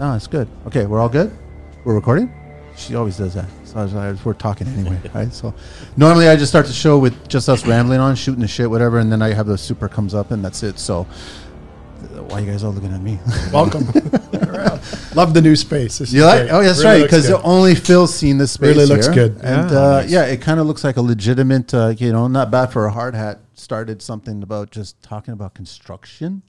No, it's good. Okay, we're all good. We're recording. She always does that. So I was like, we're talking anyway, right? So normally I just start the show with just us rambling on, shooting the shit, whatever, and then I have the super comes up, and that's it. So why you guys all looking at me? Welcome. Love the new space. This is You like? great. Oh, that's Really right. looks Because good. only Phil's seen this space. Really looks here. good. And Yeah. uh, Nice. yeah, it kind of looks like a legitimate. Uh, you know, not bad for a hard hat. Started something about just talking about construction.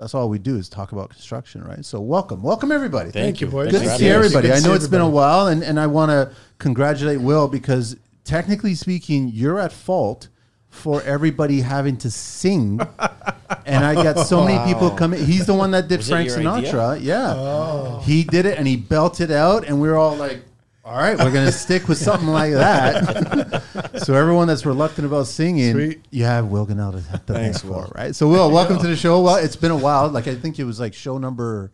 That's all we do is talk about construction, right? So welcome, welcome everybody. Thank you, boys. Good to see everybody. I know see it's been a while, and, and I want to congratulate Will because technically speaking, you're at fault for everybody having to sing. and I got so many people coming. He's the one that did Was Frank Sinatra. idea? Yeah. Oh. He did it and he belted out, and we are all like, all right, we're going to stick with something like that. so, everyone that's reluctant about singing, Sweet. you have Will Gonell to thank Thanks, for, Will. right? So, Will, welcome to the show. Well, it's been a while. Like, I think it was like show number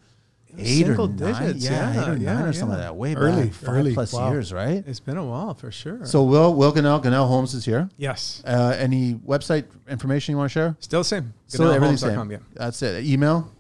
eight or nine. digits, Yeah, yeah, eight or yeah, nine or something like that. Way Early, back, five early. plus Wow. years, right? It's been a while for sure. So, Will, Will Gonell, Gonell Homes is here. yes, Uh, any website information you want to share? still the same. Still everything's same. Yeah. That's it. Email.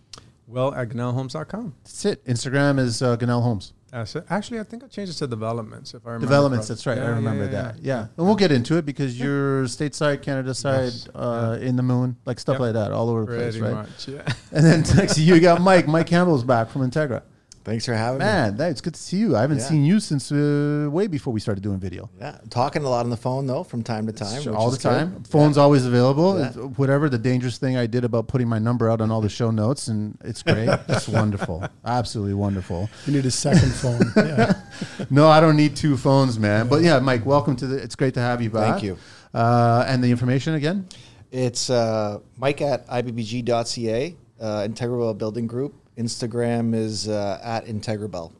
Well, at GonellHomes.com. That's it. Instagram is uh, Gonell Homes. Actually, I think I changed it to developments. If I remember. Developments. correct. That's right. I Yeah, yeah, remember yeah, that. yeah. Yeah. and we'll get into it because you're stateside, Canada side, Yes. uh, in the moon, like stuff Yep. like that, all over the place, right? much. Yeah. And then next you, you got Mike. Mike Campbell's back from Integra. Thanks for having me. Man, it's good to see you. I haven't Yeah. seen you since uh, way before we started doing video. Yeah, talking a lot on the phone though from time to time. Sure, all the time. good. Phone's always available. Yeah. Whatever the dangerous thing I did about putting my number out on all the show notes, and it's great. it's wonderful. Absolutely wonderful. You need a second phone. No, I don't need two phones, man. But yeah, Mike, welcome to the. It's great to have you back. Thank you. Uh, and the information again. It's uh, Mike at ibbg.ca, uh, Integra Bell Building Group. Instagram is uh, at Integrabel.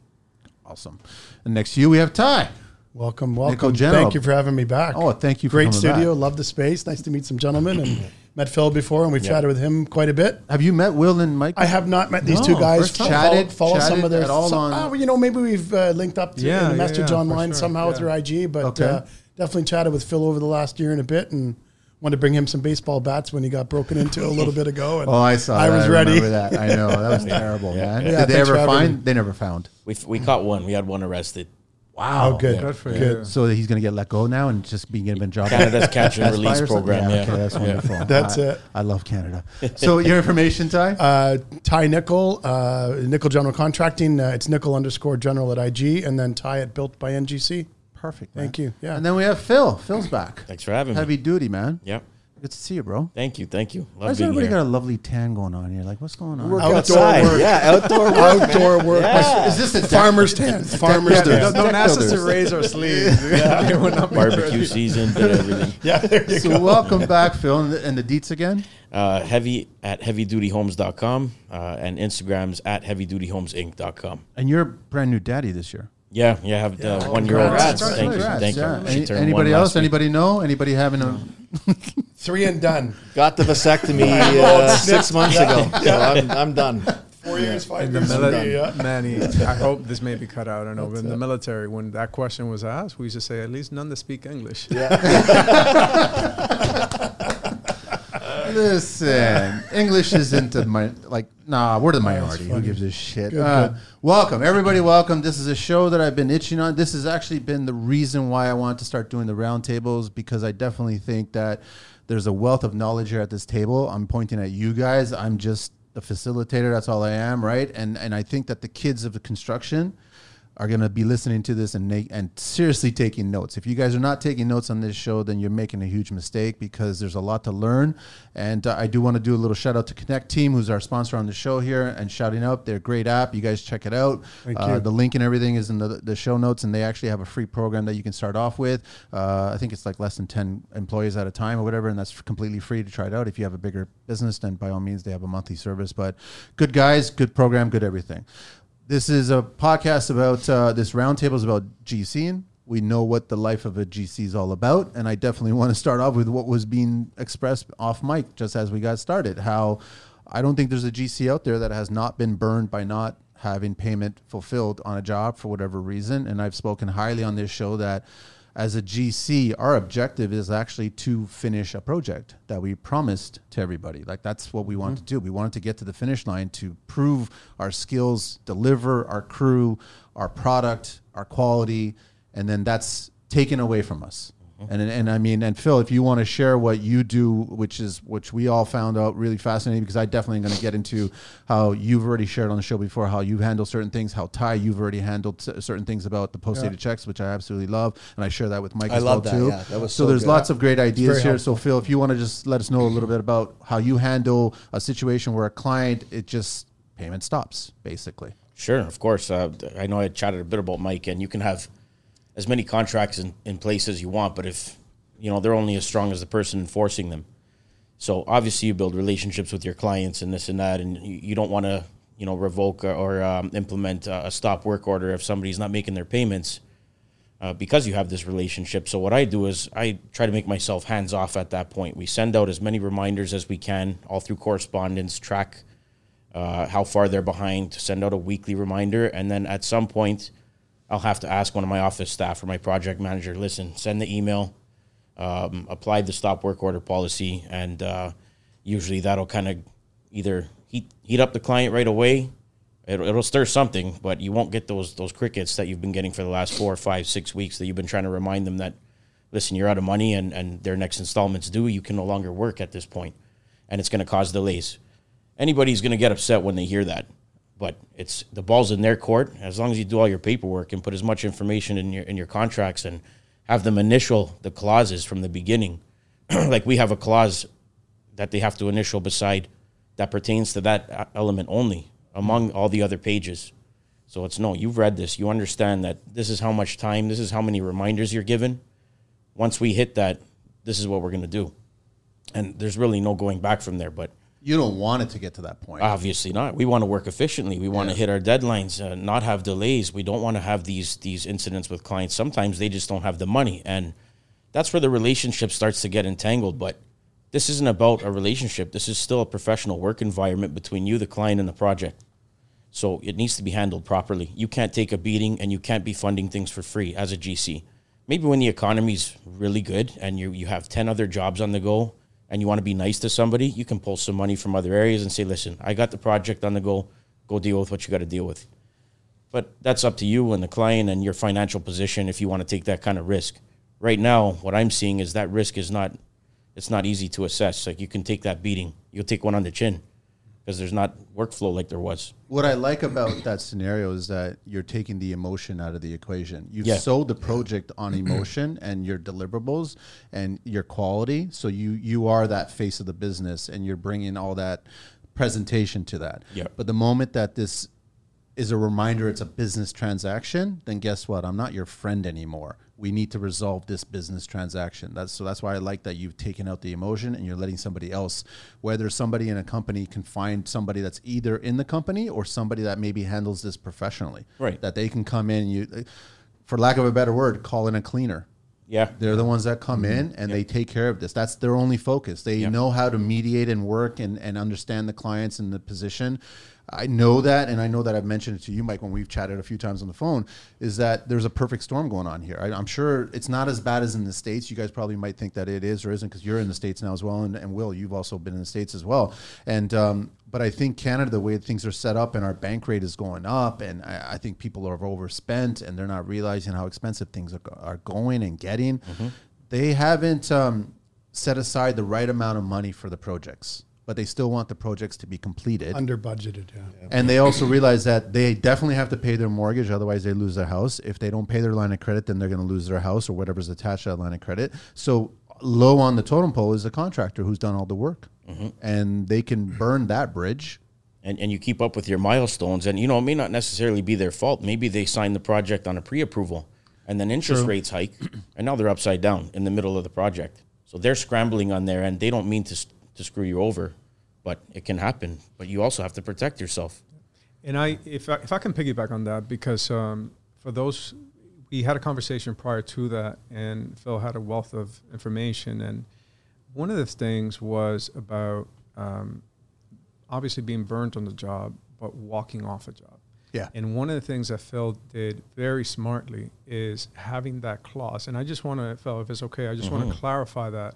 Awesome. And next to you, we have Ty. Welcome, welcome. General. Thank you for having me back. Oh, thank you for Great studio. back. Love the space. Nice to meet some gentlemen and met Phil before, and we've Yeah. chatted with him quite a bit. Have you met Will and Mike? I have not met these No, two guys. first time. Follow, Chatted- follow some of their at all some, on- oh, you know, maybe we've uh, linked up to Yeah, in a yeah, message yeah, online sure, somehow with yeah. their IG, but Okay. uh, definitely chatted with Phil over the last year and a bit, and wanted to bring him some baseball bats when he got broken into a little bit ago. And Oh, I saw. I that. was I ready. remember that. I know that was terrible, man. Yeah, Did they ever find? me. They never found. We, f- we caught one. We had one arrested. Wow. Oh, good. Good for Good. you. So he's going to get let go now and just be given a job. Canada's catch and release program. Yeah, Okay, that's Yeah. wonderful. That's I, it. I love Canada. So your information, Ty? Uh, Ty Nickel, uh, Nickel General Contracting. Uh, it's Nickel underscore General at IG, and then Ty at Built by NGC. Perfect. Thank you. Yeah. And then we have Phil. Phil's back. Thanks for having me. Heavy duty, man. Yep. Good to see you, bro. Thank you. Thank you. Why Love does being everybody here. got a lovely tan going on here? Like, what's going on? Work Outdoor outside. work. Yeah, outdoor work. Outdoor work. Yeah. Is this a Farmer's tent. Farmer's Yeah, tent. yeah. Don't, don't ask us to raise our sleeves. They will not Barbecue ready. season, did everything. Yeah, there you So go. welcome back, Phil, and the, and the deets again. Uh, heavy at heavydutyhomes.com uh, and Instagram's at heavydutyhomesinc.com. And you're a brand new daddy this year. Yeah, yeah, I have the one year old. congrats. Thank you. Thank yeah. you. She Any- anybody else? Anybody know? Anybody having a? Three and done. Got the vasectomy uh, six months ago, so I'm, I'm done. Four years, five In the years. military, yeah. Manny, I hope this may be cut out. I don't know. But in the military, when that question was asked, we used to say, at least none that speak English. Listen, English isn't a mi- like nah. We're the minority. Who gives a shit? Uh, welcome, everybody. Welcome. This is a show that I've been itching on. This has actually been the reason why I wanted to start doing the roundtables because I definitely think that there's a wealth of knowledge here at this table. I'm pointing at you guys. I'm just the facilitator. That's all I am, right? And and I think that the kids of the construction are going to be listening to this and make, and seriously taking notes. If you guys are not taking notes on this show, then you're making a huge mistake because there's a lot to learn. And uh, I do want to do a little shout out to Connecteam, who's our sponsor on the show here, and shouting out their great app. You guys check it out. Thank uh, you. The link and everything is in the, the show notes, and they actually have a free program that you can start off with. Uh, I think it's like less than 10 employees at a time or whatever, and that's completely free to try it out. If you have a bigger business, then by all means, they have a monthly service. But good guys, good program, good everything. This is a podcast about uh, this roundtable is about GCing. We know what the life of a GC is all about, and I definitely want to start off with what was being expressed off mic just as we got started. How I don't think there's a GC out there that has not been burned by not having payment fulfilled on a job for whatever reason, and I've spoken highly on this show that as a GC, our objective is actually to finish a project that we promised to everybody. Like that's what we Mm-hmm. to do. We wanted to get to the finish line to prove our skills, deliver our crew, our product, our quality, and then that's taken away from us. Mm-hmm. And and I mean, and Phil, if you want to share what you do, which is which we all found out really fascinating, because I definitely am going to get into how you've already shared on the show before how you handle certain things, how Ty you've already handled certain things about the post dated checks, which I absolutely love, and I share that with Mike I as well that, too. yeah. That was so, so there's good. lots of great ideas here. So Phil, if you want to just let us know a little bit about how you handle a situation where a client it just payment stops basically. Sure, of course. Uh, I know I chatted a bit about Mike, and you can have as many contracts in, in place as you want, but if you know they're only as strong as the person enforcing them. So obviously, you build relationships with your clients and this and that, and you, you don't want to you know revoke or, or um, implement a, a stop work order if somebody's not making their payments uh, because you have this relationship. So what I do is I try to make myself hands off at that point. We send out as many reminders as we can, all through correspondence, track uh, how far they're behind, send out a weekly reminder, and then at some point, I'll have to ask one of my office staff or my project manager, listen, send the email, um, apply the stop work order policy, and uh, usually that'll kind of either heat heat up the client right away. It'll, it'll stir something, but you won't get those those crickets that you've been getting for the last four, five, six weeks that you've been trying to remind them that, listen, you're out of money and, and their next installment's due. You can no longer work at this point, and it's going to cause delays. Anybody's going to get upset when they hear that, but it's the ball's in their court. As long as you do all your paperwork and put as much information in your in your contracts and have them initial the clauses from the beginning, like we have a clause that they have to initial beside that pertains to that uh, element only among all the other pages. So it's no, you've read this, you understand that this is how much time, this is how many reminders you're given. Once we hit that, this is what we're going to do. And there's really no going back from there, but You don't want it to get to that point. obviously not. We want to work efficiently. We want to hit our deadlines, uh, not have delays. We don't want to have these these incidents with clients. Sometimes they just don't have the money, and that's where the relationship starts to get entangled. But this isn't about a relationship. This is still a professional work environment between you, the client, and the project. So it needs to be handled properly. You can't take a beating, and you can't be funding things for free as a GC. Maybe when the economy's really good and you you have ten other jobs on the go, and you want to be nice to somebody, you can pull some money from other areas and say, "Listen, I got the project on the go. Go deal with what you got to deal with." But that's up to you and the client and your financial position if you want to take that kind of risk. Right now, what I'm seeing is that risk is not it's not easy to assess. Like you can take that beating. You'll take one on the chin because there's not workflow like there was. What I like about that scenario is that you're taking the emotion out of the equation. You've Yeah. sold the project on emotion and your deliverables and your quality. So you you are that face of the business, and you're bringing all that presentation to that. Yeah. But the moment that this is a reminder it's a business transaction, then guess what? I'm not your friend anymore. We need to resolve this business transaction. That's so that's why I like that you've taken out the emotion and you're letting somebody else, whether somebody in a company can find somebody that's either in the company or somebody that maybe handles this professionally. Right. That they can come in you for lack of a better word, call in a cleaner. Yeah. They're the ones that come in and they take care of this. That's their only focus. They Yeah. know how to mediate and work and, and understand the clients and the position. I know that, and I know that I've mentioned it to you, Mike, when we've chatted a few times on the phone, is that there's a perfect storm going on here. I, I'm sure it's not as bad as in the States. You guys probably might think that it is or isn't because you're in the States now as well. And, and Will, you've also been in the States as well. And, um, but I think Canada, the way things are set up and our bank rate is going up, and I, I think people are overspent and they're not realizing how expensive things are, are going and getting. They haven't um, set aside the right amount of money for the projects, but they still want the projects to be completed. Under budgeted, yeah. And they also realize that they definitely have to pay their mortgage, otherwise they lose their house. If they don't pay their line of credit, then they're going to lose their house or whatever's attached to that line of credit. So low on the totem pole is the contractor who's done all the work, mm-hmm. and they can burn that bridge. and, and you keep up with your milestones and you know it may not necessarily be their fault maybe they signed the project on a pre-approval and then interest rates hike and now they're upside down in the middle of the project so they're scrambling on their end they don't mean to, s- to screw you over but it can happen but you also have to protect yourself And I, if I, if I can piggyback on that, because um, for those, we had a conversation prior to that, and Phil had a wealth of information, and one of the things was about um, obviously being burnt on the job, but walking off a job. Yeah. And one of the things that Phil did very smartly is having that clause. And I just want to, Phil, if it's okay, I just want to clarify that.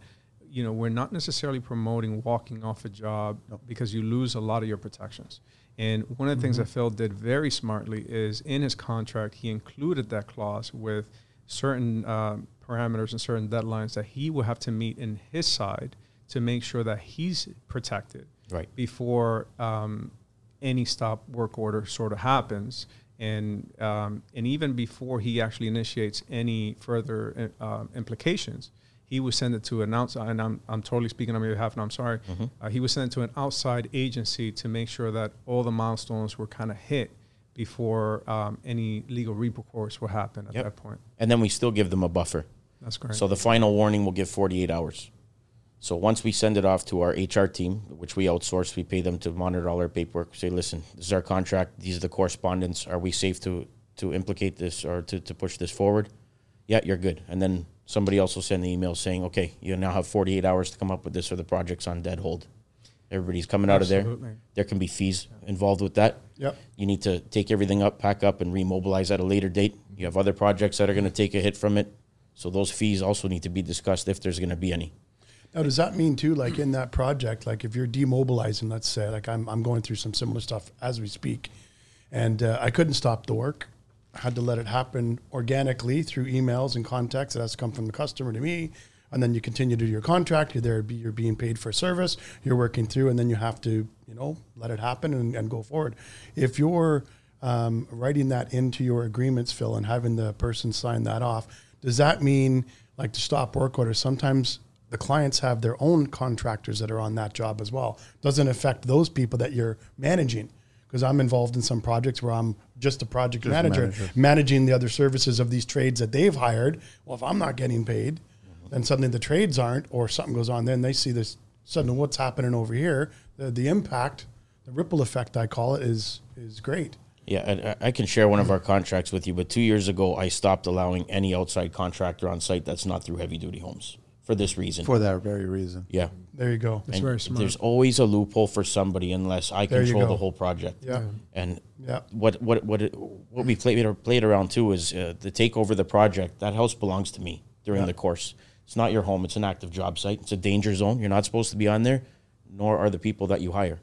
You know, we're not necessarily promoting walking off a job because you lose a lot of your protections. And one of the things that Phil did very smartly is in his contract, he included that clause with certain um, parameters and certain deadlines that he will have to meet in his side to make sure that he's protected Right. before um, any stop work order sort of happens. And, um, and even before he actually initiates any further uh, implications, he would send it to an outside, and I'm, I'm totally speaking on your behalf, and I'm sorry. Uh, he send it to an outside agency to make sure that all the milestones were kind of hit before um, any legal recourse will happen at Yep. that point. And then we still give them a buffer. That's great. So the final warning will give 48 hours. So once we send it off to our HR team, which we outsource, we pay them to monitor all our paperwork. Say, listen, this is our contract. These are the correspondence. Are we safe to to implicate this or to, to push this forward? Yeah, you're good. And then somebody else will send the email saying, okay, you now have 48 hours to come up with this, or the project's on dead hold. Everybody's coming out of there. There can be fees involved with that. Yep. You need to take everything up, pack up, and remobilize at a later date. You have other projects that are going to take a hit from it. So those fees also need to be discussed if there's going to be any. Now, does that mean too, like in that project, like if you're demobilizing, let's say, like I'm, I'm going through some similar stuff as we speak, and uh, I couldn't stop the work, had to let it happen organically through emails and contacts that has to come from the customer to me, and then you continue to do your contract. You're there, you're being paid for service, you're working through, and then you have to, you know, let it happen and, and go forward. If you're um, writing that into your agreements, Phil, and having the person sign that off, does that mean like to stop work order? Sometimes the clients have their own contractors that are on that job as well. Doesn't affect those people that you're managing. Because I'm involved in some projects where I'm just a project Just manager, manager. managing the other services of these trades that they've hired. Well, if I'm not getting paid, then suddenly the trades aren't, or something goes on. Then they see this suddenly what's happening over here. The, the impact, the ripple effect, I call it, is is great. Yeah, I, I can share one of our contracts with you, but two years ago, I stopped allowing any outside contractor on site that's not through heavy duty homes for this reason. for that very reason. yeah. There you go. That's And very smart. There's always a loophole for somebody unless I There you control go. the whole project. Yeah. And Yeah. what what what it, what we played played around too is uh, to take over the project. That house belongs to me during Yeah. the course. It's not your home. It's an active job site. It's a danger zone. You're not supposed to be on there, nor are the people that you hire.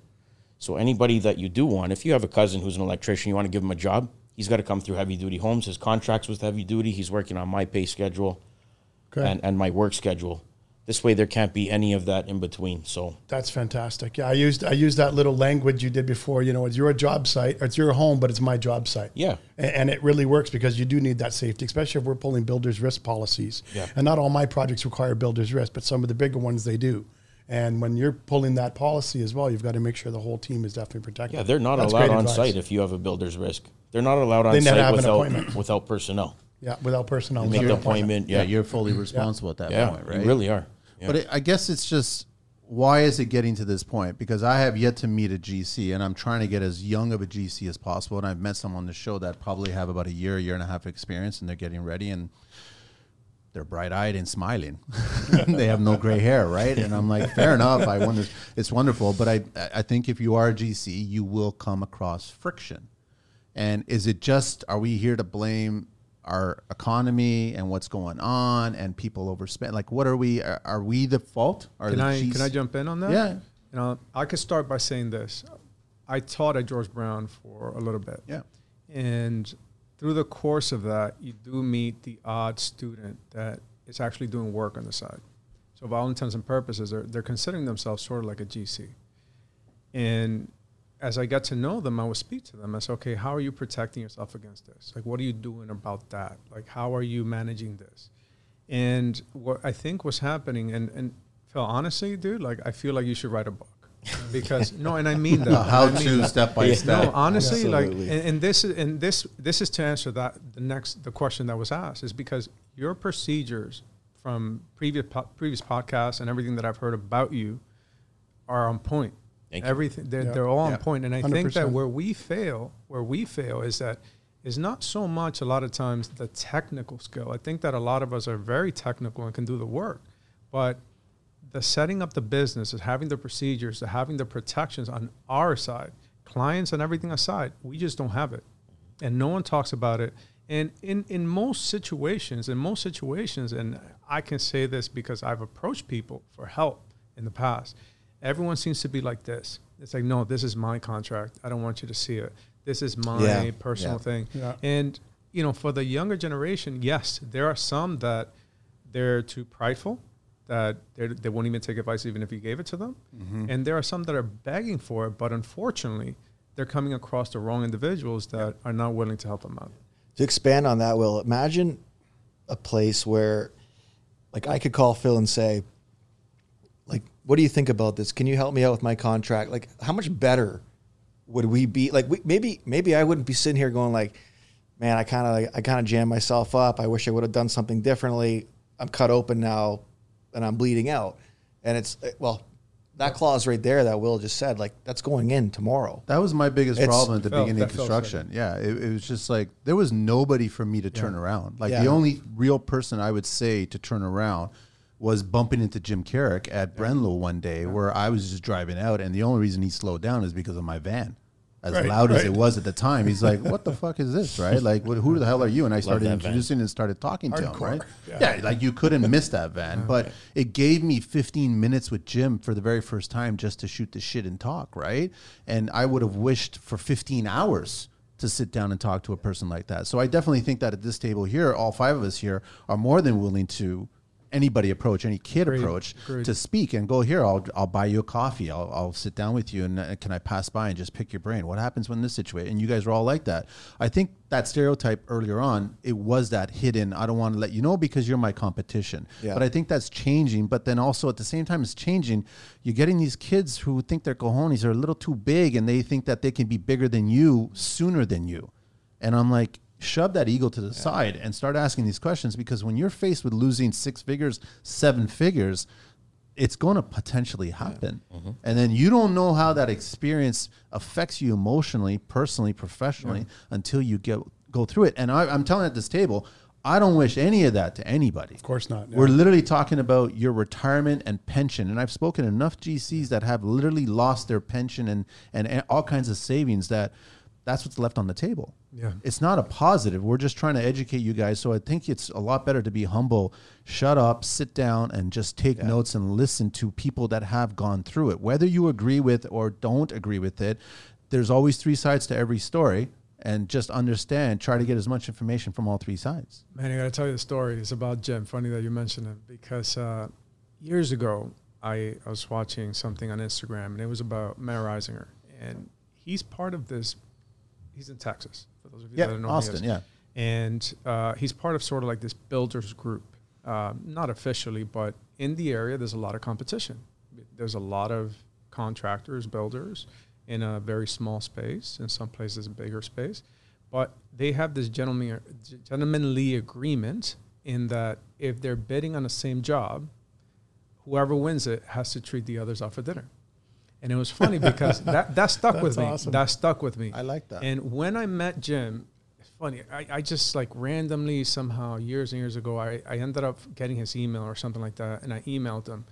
So anybody that you do want, if you have a cousin who's an electrician, you want to give him a job, he's got to come through heavy duty homes. His contracts with heavy duty. He's working on my pay schedule Okay. and, and my work schedule. This way, there can't be any of that in between. So That's fantastic. Yeah, I used I used that little language you did before. You know, it's your job site, or it's your home, but it's my job site. Yeah. A- and, it really works because you do need that safety, especially if we're pulling builders risk policies. Yeah. And not all my projects require builders risk, but some of the bigger ones they do. And when you're pulling that policy as well, you've got to make sure the whole team is definitely protected. Yeah, they're not That's allowed on advice. site if you have a builder's risk. They're not allowed on They site without without personnel. Yeah, without personnel. You make without the appointment. Yeah, Yeah, you're fully responsible at that yeah, point, right? you really are. Yeah. But it, I guess it's just why is it getting to this point? Because I have yet to meet a GC, and I'm trying to get as young of a GC as possible. And I've met some on the show that probably have about a year, year and a half experience, and they're getting ready, and they're bright eyed and smiling. they have no gray hair, right? And I'm like, fair enough. I wonder, it's wonderful, but I I think if you are a GC, you will come across friction. And is it just are we here to blame our economy and what's going on and people overspend? Like, what are we? Are, are we the fault? Are Can the I can I jump in on that? Yeah. You know, I could start by saying this. I taught at George Brown for a little bit. Yeah. And through the course of that, you do meet the odd student that is actually doing work on the side. So, for all intents and purposes, they're, they're considering themselves sort of like a GC. And as I got to know them, I would speak to them. I said, okay, how are you protecting yourself against this? Like, what are you doing about that? Like, how are you managing this? And what I think was happening, and, and Phil, honestly, dude, like, I feel like you should write a book. Because, no, and I mean that. How I mean to that. step by Yeah. step. No, honestly, like, and, and this is and this this is to answer that the next the question that was asked is because your procedures from previous po- previous podcasts and everything that I've heard about you are on point. Thank you. Everything they're, Yeah. they're all on Yeah. point. and I think that where we fail, where we fail, is that is not so much a lot of times the technical skill. I think that a lot of us are very technical and can do the work, but the setting up the business, is having the procedures, the having the protections on our side, clients and everything aside, we just don't have it. and no one talks about it. And in in most situations, in most situations, and I can say this because I've approached people for help in the past. Everyone seems to be like this. It's like, no, this is my contract. I don't want you to see it. This is my Yeah, personal yeah. thing. Yeah. And you know, for the younger generation, yes, there are some that they're too prideful that they're- won't even take advice even if you gave it to them, mm-hmm. and there are some that are begging for it, but unfortunately, they're coming across the wrong individuals that are not willing to help them out. To expand on that, Will, imagine a place where, like, I could call Phil and say, like, what do you think about this? Can you help me out with my contract? Like, how much better would we be? Like, we, maybe, maybe I wouldn't be sitting here going like, man, I kind of, I kind of jammed myself up. I wish I would have done something differently. I'm cut open now, and I'm bleeding out. And it's eh, well, that clause right there that Will just said, like, that's going in tomorrow. That was my biggest It's- problem at the Felt- beginning of that felt construction. Yeah, it, it was just like there was nobody for me to turn around. Like Yeah. the only real person I would say to turn around was bumping into Jim Caruk at Brenlo one day, where I was just driving out, and the only reason he slowed down is because of my van. As Right, loud as right. it was at the time, he's like, "What the fuck is this?" Right? Like, what, who the hell are you? And I started that van. introducing and started talking to him. Hardcore. Right? Yeah. yeah, like you couldn't miss that van. But it gave me 15 minutes with Jim for the very first time just to shoot the shit and talk, right? And I would have wished for 15 hours to sit down and talk to a person like that. So I definitely think that at this table here, all five of us here are more than willing to anybody approach, any kid Agreed. approach Agreed. to speak and go here. I'll I'll buy you a coffee. I'll I'll sit down with you and uh, can I pass by and just pick your brain? What happens when this situation? And you guys are all like that. I think that stereotype earlier on, it was that hidden. I don't want to let you know because you're my competition. Yeah. But I think that's changing. But then also at the same time, it's changing. You're getting these kids who think their cojones are a little too big and they think that they can be bigger than you sooner than you. And I'm like, shove that ego to the side and start asking these questions because when you're faced with losing six figures, seven figures, it's going to potentially happen. Mm-hmm. And then you don't know how that experience affects you emotionally, personally, professionally until you get go through it. And I, I'm telling at this table, I don't wish any of that to anybody. Of course not, We're literally talking about your retirement and pension. And I've spoken enough GCs that have literally lost their pension and, and all kinds of savings that that's what's left on the table. Yeah. It's not a positive. We're just trying to educate you guys. So I think it's a lot better to be humble, shut up, sit down, and just take notes and listen to people that have gone through it. Whether you agree with or don't agree with it, there's always three sides to every story. And just understand, try to get as much information from all three sides. Man, I got to tell you the story. It's about Jim. Funny that you mentioned him because uh, years ago, I, I was watching something on Instagram and it was about Matt Risinger. And he's part of this, he's in Texas, for those of you Yeah, that don't know. Austin, yeah. And uh, he's part of sort of like this builders group. Uh, not officially, but in the area, there's a lot of competition. There's a lot of contractors, builders in a very small space, in some places a bigger space. But they have this gentleman, gentlemanly agreement in that if they're bidding on the same job, whoever wins it has to treat the others out for dinner. And it was funny because that, that stuck with me. awesome. That stuck with me. I like that. And when I met Jim, it's funny, I, I just like randomly somehow years and years ago, I, I ended up getting his email or something like that. And I emailed him.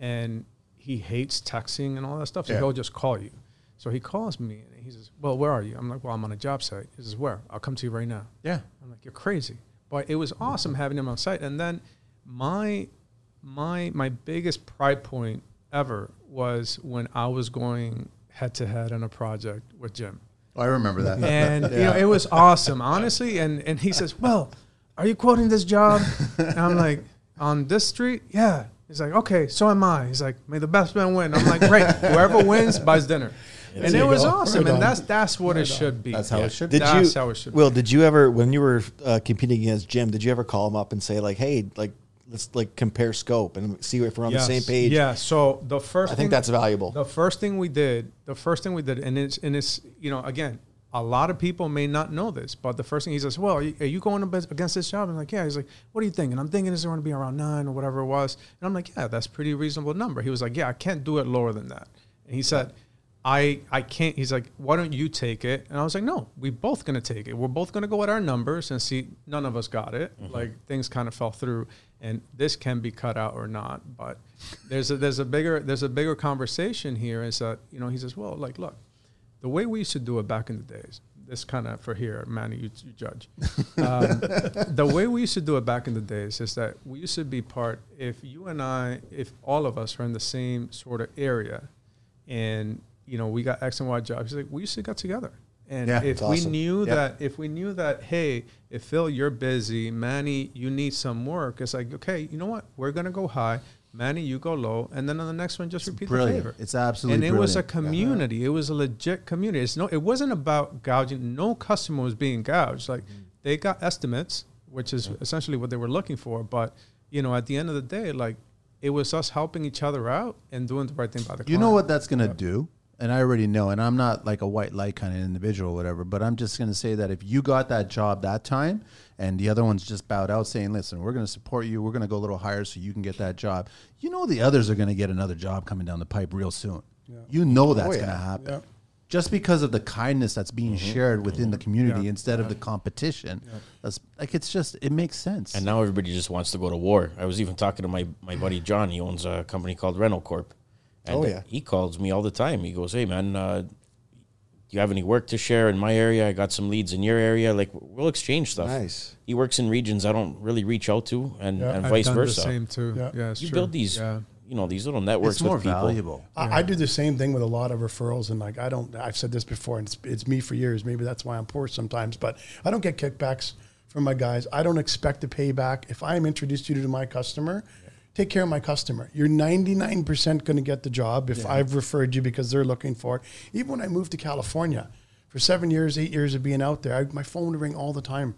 And he hates texting and all that stuff. So Yeah. he'll just call you. So he calls me and he says, Well, where are you? I'm like, Well, I'm on a job site. He says, Where? I'll come to you right now. Yeah. I'm like, you're crazy. But it was awesome having him on site. And then my my my biggest pride point ever was when I was going head to head on a project with Jim. I remember that. And you know, it was awesome, honestly. And and he says, Well, are you quoting this job? And I'm like, on this street? Yeah. He's like, okay, so am I. He's like, may the best man win. I'm like, great. Whoever wins buys dinner. and it was go. awesome. Right and that's that's what it should be. That's how Yeah. it should Did. That's you, how it should Will, did you ever, when you were uh, competing against Jim, did you ever call him up and say like, "Hey, like, let's like compare scope and see if we're on Yes. the same page"? Yeah. So the first I thing think that's valuable. The first thing we did, the first thing we did, and it's and it's you know again, a lot of people may not know this, but the first thing he says, "Well, are you, are you going against this job?" I'm like, "Yeah." He's like, "What do you think?" And I'm thinking it's going to be around nine or whatever it was, and I'm like, "Yeah, that's pretty reasonable number." He was like, "Yeah, I can't do it lower than that," and he said. I, I can't. He's like, why don't you take it? And I was like, no, we both gonna take it. We're both gonna go at our numbers and see. None of us got it. Mm-hmm. Like things kind of fell through, and this can be cut out or not. But there's a there's a bigger there's a bigger conversation here. Is that you know he says, well, like look, the way we used to do it back in the days, this kind of for here, Manny, you, you judge. Um, the way we used to do it back in the days is that we used to be part. If you and I, if all of us are in the same sort of area, and you know we got X and Y jobs, like we used to get together. And Yeah, if it's we awesome. knew Yeah. that, if we knew that, hey, if Phil, you're busy, Manny, you need some work, it's like, okay, you know what? We're gonna go high. Manny, you go low, and then on the next one, just repeat the Brilliant. favor. It's absolutely and it was a brilliant. community. It was a legit community. It's no, it wasn't about gouging. No customer was being gouged. Like Mm-hmm. they got estimates, which is essentially what they were looking for. But you know, at the end of the day, like it was us helping each other out and doing the right thing by the. You know what that's going to do? And I already know, and I'm not like a white light kind of individual or whatever, but I'm just going to say that if you got that job that time and the other ones just bowed out saying, listen, we're going to support you, we're going to go a little higher so you can get that job, you know the others are going to get another job coming down the pipe real soon. You know oh, that's Oh, going to happen. Yeah. Just because of the kindness that's being mm-hmm. shared within the community Yeah. instead of the competition. That's like it's just it makes sense. And now everybody just wants to go to war. I was even talking to my, my buddy John. He owns a company called Rental Corp. And Oh, yeah. he calls me all the time. He goes, "Hey man, uh, do you have any work to share in my area? I got some leads in your area. Like we'll exchange stuff." Nice. He works in regions I don't really reach out to, and, Yeah. and I've vice versa. The same too. Yeah. Yeah, it's You true. build these, Yeah. you know, these little networks it's more with people. valuable. I, I do the same thing with a lot of referrals, and like I don't. I've said this before, and it's, it's me for years. Maybe that's why I'm poor sometimes, but I don't get kickbacks from my guys. I don't expect a payback. If I am introduced you to my customer, take care of my customer. You're 99% going to get the job if I've referred you because they're looking for it. Even when I moved to California, for seven years, eight years of being out there, I, my phone would ring all the time.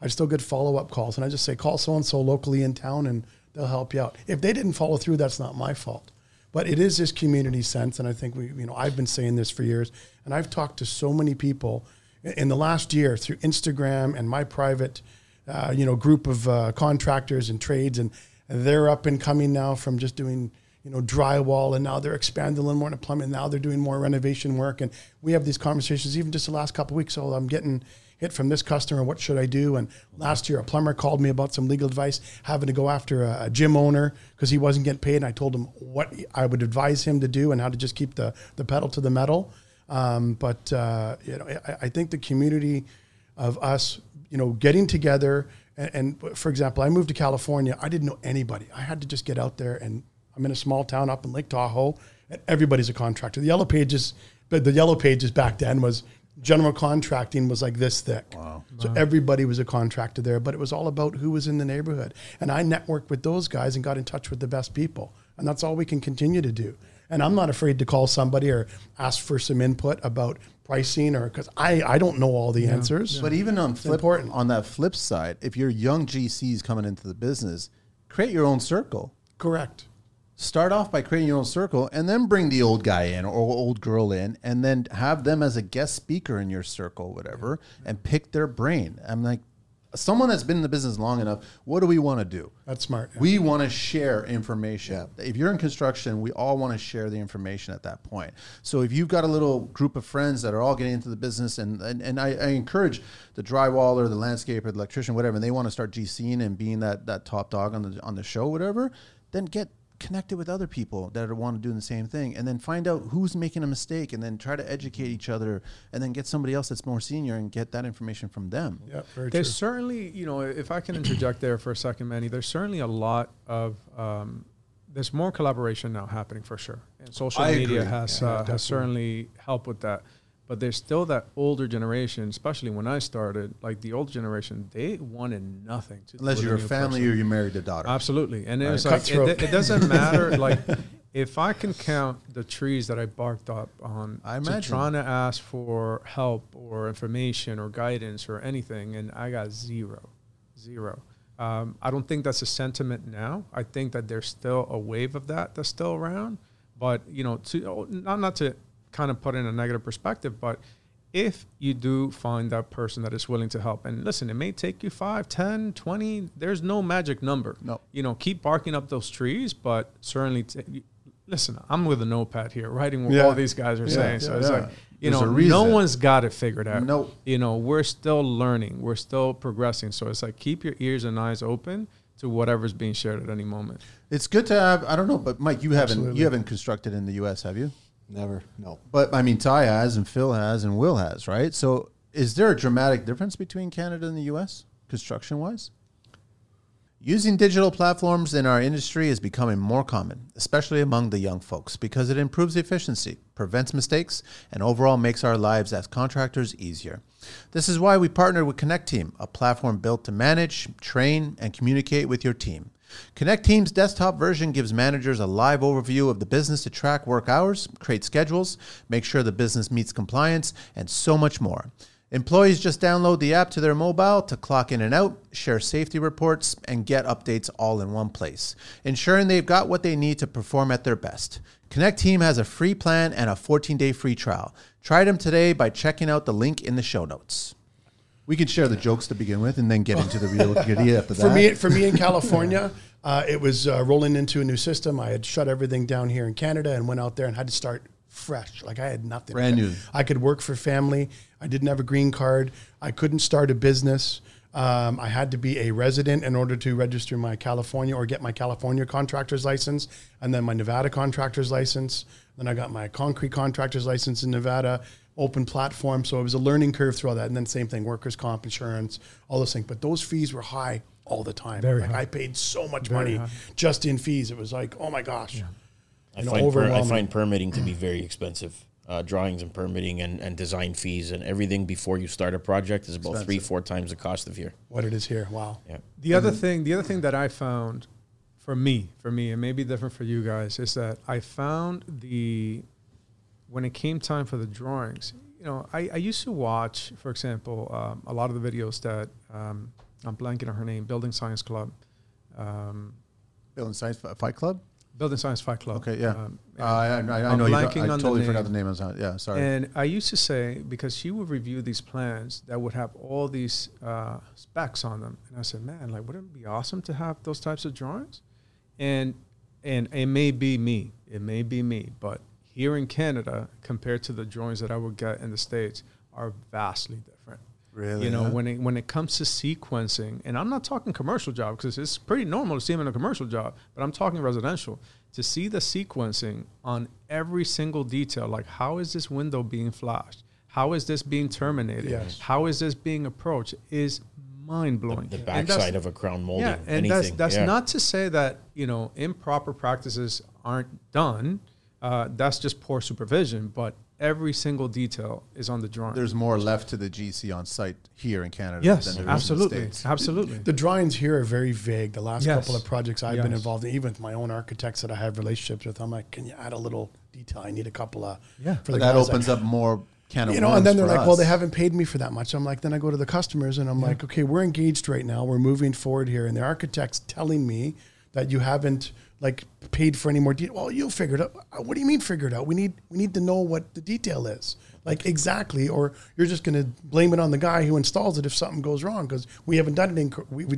I'd still get follow up calls, and I just say, call so and so locally in town, and they'll help you out. If they didn't follow through, that's not my fault. But it is this community sense, and I think we, you know, I've been saying this for years, and I've talked to so many people in- in the last year through Instagram and my private, uh, you know, group of uh, contractors and trades, and they're up and coming now from just doing, you know, drywall, and now they're expanding a little more into plumbing. Now they're doing more renovation work, and we have these conversations even just the last couple weeks. So I'm getting hit from this customer. What should I do? And last year, a plumber called me about some legal advice, having to go after a, a gym owner because he wasn't getting paid. And I told him what I would advise him to do and how to just keep the, the pedal to the metal. Um, but uh, you know, I, I think the community of us, you know, getting together. And, and for example, I moved to California. I didn't know anybody. I had to just get out there, and I'm in a small town up in Lake Tahoe, and everybody's a contractor. The yellow pages, but the yellow pages back then was general contracting was like this thick. Wow. So everybody was a contractor there, but it was all about who was in the neighborhood. And I networked with those guys and got in touch with the best people. And that's all we can continue to do. And I'm not afraid to call somebody or ask for some input about pricing or because I, I don't know all the answers. But even on flip, important. on that flip side, if you're young GCs coming into the business, create your own circle. Correct. Start off by creating your own circle, and then bring the old guy in or old girl in, and then have them as a guest speaker in your circle, whatever, and pick their brain. I'm like, someone that's been in the business long enough. What do we want to do? That's smart. We want to share information. If you're in construction, we all want to share the information at that point. So if you've got a little group of friends that are all getting into the business, and and, and I, I encourage the drywaller, the landscaper, the electrician, whatever, and they want to start GCing and being that that top dog on the on the show, whatever, then get connected with other people that are want to do the same thing and then find out who's making a mistake and then try to educate each other and then get somebody else that's more senior and get that information from them yeah, very true. There's certainly, you know, if I can interject there for a second, Manny, there's certainly a lot of, um, there's more collaboration now happening for sure. And social I media agree. has, Yeah, uh, has certainly helped with that. But there's still that older generation, especially when I started, like the older generation, they wanted nothing to do unless with you're a family person. or you're married a daughter Absolutely, and it was like it, it doesn't matter. like if I can count the trees that I barked up on, I to trying to ask for help or information or guidance or anything, and I got zero, zero. Um, I don't think that's a sentiment now. I think that there's still a wave of that that's still around, but you know, to not not to kind of put in a negative perspective, but if you do find that person that is willing to help and listen it may take you 5 10 20 there's no magic number No. you know keep barking up those trees but certainly t- listen i'm with a notepad here writing what Yeah. all these guys are Yeah, saying so it's yeah. like you There's know no one's got it figured out Nope. you know we're still learning we're still progressing so it's like keep your ears and eyes open to whatever's being shared at any moment It's good to have. I don't know, but Mike, you haven't you haven't constructed in the U.S., have you? Never. No. But I mean, Ty has, and Phil has, and Will has, right? So is there a dramatic difference between Canada and the US construction wise? Using digital platforms in our industry is becoming more common, especially among the young folks, because it improves efficiency, prevents mistakes, and overall makes our lives as contractors easier. This is why we partnered with Connecteam, a platform built to manage, train, and communicate with your team. Connecteam's desktop version gives managers a live overview of the business to track work hours, create schedules, make sure the business meets compliance, and so much more. Employees just download the app to their mobile to clock in and out, share safety reports, and get updates all in one place, ensuring they've got what they need to perform at their best. Connecteam has a free plan and a 14 day free trial. Try them today by checking out the link in the show notes. We can share the jokes to begin with and then get into the real goodie after that. For me, for me in California, uh, it was uh, rolling into a new system. I had shut everything down here in Canada and went out there and had to start fresh. Like I had nothing. Brand new. I could work for family. I didn't have a green card. I couldn't start a business. Um, I had to be a resident in order to register my California or get my California contractor's license, and then my Nevada contractor's license. Then I got my concrete contractor's license in Nevada, open platform. So it was a learning curve through all that. And then same thing, workers' comp insurance, all those things. But those fees were high all the time. Very like high. I paid so much Very money high. just in fees. It was like, oh my gosh. I know, find per, I find permitting to be very expensive. Uh, drawings and permitting and, and design fees and everything before you start a project is about three four times the cost of here. What it is here. Wow. Yeah. The other thing, the other thing that I found for me, for me, it may be different for you guys, is that I found the when it came time for the drawings. You know, I, I used to watch, for example, um, a lot of the videos that um, I'm blanking on her name, Building Science Club, um, Building Science Fight Club? Building Science Fight Club. Okay, yeah. Um, Uh, I, I, I I'm know you. blanking I on the totally forgot the name. of it. Yeah, sorry. And I used to say because she would review these plans that would have all these uh, specs on them, and I said, "Man, like, wouldn't it be awesome to have those types of drawings?" And and it may be me, it may be me, but here in Canada, compared to the drawings that I would get in the states, are vastly different. Really, you know, huh? when it when it comes to sequencing, and I'm not talking commercial job because it's pretty normal to see them in a commercial job, but I'm talking residential. To see the sequencing on every single detail, like how is this window being flashed? How is this being terminated? Yes. How is this being approached? Is mind blowing. The backside of a crown molding. Yeah, and anything. that's that's yeah. not to say that you know improper practices aren't done. Uh, that's just poor supervision. But every single detail is on the drawing. There's more left to the GC on site here in Canada yes, than there is in the absolutely, States. absolutely. The drawings here are very vague. The last Yes. couple of projects I've been involved in, even with my own architects that I have relationships with, I'm like, can you add a little detail? I need a couple of Yeah. for But the that guys opens up more can of you know, and then they're like, for well, they haven't paid me for that much. I'm like, then I go to the customers and I'm like, okay, we're engaged right now. We're moving forward here. And the architect's telling me that you haven't like paid for any more detail. Well, you'll figure it out. Uh, What do you mean figure it out? We need, we need to know what the detail is like exactly, or you're just going to blame it on the guy who installs it if something goes wrong. Cause we haven't done it in, we, we,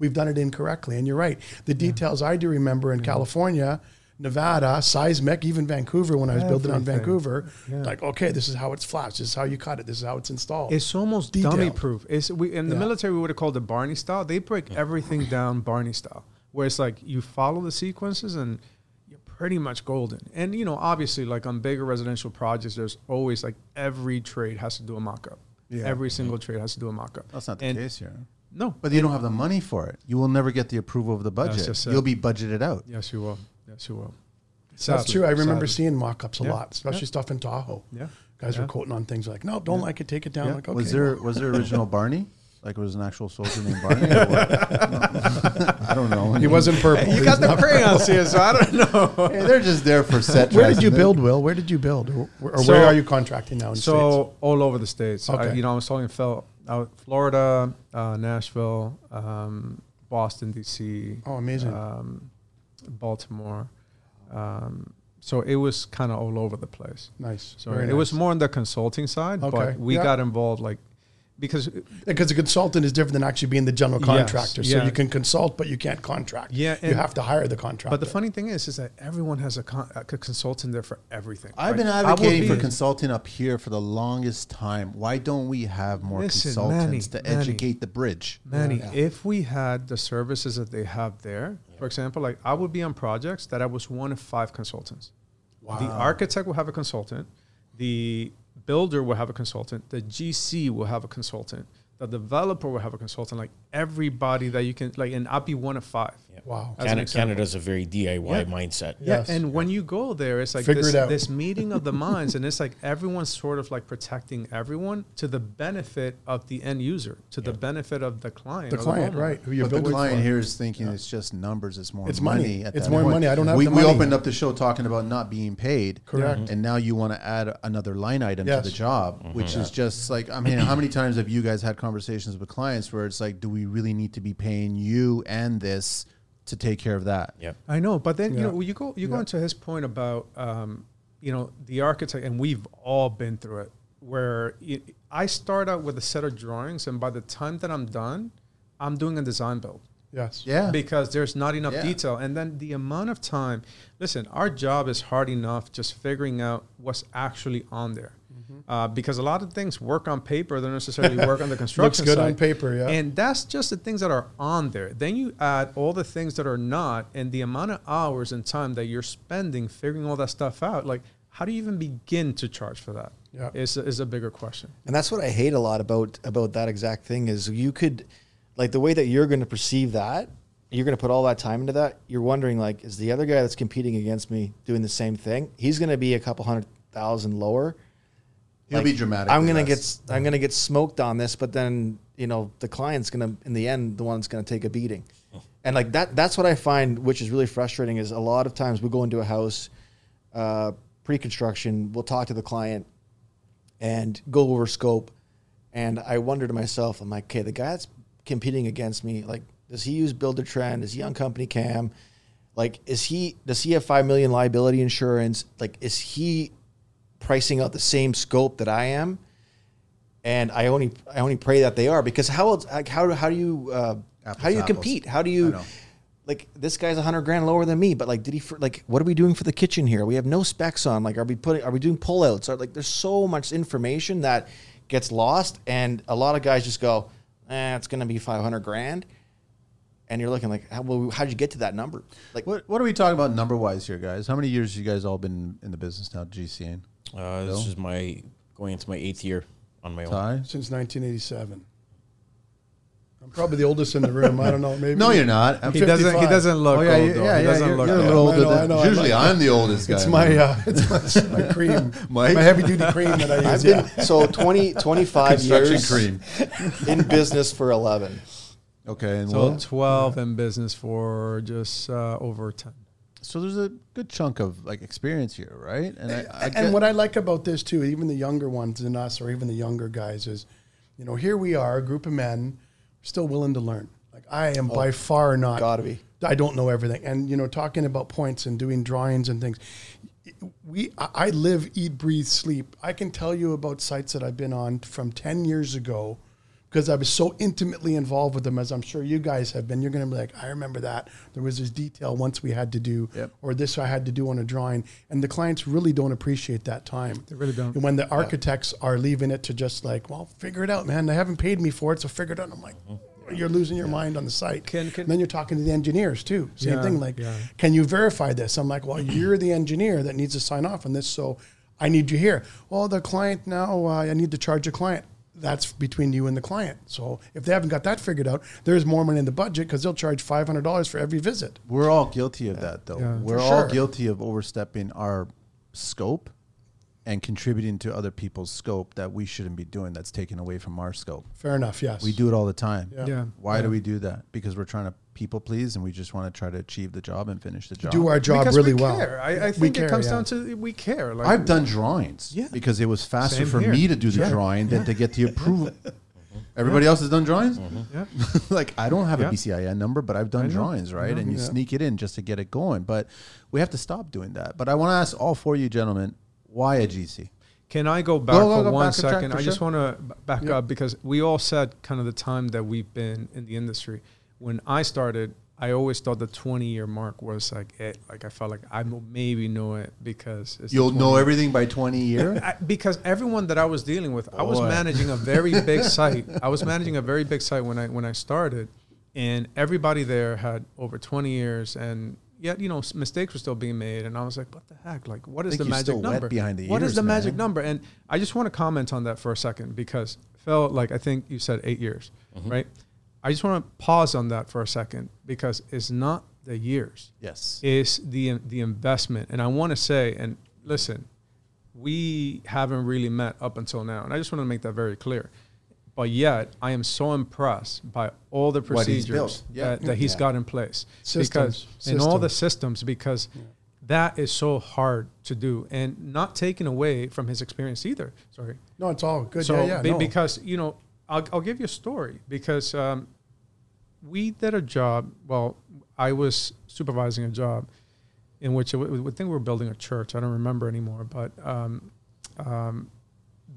we've done it incorrectly. And you're right. The details I do remember in California, Nevada, seismic, even Vancouver, when I was building on Vancouver, Yeah. like, okay, this is how it's flashed. This is how you cut it. This is how it's installed. It's almost Detailed. dummy proof. It's we in the Yeah. military we would have called it Barney style. They break everything down Barney style, where it's like you follow the sequences and you're pretty much golden. And you know, obviously, like on bigger residential projects, there's always like every trade has to do a mock-up. Yeah. Every single trade has to do a mock-up. That's not the And- case here. No, But you don't have the money for it. You will never get the approval of the budget. just. You'll be budgeted out. yes, you will. Yes, you will. That's true. I remember sadly. seeing mock-ups a Yeah. lot, especially Yeah. stuff in Tahoe. Yeah, Guys Yeah. were quoting on things like, "No, don't like it. Take it down." Yeah. Like, okay, was there was there original Barney? Like it was an actual soldier named Barney? Or what? No. I don't know. he wasn't purple. you got the crayons here, so I don't know. Hey, they're just there for set. Where did you dressing. build, Will? Where did you build, or, or So- where are you contracting now? In the So States? all over the states. I, Okay. you know, I was talking Phil out Florida, uh, Nashville, um, Boston, DC, oh, amazing. um, Baltimore. Um, so it was kind of all over the place. nice. So Very it was more on the consulting side, Okay. but we Yeah. got involved like because because a consultant is different than actually being the general Yes, contractor. So yeah. you can consult, but you can't contract. Yeah, you have to hire the contractor. but the funny thing is is that everyone has a, con- a consultant there for everything. I've been right? I would advocating for consulting up here for the longest time. Why don't we have more Listen, consultants Manny, to Manny. educate the bridge? Manny, Yeah. if we had the services that they have there, for example, like I would be on projects that I was one of five consultants. wow. The architect will have a consultant. The builder will have a consultant, the GC will have a consultant, the developer will have a consultant. Like everybody that you can like, and I'll be one of five. Wow. Canada, example. Canada's a very DIY Yeah. mindset. Yes. Yeah, and when you go there, it's like Figure this, it this meeting of the minds, and it's like everyone's sort of like protecting everyone to the benefit of the end user, to the benefit of the client. The client, homeowner. right? Who you're But the client for. here is thinking it's just numbers. It's more It's money. money. at It's that more point. money. I don't have we, the we money. opened up the show talking about not being paid. Correct. And now you want to add another line item Yes. to the job, mm-hmm. which is just like I mean, how many times have you guys had conversations with clients where it's like, do we really need to be paying you and this to take care of that? Yeah. I know, but then you know you go you go into his point about um, you know the architect, and we've all been through it. Where I start out with a set of drawings, and by the time that I'm done, I'm doing a design build. Yes. Yeah. because there's not enough Yeah. detail and then the amount of time listen our job is hard enough just figuring out what's actually on there Mm-hmm. uh, because a lot of things work on paper they don't necessarily work on the construction Looks good side. on paper, yeah. and that's just the things that are on there then you add all the things that are not and the amount of hours and time that you're spending figuring all that stuff out like how do you even begin to charge for that Yeah. is, is a bigger question And that's what I hate a lot about about that exact thing is you could like the way that you're going to perceive that, you're going to put all that time into that. You're wondering like is the other guy that's competing against me doing the same thing? He's going to be a couple hundred thousand lower. He'll Like, be dramatic. I'm going to get I'm going to get smoked on this, but then, you know, the client's going to in the end the one's going to take a beating. And like that that's what I find which is really frustrating is a lot of times we go into a house uh, pre-construction, we'll talk to the client and go over scope. And I wonder to myself, I'm like, okay, the guy that's competing against me, like, does he use Buildertrend? Is he on CompanyCam? Like, is he does he have five million liability insurance? Like, is he pricing out the same scope that I am? And I only I only pray that they are because how else like how how do you uh, Apples how do you apples. compete? How do you like this guy's a hundred grand lower than me, but like, did he for, like what are we doing for the kitchen here? We have no specs on. Like, are we putting are we doing pullouts? Are like there's so much information that gets lost, and a lot of guys just go, eh, it's gonna be five hundred grand, and you're looking like, how, well, how'd you get to that number? Like, What What are we talking about number wise here, guys? How many years you guys all been in the business now, GCN? Uh, Bill? this is my going into my eighth year on my own. Ty? Since 1987. I'm probably the oldest in the room. I don't know. Maybe. No, you're not. I'm he doesn't he 55. doesn't look oh yeah, old yeah, though. yeah, he doesn't You're, look you're a old. little older. Know, I than, know, I usually, know. I'm the oldest guy. It's my uh, it's my, my cream, Mike? my heavy duty cream that I use. I've yeah. been so 20, 25 construction years cream. in business for eleven. Okay, and so well, 12 in business for just uh, over 10 so there's a good chunk of like experience here, right? And I, I and what I like about this too, even the younger ones than us, or even the younger guys, is, you know, here we are, a group of men, still willing to learn. Like I am oh, by far not. Gotta be. I don't know everything, and you know, talking about points and doing drawings and things. We, I I live, eat, breathe, sleep. I can tell you about sites that I've been on from ten years ago, because I was so intimately involved with them, as I'm sure you guys have been. You're going to be like, I remember that there was this detail once we had to do, Yep. or this I had to do on a drawing, and the clients really don't appreciate that time. They really don't. And when the architects are leaving it to just like, well, figure it out, man. They haven't paid me for it, so figure it out. I'm like, you're losing your mind on the site. Can- can- and then you're talking to the engineers too. Same Yeah, thing. Like, yeah. can you verify this? I'm like, well, you're the engineer that needs to sign off on this, so I need you here. Well, the client now, uh, I need to charge a client. That's between you and the client. So if they haven't got that figured out, there's more money in the budget because they'll charge five hundred dollars for every visit. we're all guilty of that, though. Yeah. We're For all sure. guilty of overstepping our scope and contributing to other people's scope that we shouldn't be doing. That's taken away from our scope. Fair enough. Yes. We do it all the time. Yeah. yeah Why do we do that? Because we're trying to people please and we just want to try to achieve the job and finish the job. do our job because really we well. care. I, I think care, it comes yeah. down to we care. Like I've done drawings Yeah. because it was faster Same for here. me to do the Sure. drawing than to get the approval. Everybody else has done drawings? Mm-hmm. Yeah. like I don't have Yeah. a BCIN number, but I've done drawings, right? And you Yeah. sneak it in just to get it going. But we have to stop doing that. But I want to ask all four of you gentlemen, why a GC? Can I go back Go, go, for go, one back second? for I just want to back Yeah. up because we all said kind of the time that we've been in the industry. When I started, I always thought the 20 year mark was like it. Like I felt like I maybe know it because it's You'll 20 know everything by 20 years? I, because everyone that I was dealing with, I was managing a very big site. I was managing a very big site when I when I started, and everybody there had over 20 years, and yet you know mistakes were still being made, and I was like, what the heck? Like, what is the magic number? behind the What is ears, the magic number? And I just want to comment on that for a second because Phil, like I think you said eight years, Mm-hmm. right? I just want to pause on that for a second because it's not the years Yes. It's the the investment. And I want to say, and listen, we haven't really met up until now, and I just want to make that very clear. But yet, I am so impressed by all the What he's procedures built. Yeah. that, that he's Yeah. got in place Systems. because in all the Systems. systems because that is so hard to do and not taken away from his experience either. Sorry. No, it's all good. So yeah, yeah. no. because you know, I'll, I'll give you a story because um, we did a job. Well, I was supervising a job in which I w- I think we were building a church. I don't remember anymore, but um, um,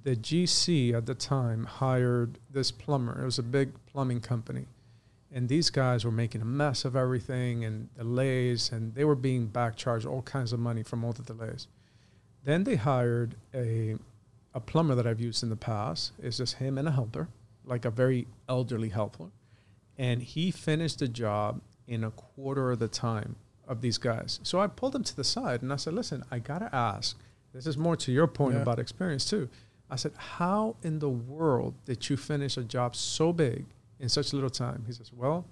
the GC at the time hired this plumber. It was a big plumbing company, and these guys were making a mess of everything and delays, and they were being back charged all kinds of money from all the delays. Then they hired a a plumber that I've used in the past. It's just him and a helper, like a very elderly helper, and he finished the job in a quarter of the time of these guys. So I pulled him to the side and I said, "Listen, I gotta ask. This is more to your point Yeah. about experience too." I said, "How in the world did you finish a job so big in such little time?" He says, "Well."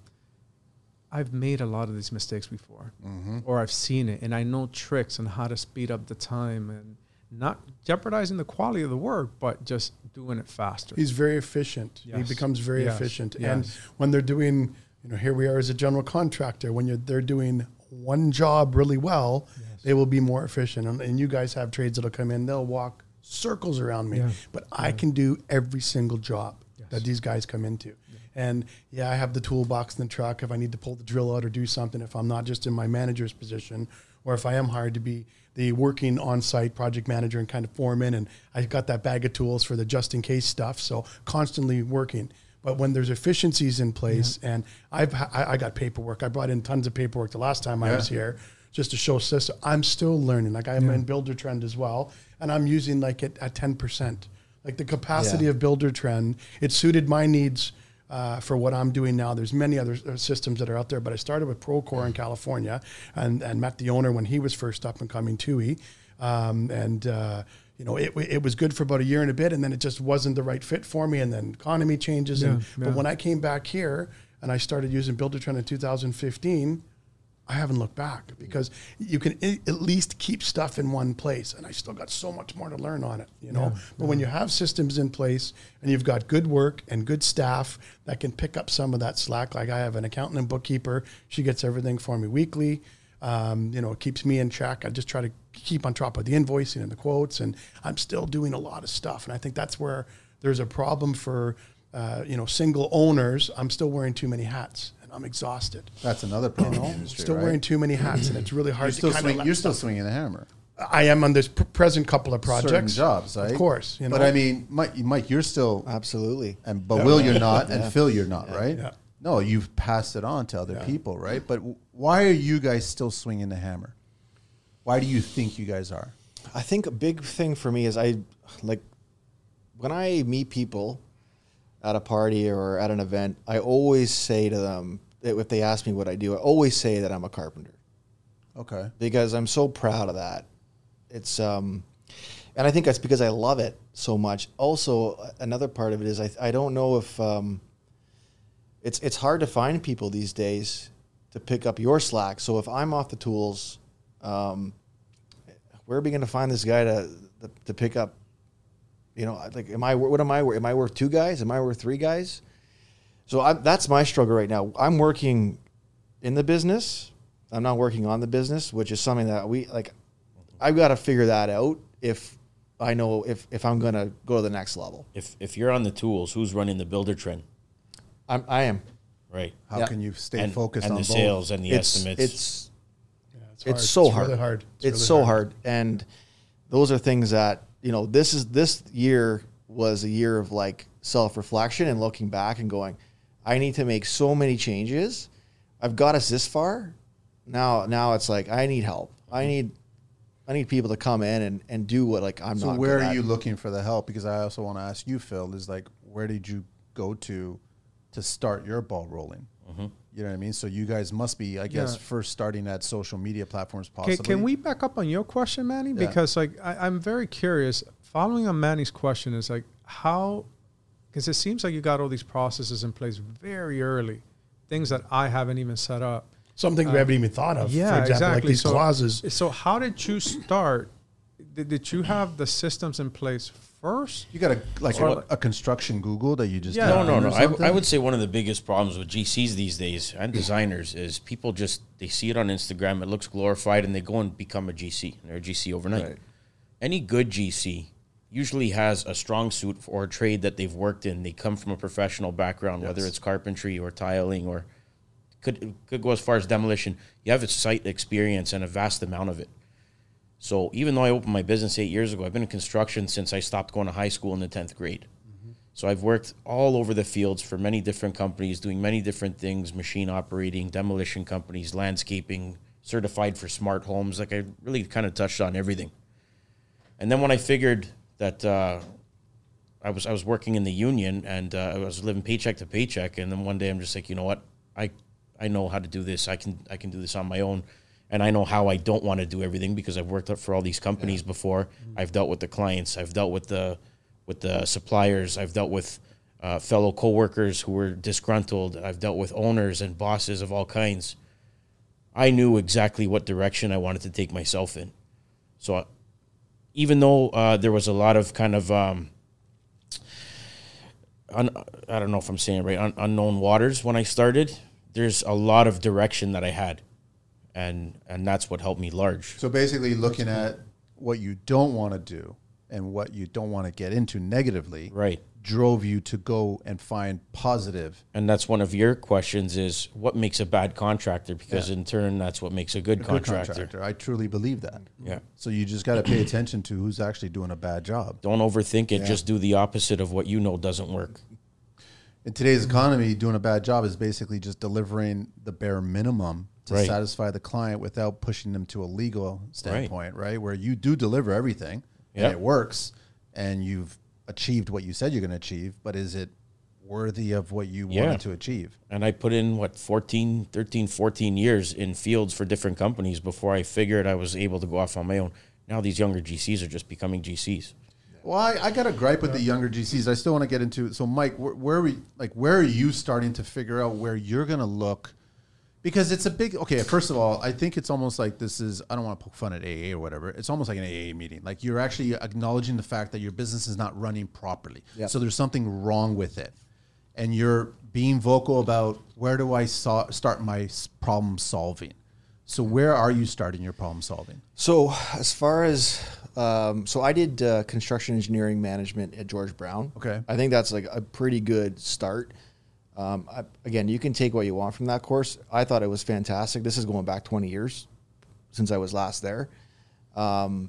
I've made a lot of these mistakes before, mm-hmm. or I've seen it, and I know tricks on how to speed up the time and not jeopardizing the quality of the work, but just doing it faster. He's very efficient. He becomes very Yes. efficient. Yes. And when they're doing, you know, here we are as a general contractor, when you're they're doing one job really well, they will be more efficient. And, and you guys have trades that'll come in, they'll walk circles around me. Yeah. But I can do every single job Yes. that these guys come into. And yeah, I have the toolbox in the truck if I need to pull the drill out or do something, if I'm not just in my manager's position, or if I am hired to be the working on site project manager and kind of foreman. And I've got that bag of tools for the just in case stuff. So constantly working. But when there's efficiencies in place, and I've I, I got paperwork. I brought in tons of paperwork the last time I was here just to show system. I'm still learning. Like I'm in Buildertrend as well, and I'm using like it at ten percent. Like the capacity Yeah. of Buildertrend, it suited my needs uh, for what I'm doing now. There's many other uh, systems that are out there, but I started with Procore in California and, and met the owner when he was first up and coming, Tooey. Um, and, uh, you know, it, it was good for about a year and a bit, and then it just wasn't the right fit for me. And then economy changes. and, Yeah, But when I came back here and I started using Buildertrend in 2015, I haven't looked back because you can i- at least keep stuff in one place, and I still got so much more to learn on it, you know. but when you have systems in place and you've got good work and good staff that can pick up some of that slack, like I have an accountant and bookkeeper, she gets everything for me weekly. Um, you know, it keeps me in check. I just try to keep on top of the invoicing and the quotes, and I'm still doing a lot of stuff. And I think that's where there's a problem for uh, you know single owners. I'm still wearing too many hats, I'm exhausted. That's another problem in the industry. Still right? wearing too many hats, and it's really hard You're to still, swing, you're still swinging the hammer. I am on this pr- present couple of Certain projects. jobs, right? Of course, you know. But I mean, Mike, Mike, you're still, Absolutely. and but Will, you're not, and Phil, you're not, right? Yeah. No, you've passed it on to other Yeah. people, right? But w- why are you guys still swinging the hammer? Why do you think you guys are? I think a big thing for me is I like when I meet people at a party or at an event, I always say to them that if they ask me what I do, I always say that I'm a carpenter Okay. because I'm so proud of that. It's um and I think that's because I love it so much. Also, another part of it is I I don't know if um it's it's hard to find people these days to pick up your slack. So if I'm off the tools, um, where are we going to find this guy to, to to pick up? You know, like, am I what am I? Am I worth two guys? Am I worth three guys? So I, that's my struggle right now. I'm working in the business. I'm not working on the business, which is something that we like. I've got to figure that out if I know if if I'm going to go to the next level. If if you're on the tools, who's running the Buildertrend, I'm, I am. right? How Yeah. can you stay and focused and on the both? sales and the It's estimates. it's Yeah, it's, it's hard. so it's hard. Really hard. It's, really so hard. and those are things that you know. This is this year was a year of like self reflection and looking back and going, I need to make so many changes. I've got us this far. Now, now it's like I need help. I need, I need people to come in and, and do what like I'm So not. So where are you looking for the help? Because I also want to ask you, Phil, is like where did you go to to start your ball rolling? You know what I mean? So you guys must be, I guess, Yeah. first starting at social media platforms Can, possibly. can we back up on your question, Manny? Yeah. Because like I, I'm very curious. Following on Manny's question is like how, because it seems like you got all these processes in place very early, things that I haven't even set up. Something we uh, haven't even thought of. Yeah, for example, exactly. like these so, clauses. So how did you start? Did, did you have the systems in place first? You got a like a, a construction Google that you just Yeah. No, no, no. or I. I would say one of the biggest problems with GCs these days and designers is people just they see it on Instagram, it looks glorified, and they go and become a GC. They're a GC overnight. Right. Any good GC usually has a strong suit or a trade that they've worked in. They come from a professional background, whether it's carpentry or tiling or could could go as far as demolition. You have a site experience and a vast amount of it. So even though I opened my business eight years ago, I've been in construction since I stopped going to high school in the tenth grade. So I've worked all over the fields for many different companies, doing many different things: machine operating, demolition companies, landscaping, certified for smart homes. Like I really kind of touched on everything. And then when I figured that uh, I was I was working in the union and uh, I was living paycheck to paycheck, and then one day I'm just like, you know what, I I know how to do this. I can I can do this on my own, and I know how I don't want to do everything because I've worked for all these companies before. I've dealt with the clients. I've dealt with the with the suppliers. I've dealt with uh, fellow coworkers who were disgruntled. I've dealt with owners and bosses of all kinds. I knew exactly what direction I wanted to take myself in. So, uh, even though uh, there was a lot of kind of um, un, I don't know if I'm saying it right, un, unknown waters when I started, there's a lot of direction that I had, and and that's what helped me large. So basically, looking at what you don't want to do and what you don't want to get into negatively, Right. drove you to go and find positive. And that's one of your questions is what makes a bad contractor? Because Yeah. in turn, that's what makes a good, good contractor. I truly believe that. Yeah. So you just got to pay attention to who's actually doing a bad job. Don't overthink it. Just do the opposite of what you know doesn't work. In today's economy, doing a bad job is basically just delivering the bare minimum to Right. satisfy the client without pushing them to a legal standpoint, right? Where you do deliver everything and it works and you've achieved what you said you're going to achieve, but is it worthy of what you Yeah. wanted to achieve? And I put in what 14, 13, 14 years in fields for different companies before I figured I was able to go off on my own. Now these younger GCs are just becoming GCs. Well, I, I got a gripe with the younger GCs. I still want to get into. it. So, Mike, where, where are we? Like, where are you starting to figure out where you're going to look? Because it's a big. Okay, first of all, I think it's almost like this is. I don't want to poke fun at AA or whatever. It's almost like an AA meeting. Like you're actually acknowledging the fact that your business is not running properly. Yep. So there's something wrong with it, and you're being vocal about where do I so- start my problem solving. So where are you starting your problem solving? So as far as um, so I did uh, construction engineering management at George Brown. Okay. I think that's like a pretty good start. Um, I, again, you can take what you want from that course. I thought it was fantastic. This is going back 20 years since I was last there. Um,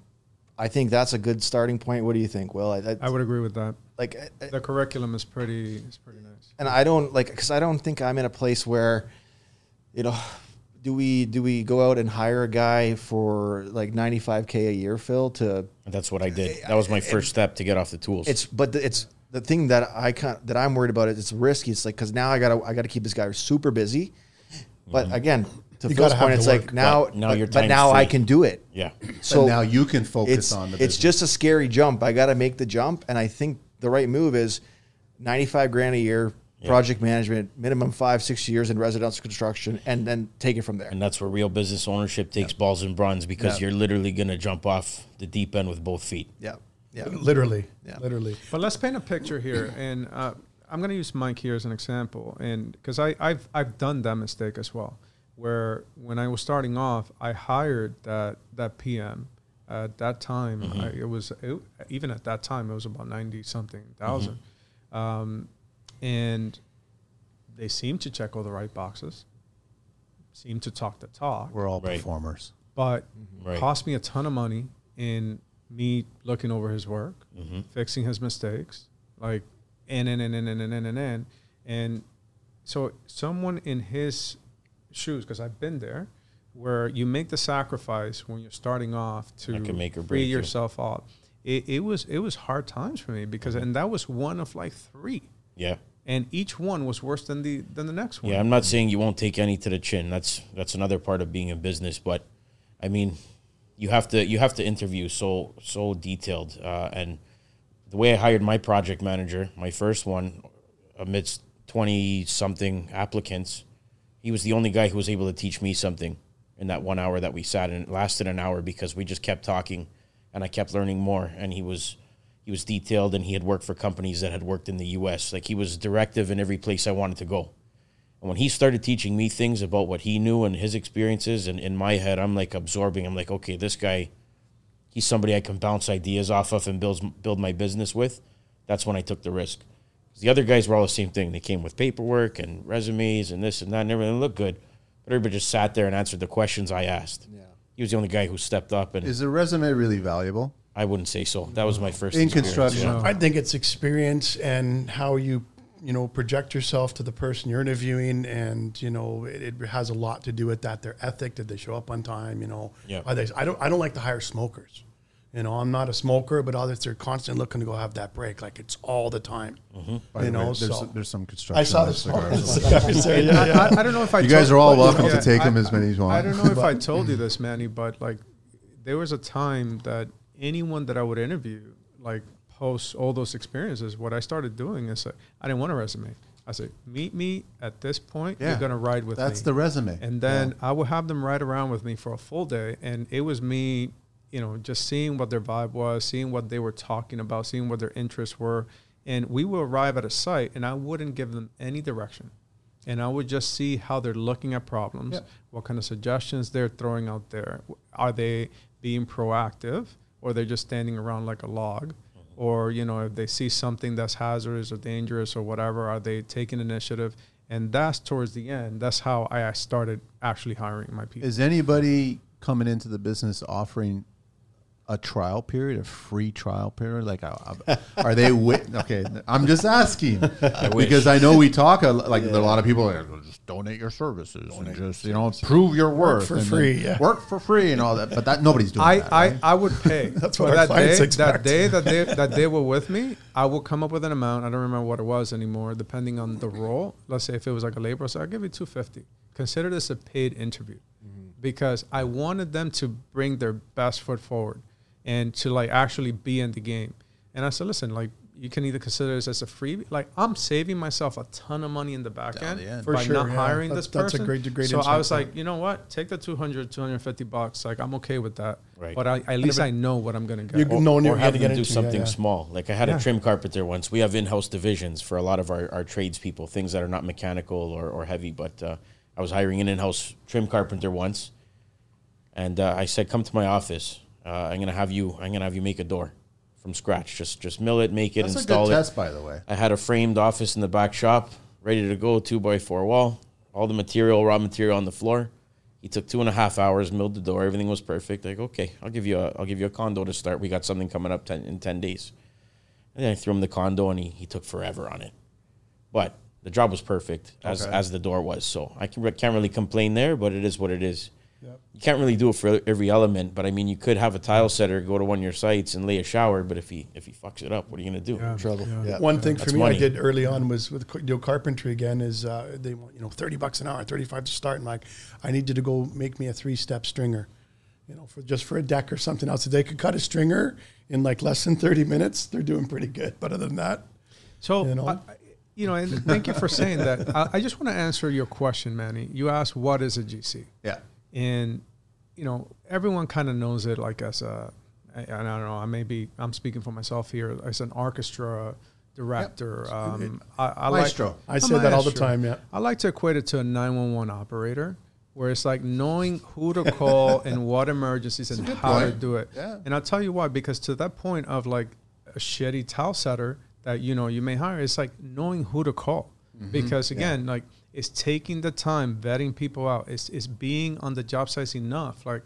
I think that's a good starting point. What do you think, Will? I, I, I would agree with that. like, I- The curriculum is pretty is pretty nice. and I don't like because I don't think I'm in a place where, you know, do we do we go out and hire a guy for like 95k a year, Phil, to that's what I did. That was my first step to get off the tools. It's but the, it's the thing that I can that I'm worried about. Is it's risky. It's like because now I gotta I gotta keep this guy super busy. But mm-hmm. again, to You Phil's gotta point, it's work. like now But now but, your but time's now I can do it. yeah. So So now you can focus it's on the. Business. it's just a scary jump. I got to make the jump, and I think the right move is 95 grand a year. Project management, minimum five, six years in residential construction, and then take it from there. And that's where real business ownership takes balls and bronze because Yeah. you're literally going to jump off the deep end with both feet. Yeah, yeah. Literally. Yeah. Literally. But let's paint a picture here, and uh, I'm going to use Mike here as an example, and because I I've I've done that mistake as well, where when I was starting off, I hired that that PM. At that time, I, it was it, even at that time it was about ninety something 1000 um, and they seemed to check all the right boxes, seemed to talk the talk, We're all Right. performers. but Right. cost me a ton of money in me looking over his work, mm-hmm. fixing his mistakes, like and and and and and and and and and, and so someone in his shoes, because I've been there, where you make the sacrifice when you're starting off to That can make or free break you. yourself up. It, it was it was hard times for me because mm-hmm. and that was one of like three. Yeah. and each one was worse than the than the next one. Yeah, I'm not saying you won't take any to the chin. That's that's another part of being in business. But I mean, you have to you have to interview so so detailed. Uh, and the way I hired my project manager, my first one, amidst twenty something applicants, he was the only guy who was able to teach me something in that one hour that we sat. And it lasted an hour because we just kept talking, and I kept learning more. And he was he was detailed and he had worked for companies that had worked in the US. Like he was directive in every place I wanted to go. And when he started teaching me things about what he knew and his experiences, and in my head, I'm like absorbing. I'm like, okay, this guy, he's somebody I can bounce ideas off of and build build my business with. That's when I took the risk. The other guys were all the same thing. They came with paperwork and resumes and this and that, and everything looked good. But everybody just sat there and answered the questions I asked. Yeah. He was the only guy who stepped up, and Is a resume really valuable? I wouldn't say so. That was my first In construction. yeah. I think it's experience and how you you know project yourself to the person you're interviewing, and you know it, it has a lot to do with that. Their ethic, did they show up on time? You know, Yeah. Are they, I don't I don't like to hire smokers. You know, I'm not a smoker, but others they're constantly looking to go have that break, like it's all the time. Mm-hmm. By You the way, know, there's, so there's some construction. I saw the cigars. cigars there, yeah, yeah. I, I don't know if I. You guys told- are all welcome yeah, to take I- them as many as you want. I don't know if I told you this, Manny, but like, there was a time that anyone that I would interview, like, post all those experiences. What I started doing is like, I didn't want a resume. I said, meet me at this point. Yeah. You're gonna ride with That's me. That's the resume. And then I would have them ride around with me for a full day, and it was me, you know, just seeing what their vibe was, seeing what they were talking about, seeing what their interests were, and we would arrive at a site, and I wouldn't give them any direction, and I would just see how they're looking at problems, Yeah. what kind of suggestions they're throwing out there. Are they being proactive, or they're just standing around like a log? Or you know, if they see something that's hazardous or dangerous or whatever, are they taking initiative? And that's towards the end. That's how I started actually hiring my people. Is anybody coming into the business offering a trial period, a free trial period? Like, are they? Wi- okay, I'm just asking because I know we talk a, like a lot of people are like, just donate your services and just you know prove your worth for and free, yeah. work for free and all that. But that nobody's doing I, that. I, right? I would pay. That's For what that day. That day that they that they were with me, I will come up with an amount. I don't remember what it was anymore, depending on the role. Let's say if it was like a laborer, so I'll give you two fifty. Consider this a paid interview, Mm-hmm. because I wanted them to bring their best foot forward, and to like actually be in the game. And I said, listen, like you can either consider this as a freebie. Like I'm saving myself a ton of money in the back Down end the end. For by sure, not yeah. hiring That's- this that's a person. great- great so I was there. like, you know what? Take the 200, 250 bucks. Like I'm okay with that. Right. But I, at least I know what I'm gonna get. You know or you're have going to them do into something yeah, yeah. small. Like I had Yeah. a trim carpenter once. We have in-house divisions for a lot of our, our tradespeople, things that are not mechanical or, or heavy. But uh, I was hiring an in-house trim carpenter once, and uh, I said, "Come to my office. Uh, I'm gonna have you. I'm gonna have you make a door from scratch. Just just mill it, make it, That's a install good it." test, by the way. I had a framed office in the back shop, ready to go, two by four wall, all the material, raw material on the floor. He took two and a half hours, milled the door, everything was perfect. Like, okay, I'll give you a, I'll give you a condo to start. We got something coming up 10, in ten days. And then I threw him the condo, and he, he took forever on it. But the job was perfect as Okay. as the door was. So I can, can't really complain there, but it is what it is. You can't really do it for every element, but I mean, you could have a tile setter go to one of your sites and lay a shower, but if he if he fucks it up, what are you gonna do? Yeah. Trouble. Yeah. One thing for me money. I did early on was with co- you know, carpentry again is uh, they want you know thirty bucks an hour, thirty five to start, and like I need you to go make me a three step stringer, you know, for just for a deck or something else. If they could cut a stringer in like less than thirty minutes, they're doing pretty good. But other than that, So, You know? I, I- you know, and thank you for saying that. I, I just want to answer your question, Manny. You asked what is a GC, Yeah. And you know, everyone kind of knows it like as a. I, I don't know. I may be. I'm speaking for myself here as an orchestra director. Um, I, I like- Maestro. I A say that all the time. Yeah, I like to equate it to a 911 operator, where it's like knowing who to call and what emergencies and good how to do it. Yeah. And I'll tell you why, because to that point of like a shitty towel setter that you know you may hire, it's like knowing who to call. Mm-hmm. Because again, like it's taking the time vetting people out. It's it's being on the job sites enough. Like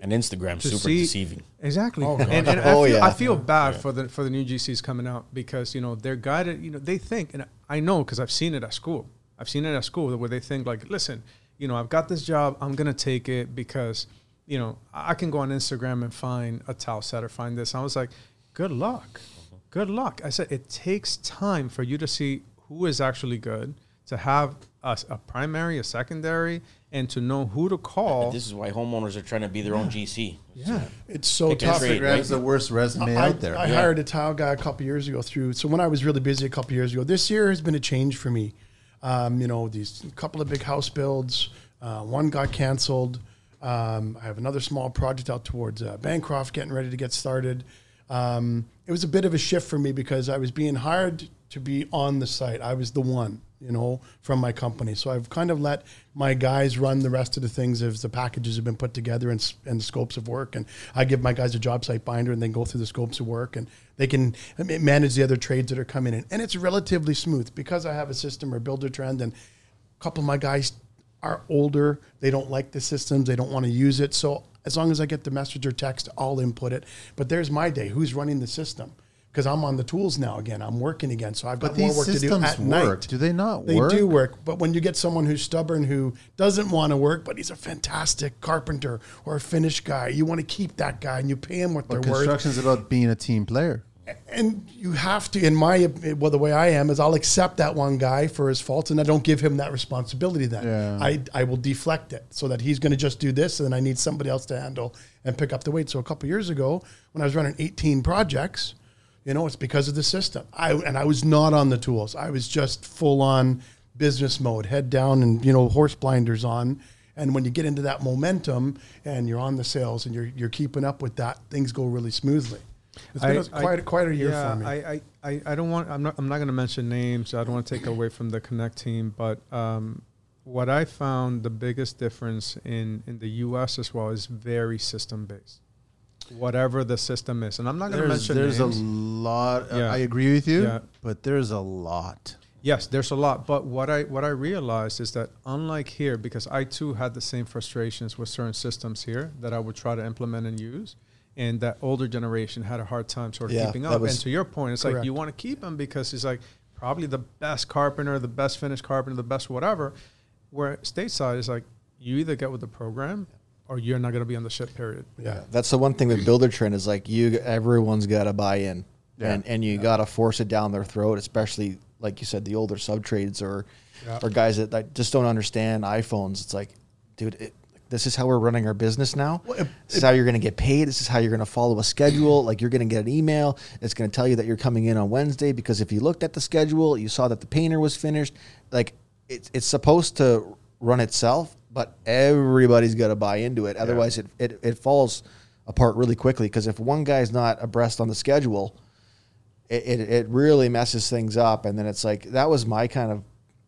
And Instagram's to super see deceiving. exactly. Oh, and and Oh, I feel, yeah. I feel bad for the for the new GCs coming out because you know they're guided. You know they think, and I know because I've seen it at school. I've seen it at school where they think like, listen, you know, I've got this job. I'm gonna take it because you know I I can go on Instagram and find a towel setter, find this. I was like, good luck, good luck. I said it takes time for you to see who is actually good, to have a, a primary, a secondary, and to know who to call. This is why homeowners are trying to be their own GC. yeah. It's so Pick tough. trade. Instagram's the worst resume I, out there. I Yeah. hired a tile guy a couple years ago through. So when I was really busy a couple years ago, this year has been a change for me. Um, you know, these couple of big house builds. Uh, one got canceled. Um, I have another small project out towards uh, Bancroft getting ready to get started. Um, it was a bit of a shift for me because I was being hired to be on the site. I was the one, you know, from my company. So I've kind of let my guys run the rest of the things as the packages have been put together and, and the scopes of work. And I give my guys a job site binder and then go through the scopes of work and they can manage the other trades that are coming in. And it's relatively smooth because I have a system or Buildertrend and a couple of my guys are older. They don't like the systems. They don't want to use it. So as long as I get the message or text, I'll input it. But there's my day. Who's running the system? Because I'm on the tools now again. I'm working again. So I've got But more work to do at work. night. Do they not work? They work? do work. But when you get someone who's stubborn, who doesn't want to work, but he's a fantastic carpenter or a finish guy, you want to keep that guy and you pay him what But they're worth construction's about being a team player. and you have to in my well the way i am is i'll accept that one guy for his faults and i don't give him that responsibility then Yeah. I, I will deflect it so that he's going to just do this and then i need somebody else to handle and pick up the weight so a couple years ago when i was running 18 projects you know it's because of the system i and i was not on the tools i was just full on business mode head down and you know horse blinders on and when you get into that momentum and you're on the sales and you're, you're keeping up with that things go really smoothly it's been a quite, quite a year yeah, for me. I, I, I, I don't want. I'm not. I'm not going to mention names. I don't want to take away from the Connecteam. But um, what I found the biggest difference in in the U.S. as well is very system based. Whatever the system is, and I'm not going to mention there's a lot. Uh, yeah. I agree with you, Yeah. but there's a lot. Yes, there's a lot, but what I what I realized is that unlike here, because I too had the same frustrations with certain systems here that I would try to implement and use, and that older generation had a hard time sort of Yeah, keeping up. and to your point, it's like you want to keep him because he's like probably the best carpenter, the best finished carpenter, the best whatever. Where stateside is like you either get with the program or you're not going to be on the ship. Period. yeah. That's the one thing with Buildertrend is like you everyone's got to buy in, Yeah. and and you got to force it down their throat, especially like you said, the older sub trades or Yeah. or guys that, that just don't understand iPhones. It's like, dude, it, this is how we're running our business now. Well, it- this is how you're going to get paid. This is how you're going to follow a schedule. Like you're going to get an email. It's going to tell you that you're coming in on Wednesday because if you looked at the schedule, you saw that the painter was finished. Like it's it's supposed to run itself, but everybody's got to buy into it. Otherwise, it, it it falls apart really quickly. Because if one guy's not abreast on the schedule, it, it, it really messes things up. And then it's like that was my kind of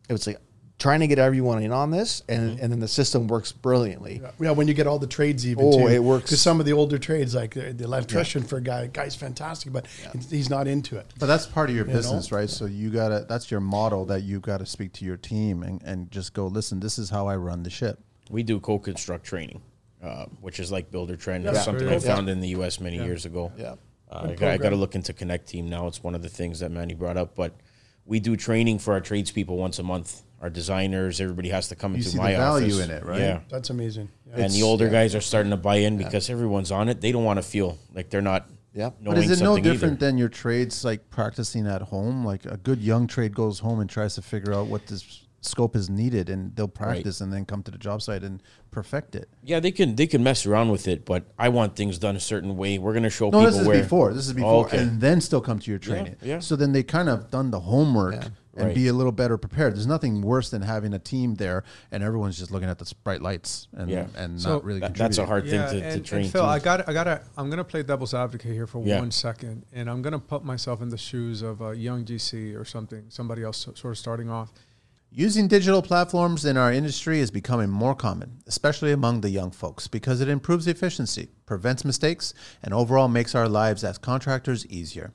it was like trying to get everyone in on this, and and then the system works brilliantly. Yeah, when you get all the trades even Oh, too. it works. Because some of the older trades, like the, the electrician for a guy, guy's fantastic, but he's not into it. But that's part of your You business, know? right? So you gotta. That's your model that you gotta speak to your team and, and just go. Listen, this is how I run the ship. We do CoConstruct training, uh, which is like Buildertrend. Yeah. It's something I Yeah. found in the U.S. many years ago. Yeah. Uh, I, got, I got to look into Connecteam now. It's one of the things that Manny brought up. But we do training for our tradespeople once a month. Our designers, everybody has to come You into see the my value office. in it, right? Yeah. That's amazing. Yeah. and the older guys are starting to buy in because everyone's on it. They don't want to feel like they're not. Yeah. Knowing But is it no something different either. than your trades like practicing at home? Like a good young trade goes home and tries to figure out what this scope is needed, and they'll practice and then come to the job site and perfect it. Yeah, they can they can mess around with it, but I want things done a certain way. We're going to show No, people this is where. before. This is before, Oh, okay. and then still come to your training. yeah. So then they kind of done the homework Yeah. And Right. be a little better prepared. There's nothing worse than having a team there and everyone's just looking at the bright lights and Yeah. and So not really. That- that's a contributing. hard thing to, and, to train. and Phil, too. I got, I got to, I'm gonna play devil's advocate here for Yeah. one second, and I'm gonna put myself in the shoes of a young GC or something, somebody else sort of starting off. Using digital platforms in our industry is becoming more common, especially among the young folks, because it improves efficiency, prevents mistakes, and overall makes our lives as contractors easier.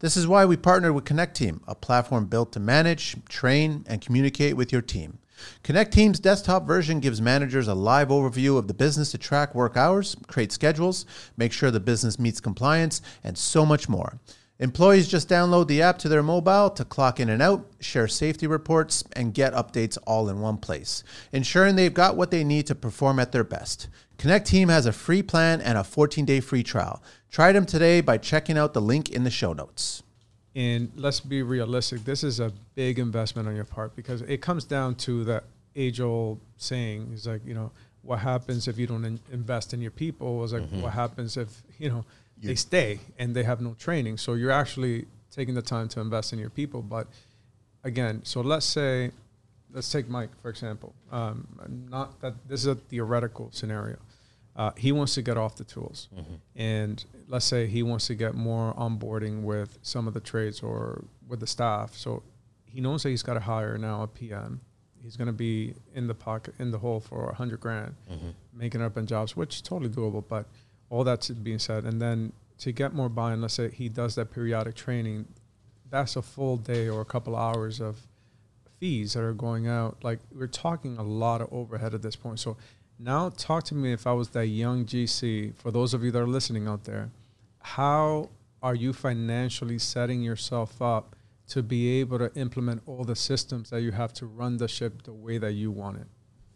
This is why we partnered with Connecteam, a platform built to manage, train, and communicate with your team. Connecteam's desktop version gives managers a live overview of the business to track work hours, create schedules, make sure the business meets compliance, and so much more. Employees just download the app to their mobile to clock in and out, share safety reports, and get updates all in one place, ensuring they've got what they need to perform at their best. Connecteam has a free plan and a 14 day free trial. Try them today by checking out the link in the show notes. And let's be realistic. This is a big investment on your part because it comes down to that age old saying. is like, you know, what happens if you don't in- invest in your people? It's like, Mm-hmm. what happens if, you know, they stay and they have no training? So you're actually taking the time to invest in your people. But again, so let's say, let's take Mike, for example. Um, not that this is a theoretical scenario. Uh, he wants to get off the tools. And let's say he wants to get more onboarding with some of the trades or with the staff. So he knows that he's got to hire now a PM. He's going to be in the pocket, in the hole for a hundred grand, making up in jobs, which is totally doable. But all that's being said, and then to get more buy-in, let's say he does that periodic training, that's a full day or a couple hours of fees that are going out. Like we're talking a lot of overhead at this point. So now talk to me if I was that young GC, for those of you that are listening out there, how are you financially setting yourself up to be able to implement all the systems that you have to run the ship the way that you want it?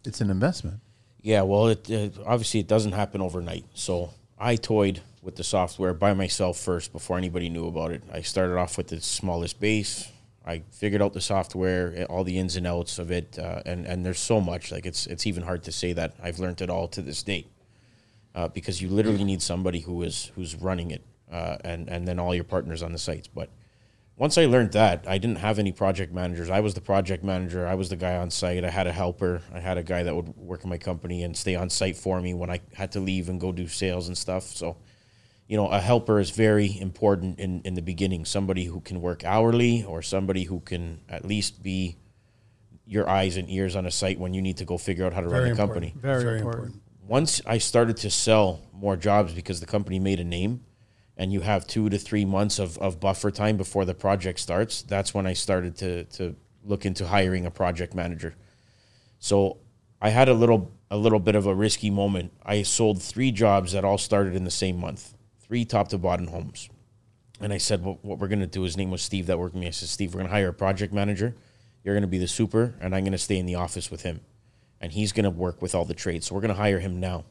It's an investment. Yeah, well, it, it obviously it doesn't happen overnight. So I toyed with the software by myself first before anybody knew about it. I started off with the smallest base. I figured out the software, eh, all the ins and outs of it, uh, and and there's so much. Like it's it's even hard to say that I've learned it all to this date, uh, because you literally need somebody who is who's running it, uh, and and then all your partners on the sites. But once I learned that, I didn't have any project managers. I was the project manager. I was the guy on site. I had a helper. I had a guy that would work in my company and stay on site for me when I had to leave and go do sales and stuff. So, you know, a helper is very important in, in the beginning. Somebody who can work hourly or somebody who can at least be your eyes and ears on a site when you need to go figure out how to Very run a important. company Very, important. once I started to sell more jobs because the company made a name and you have two to three months of, of buffer time before the project starts, that's when I started to, to look into hiring a project manager. So I had a little a little bit of a risky moment. I sold three jobs that all started in the same month, three top to bottom homes. And I said, well, what we're going to do, his name was Steve that worked with me. I said, Steve, we're going to hire a project manager. You're going to be the super, and I'm going to stay in the office with him. And he's going to work with all the trades. So we're going to hire him now.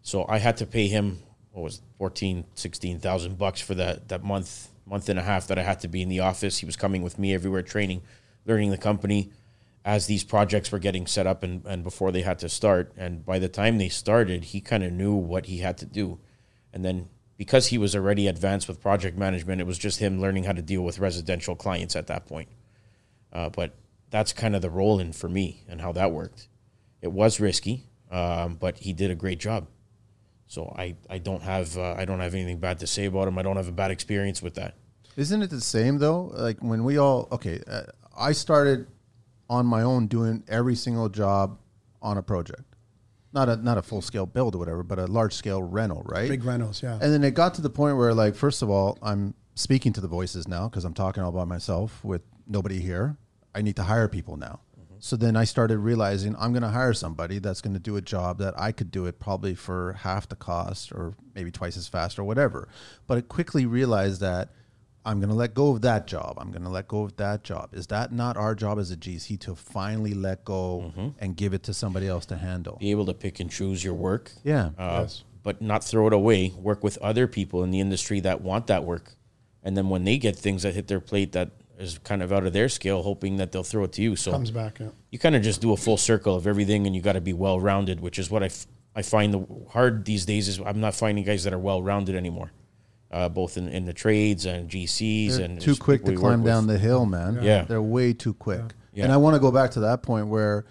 So I had to pay him what was it, 14, 16,000 bucks for that that month month and a half that I had to be in the office. He was coming with me everywhere training, learning the company as these projects were getting set up and, and before they had to start. And by the time they started, he kind of knew what he had to do. And then because he was already advanced with project management, it was just him learning how to deal with residential clients at that point. Uh, but that's kind of the role in for me and how that worked. It was risky, um, but he did a great job. So I, I don't have uh, I don't have anything bad to say about him. I don't have a bad experience with that. Isn't it the same though? Like when we all okay, uh, I started on my own doing every single job on a project, not a not a full scale build or whatever, but a large scale rental, right? Big rentals, yeah. And then it got to the point where, like, first of all, I'm speaking to the voices now because I'm talking all by myself with nobody here. I need to hire people now. Mm-hmm. So then I started realizing I'm going to hire somebody that's going to do a job that I could do it probably for half the cost or maybe twice as fast or whatever. But I quickly realized that I'm going to let go of that job. I'm going to let go of that job. Is that not our job as a GC to finally let go and give it to somebody else to handle? Be able to pick and choose your work, Yeah. uh, Yes. but not throw it away. Work with other people in the industry that want that work, and then when they get things that hit their plate that is kind of out of their scale, hoping that they'll throw it to you. So Comes back, yeah. you kind of just do a full circle of everything, and you got to be well rounded, which is what I, f- I find the hard these days is I'm not finding guys that are well rounded anymore, uh, both in, in the trades and GCs They're and too quick to climb with. down the hill, man. Yeah. they're way too quick. Yeah. And I want to go back to that point where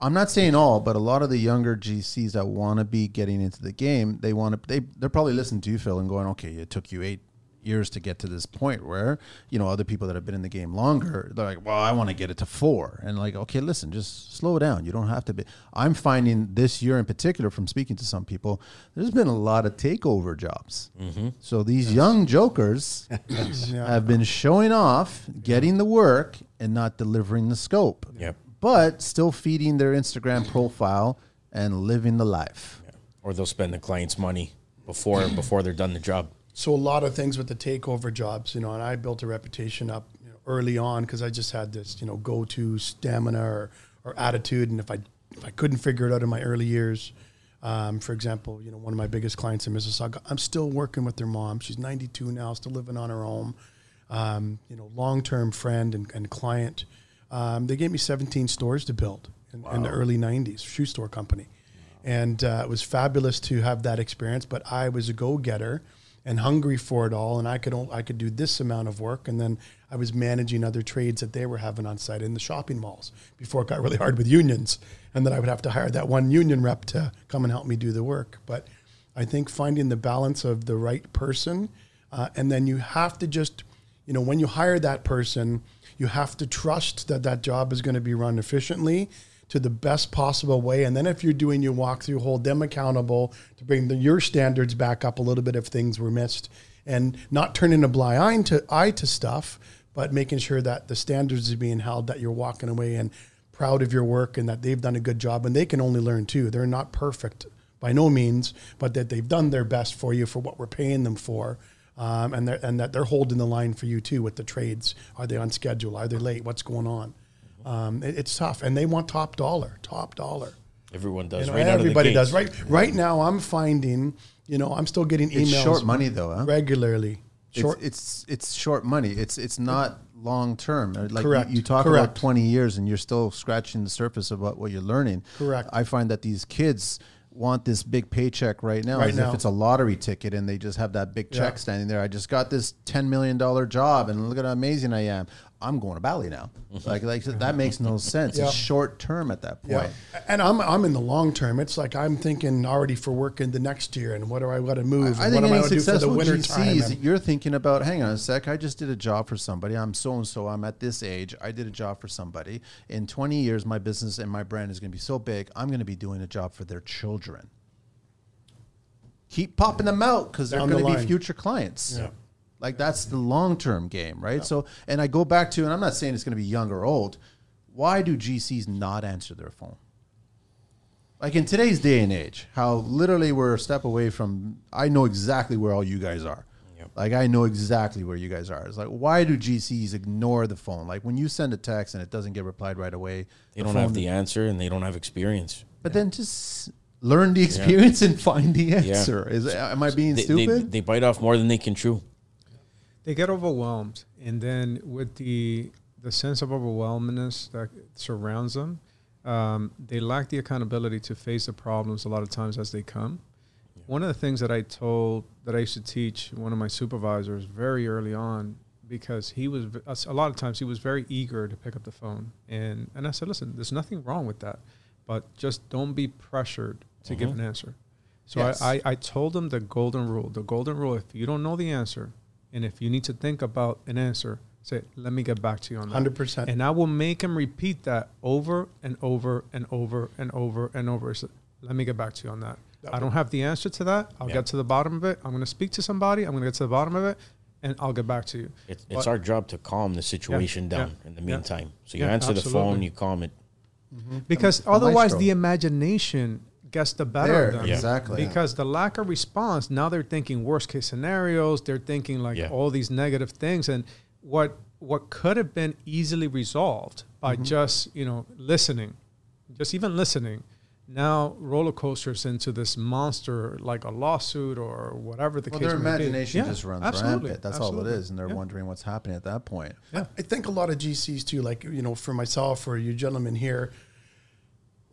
I'm not saying all, but a lot of the younger GCs that want to be getting into the game, they want to. They they're probably listening to you, Phil, and going, "Okay, it took you eight years to get to this point where you know other people that have been in the game longer they're like well i want to get it to four and like okay listen just slow down you don't have to be i'm finding this year in particular from speaking to some people there's been a lot of takeover jobs mm-hmm. so these young jokers have been showing off, getting the work, and not delivering the scope. Yep. But still feeding their Instagram profile and living the life. or they'll spend the client's money before before they're done the job. So a lot of things with the takeover jobs, you know, and I built a reputation up you know, early on because I just had this, you know, go-to stamina or, or attitude, and if I if I couldn't figure it out in my early years, um, for example, you know, one of my biggest clients in Mississauga, I'm still working with their mom. She's 92 now, still living on her own. um, you know, long term friend and, and client. Um, they gave me 17 stores to build in, in the early 90s, shoe store company. And uh, it was fabulous to have that experience. But I was a go getter and hungry for it all. And I could, I could do this amount of work. And then I was managing other trades that they were having on site in the shopping malls before it got really hard with unions. And then I would have to hire that one union rep to come and help me do the work. But I think finding the balance of the right person, uh, and then you have to just, you know, when you hire that person, you have to trust that that job is going to be run efficiently to the best possible way. And then if you're doing your walkthrough, hold them accountable to bring the, your standards back up a little bit if things were missed, and not turning a blind eye to eye to stuff, but making sure that the standards are being held, that you're walking away and proud of your work, and that they've done a good job, and they can only learn too. They're not perfect by no means, but that they've done their best for you for what we're paying them for. Um, and, and that they're holding the line for you too with the trades. Are they on schedule? Are they late? What's going on? Um, it- it's tough, and they want top dollar, top dollar. Everyone does. You know, right out of the everybody does. gates. Right, right now, I'm finding, you know, I'm still getting emails. It's emails short money though, huh? regularly. Short, It's, it's it's short money. It's it's not long term. Like you- Correct. You, talk Correct. about twenty years, and you're still scratching the surface about what you're learning. Correct. I find that these kids want this big paycheck right now, Right as now. if it's a lottery ticket, and they just have that big check Yeah. standing there. I just got this ten million dollar job, and look at how amazing I am. I'm going to Bali now. like like that makes no sense. Yeah. It's short term at that point. yeah, and I'm I'm in the long term. It's like I'm thinking already for work in the next year, and what do I want to move? I and think what am I any going to do for the successful winter GC time? and- you're thinking about, hang on a sec, I just did a job for somebody. I'm so and so. I'm at this age. I did a job for somebody. In 20 years, my business and my brand is going to be so big. I'm going to be doing a job for their children. Keep popping them out because they're going the to be future clients. Yeah. Like that's the long term game, right? So, and I go back to, and I'm not saying it's going to be young or old. Why do GCs not answer their phone? Like in today's day and age, how literally we're a step away from. I know exactly where all you guys are. Yep. Like I know exactly where you guys are. It's like why do GCs ignore the phone? Like when you send a text and it doesn't get replied right away, They don't have the answer and they don't have experience. But then just learn the experience and find the answer. Is am I being They, they, stupid? they bite off more than they can chew. They get overwhelmed and then with the the sense of overwhelmness that surrounds them um, they lack the accountability to face the problems a lot of times as they come one of the things that i told that i used to teach one of my supervisors very early on because he was a lot of times he was very eager to pick up the phone and and i said listen there's nothing wrong with that but just don't be pressured to give an answer so Yes. I, I, I told him the golden rule. The golden rule: if you don't know the answer, and if you need to think about an answer, say, "Let me get back to you on that." 100%. And I will make him repeat that over and over and over and over and over. So, Let me get back to you on that. I don't have the answer to that. I'll Yeah. get to the bottom of it. I'm going to speak to somebody. I'm going to get to the bottom of it, and I'll get back to you. It's, it's our job to calm the situation yeah, down in the yeah. meantime. So you Yeah, answer the phone, you calm it. because the otherwise the imagination gets the better There, of them. Yeah. exactly. Because the lack of response, now they're thinking worst case scenarios. They're thinking like Yeah. all these negative things, and what what could have been easily resolved by Mm-hmm. just you know listening, just even listening, now roller coasters into this monster like a lawsuit or whatever the well, case their may be. imagination Yeah, just runs absolutely, rampant. That's all it is, and they're Yeah. wondering what's happening at that point. Yeah. I think a lot of GCs too, like you know, for myself or you gentlemen here,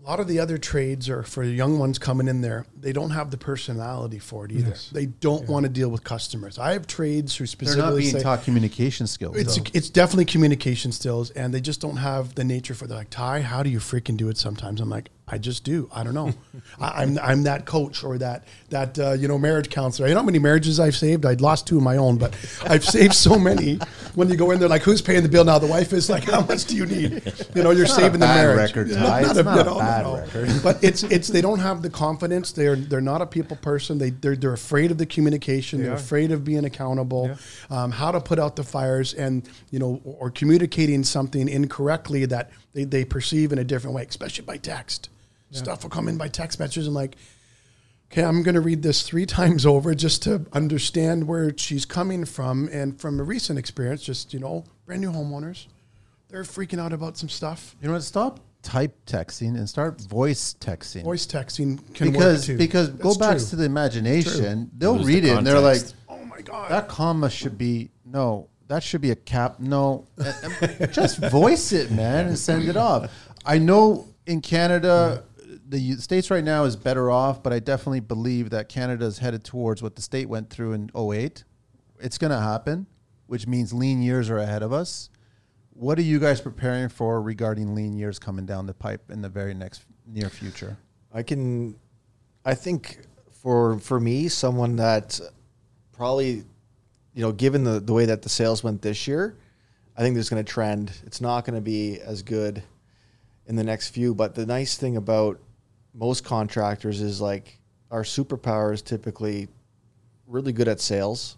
a lot of the other trades are for the young ones coming in there, they don't have the personality for it either. Yes. They don't want to deal with customers. I have trades who They're specifically not being say taught communication skills. it's though. it's definitely communication skills, and they just don't have the nature for. They're like Ty, how do you freaking do it? Sometimes I'm like, I just do. I don't know. I, I'm I'm that coach or that that uh, you know marriage counselor. You know how many marriages I've saved? I'd lost two of my own, but I've saved so many. When you go in there, like who's paying the bill now? The wife is like, how much do you need? You know, you're saving the bad marriage. record, Ty. It's a- not you a bad no. record. But it's it's they don't have the confidence. They're they're not a people person. They they're they're afraid of the communication. They They're are. afraid of being accountable. Um, how to put out the fires and you know or, or communicating something incorrectly that they, they perceive in a different way, especially by text. Stuff will come in by text messages and like, okay, I'm going to read this three times over just to understand where she's coming from. And from a recent experience, just you know, brand new homeowners, they're freaking out about some stuff. You know what? Stop type texting and start voice texting. Voice texting can because work too. because go That's back to the imagination. They'll Lose the read it and they're like, oh my god, that comma should be no. that should be a cap. No, just voice it, man, and send it off. I know in Canada, the states right now is better off, but I definitely believe that Canada is headed towards what the state went through in 08. It's going to happen, which means lean years are ahead of us. What are you guys preparing for regarding lean years coming down the pipe in the very next near future? I can, I think for for me, someone that probably, you know, given the the way that the sales went this year, I think there's going to trend. It's not going to be as good in the next few. But the nice thing about most contractors is like our superpower is typically really good at sales.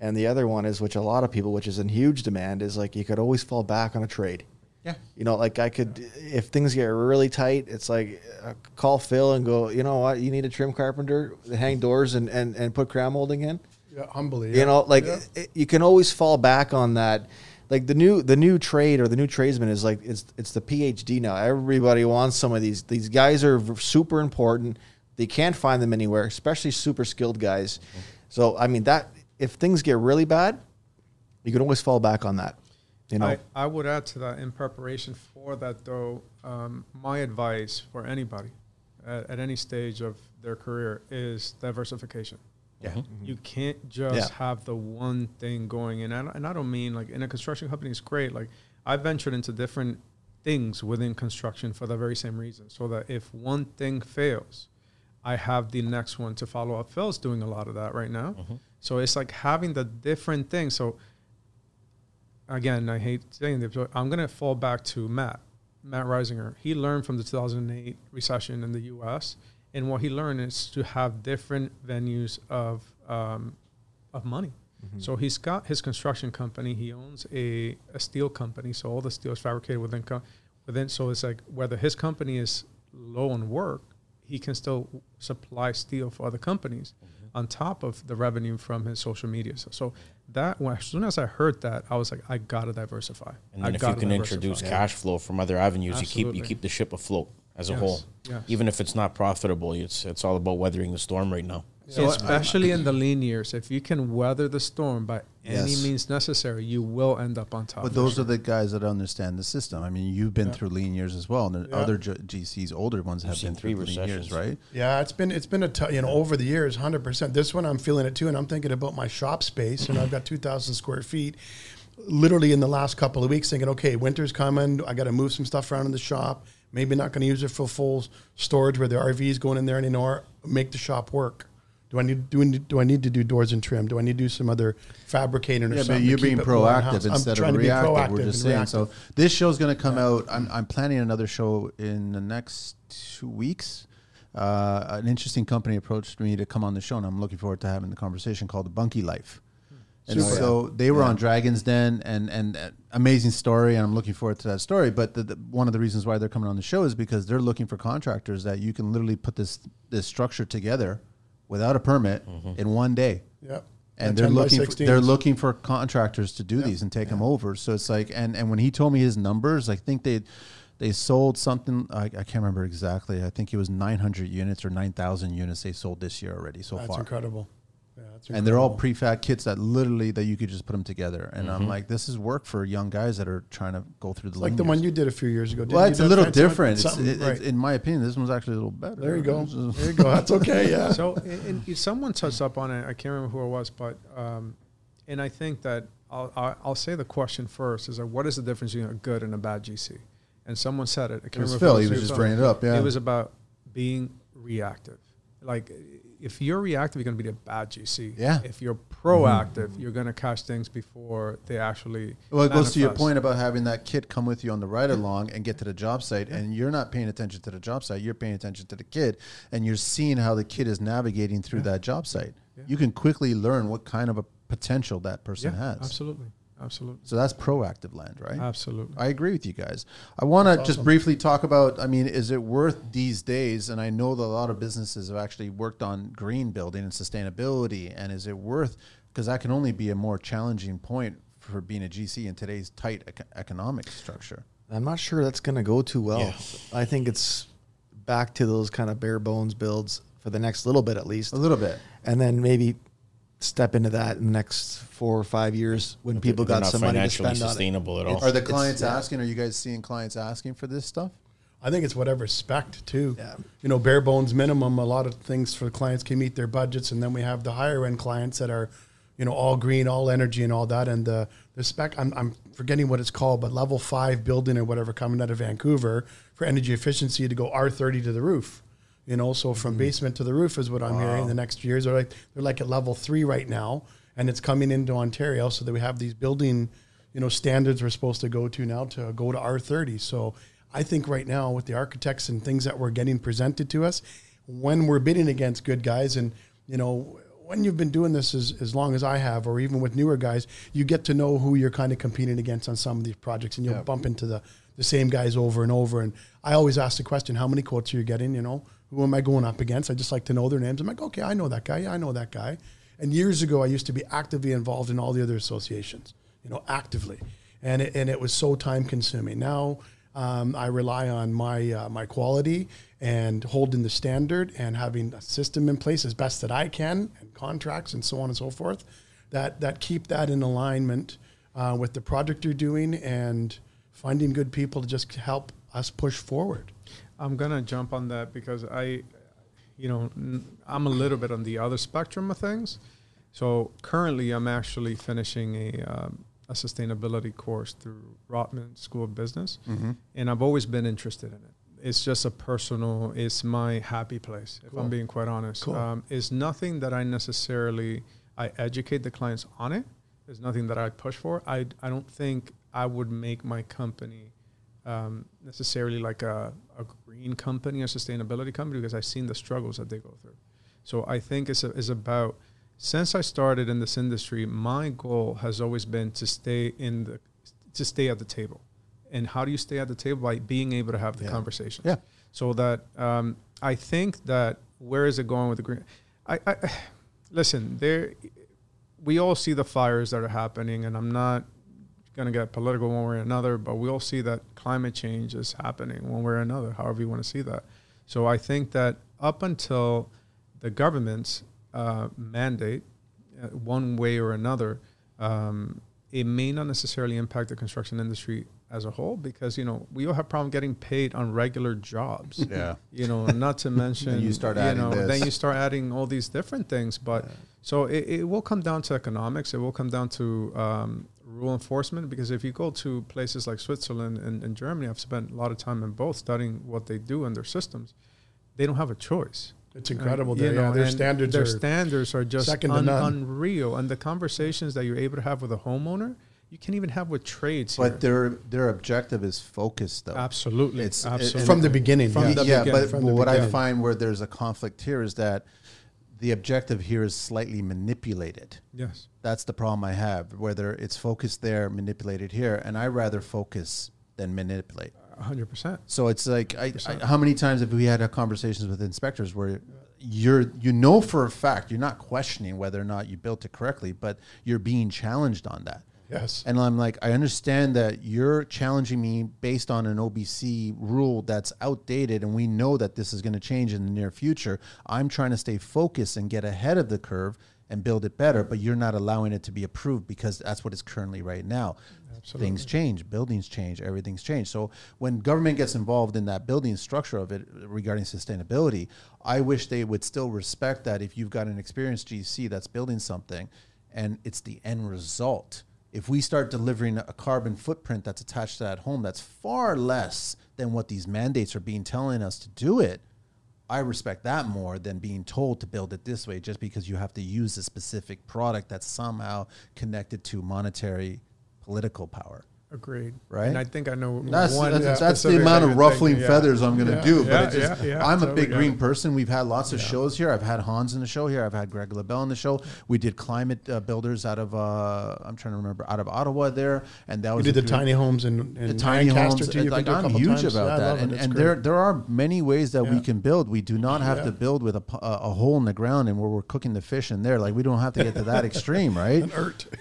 And the other one is, which a lot of people, which is in huge demand, is like you could always fall back on a trade. Yeah. You know, like I could, if things get really tight, it's like uh, call Phil and go, you know what, you need a trim carpenter, to hang doors and, and, and put crown molding in. Yeah, humbly. You yeah. know, like Yeah. it, you can always fall back on that. Like the new the new trade or the new tradesman is like it's it's the PhD now. Everybody wants some of these. These guys are super important. They can't find them anywhere, especially super skilled guys. So I mean that if things get really bad, you can always fall back on that. You know, I, I would add to that in preparation for that, though, um, my advice for anybody at, at any stage of their career is diversification. Yeah. Mm-hmm. Mm-hmm. You can't just Yeah. have the one thing going. And I, and I don't mean like in a construction company, it's great. Like I ventured into different things within construction for the very same reason. So that if one thing fails, I have the next one to follow up. Phil's doing a lot of that right now. Mm-hmm. So it's like having the different things. So again, I hate saying this, but I'm going to fall back to Matt, Matt Risinger. He learned from the 2008 recession in the U.S. And what he learned is to have different venues of um, of money. So he's got his construction company. He owns a, a steel company. So all the steel is fabricated within co- within. So it's like whether his company is low on work, he can still supply steel for other companies on top of the revenue from his social media. So, so that when, as soon as I heard that, I was like, I gotta diversify. And I if you can diversify. introduce cash flow from other avenues, you keep you keep the ship afloat as a Yes, whole. yes. Even if it's not profitable, it's it's all about weathering the storm right now. So I- especially in the lean years, if you can weather the storm by any Yes. means necessary, you will end up on top. But those are the guys that understand the system. I mean, you've been Yeah. through lean years as well, and Yeah. other G- GCs, older ones, have seen been through three lean years, recessions. right? Yeah, it's been it's been a t- you know over the years, hundred percent. This one I'm feeling it too, and I'm thinking about my shop space, and I've got two thousand square feet. Literally in the last couple of weeks, thinking, okay, winter's coming. I got to move some stuff around in the shop. Maybe not going to use it for full storage where the RV is going in there anymore. Make the shop work. Do I need do do I need to do doors and trim? Do I need to do some other fabricating or Yeah, something? but you're being it more in-house? proactive instead of reactive. We're just saying. So reactive. this show's going to come out. I'm, I'm planning another show in the next two weeks. Uh, an interesting company approached me to come on the show, and I'm looking forward to having the conversation called the Bunkie Life. And Super. so they were on Dragon's Den, and and uh, amazing story, and I'm looking forward to that story. But the, the, one of the reasons why they're coming on the show is because they're looking for contractors that you can literally put this this structure together without a permit in one day yeah. and The they're looking for, they're looking for contractors to do these and take them over. So it's like and and when he told me his numbers, I think they they sold something I, I can't remember exactly. I think it was 900 units or 9,000 units they sold this year already so That's far. That's incredible. Yeah, that's And they're all prefab kits that literally that you could just put them together. And Mm-hmm. I'm like, this is work for young guys that are trying to go through the like the one you did a few years ago. didn't Well, it's a little different. It's, it, right. it's, in my opinion, this one's actually a little better. There you go. There you go. That's okay. Yeah. so and, and someone touched up on it. I can't remember who it was, but um, and I think that I'll, I'll I'll say the question first is that what is the difference between a good and a bad GC? And someone said it. I can't It was remember Phil. it He was just bringing it up. Yeah. It was about being reactive. Like if you're reactive, you're going to be a bad GC. Yeah. If you're proactive, mm-hmm. you're going to catch things before they actually. Well, it goes to your point about having that kid come with you on the ride along and get to the job site, and you're not paying attention to the job site. You're paying attention to the kid, and you're seeing how the kid is navigating through that job site. You can quickly learn what kind of a potential that person Yeah, has. absolutely, absolutely, So that's proactive land, right? absolutely. I agree with you guys. I want to That's just awesome. briefly talk about. I mean, is it worth these days? And I know that a lot of businesses have actually worked on green building and sustainability. And is it worth? Because that can only be a more challenging point for being a GC in today's tight ec- economic structure. I'm not sure that's going to go too well. Yeah. I think it's back to those kind of bare bones builds for the next little bit at least. A little bit. and then maybe step into that in the next four or five years when people They're got not some money to financially spend on it. sustainable at all. Are the It's- clients yeah. asking? Are you guys seeing clients asking for this stuff? I think it's whatever spec too. Yeah. You know, bare bones minimum. A lot of things for the clients can meet their budgets, and then we have the higher end clients that are, you know, all green, all energy, and all that. And the the spec, I'm I'm forgetting what it's called, but level five building or whatever coming out of Vancouver for energy efficiency to go R30 to the roof. You know, so from mm-hmm. basement to the roof is what I'm hearing. The next years are like they're like at level three right now, and it's coming into Ontario, so that we have these building, you know, standards we're supposed to go to now to go to R30. So I think right now with the architects and things that we're getting presented to us, when we're bidding against good guys, and you know, when you've been doing this as, as long as I have, or even with newer guys, you get to know who you're kind of competing against on some of these projects, and you'll bump into the the same guys over and over. And I always ask the question, how many quotes are you getting? You know, who am I going up against? I just like to know their names. I'm like, okay, I know that guy. Yeah, I know that guy. And years ago, I used to be actively involved in all the other associations, you know, actively. And it, and it was so time consuming. Now um, I rely on my, uh, my quality and holding the standard and having a system in place as best that I can and contracts and so on and so forth that, that keep that in alignment uh, with the project you're doing and finding good people to just help us push forward. I'm gonna jump on that because I, you know, I'm a little bit on the other spectrum of things. So currently, I'm actually finishing a um, a sustainability course through Rotman School of Business, and I've always been interested in it. It's just a personal. It's my happy place. If I'm being quite honest, Cool. um, it's nothing that I necessarily I educate the clients on it. It's nothing that I push for. I I don't think I would make my company um, necessarily like a, a green company, a sustainability company, because I've seen the struggles that they go through. So I think it's, a, it's about, since I started in this industry, my goal has always been to stay in the, to stay at the table. And how do you stay at the table? By being able to have the Yeah. conversations. Yeah. So that um, I think that where is it going with the green? I, I listen. There, we all see the fires that are happening, and I'm not going to get political one way or another, but we'll see that climate change is happening one way or another, however you want to see that. So I think that up until the governments uh, mandate uh, one way or another, um, it may not necessarily impact the construction industry as a whole because you know we all have problem getting paid on regular jobs. Yeah. You know, not to mention you start adding know, this. then you start adding all these different things. But so it, it will come down to economics. It will come down to um, rule enforcement because if you go to places like Switzerland and, and Germany, I've spent a lot of time in both studying what they do and their systems. They don't have a choice. It's incredible. Uh, there, yeah, their standards their are standards are just second to un- none. unreal. And the conversations that you're able to have with a homeowner, you can't even have with trades But here. their their objective is focused though. absolutely, It's- it- from the beginning. From yeah. the yeah, beginning, but from the what I find where there's a conflict here is that the objective here is slightly manipulated. yes, That's the problem I have. Whether it's focused there, manipulated here, and I rather focus than manipulate. hundred percent. So it's like, I, I, how many times have we had conversations with inspectors where you're, you know, for a fact, you're not questioning whether or not you built it correctly, but you're being challenged on that. Yes. And I'm like, I understand that you're challenging me based on an OBC rule that's outdated, and we know that this is going to change in the near future. I'm trying to stay focused and get ahead of the curve and build it better, but you're not allowing it to be approved because that's what it's currently right now. Absolutely. Things change, buildings change, everything's changed. So when government gets involved in that building structure of it regarding sustainability, I wish they would still respect that if you've got an experienced GC that's building something and it's the end result. If we start delivering a carbon footprint that's attached to that home that's far less than what these mandates are being telling us to do it, I respect that more than being told to build it this way just because you have to use a specific product that's somehow connected to monetary political power. Agreed. Right? And I think I know That's, one. that's, that's the amount of ruffling thinking, yeah. feathers I'm going to Yeah. do. But Yeah, it's just, yeah, yeah, I'm a big green it. person. We've had lots of shows here. I've had Hans in the show here. I've had Greg LaBelle in the show. We did climate uh, builders out of, uh, I'm trying to remember, out of Ottawa there. And that We was did the tiny homes in, in the tiny Lancaster homes. too. You've like, been to a I'm huge times. about Yeah, that, and, and there there are many ways that we can build. We do not have Yeah. to build with a hole in the ground and where we're cooking the fish in there. Like we don't have to get to that extreme, right?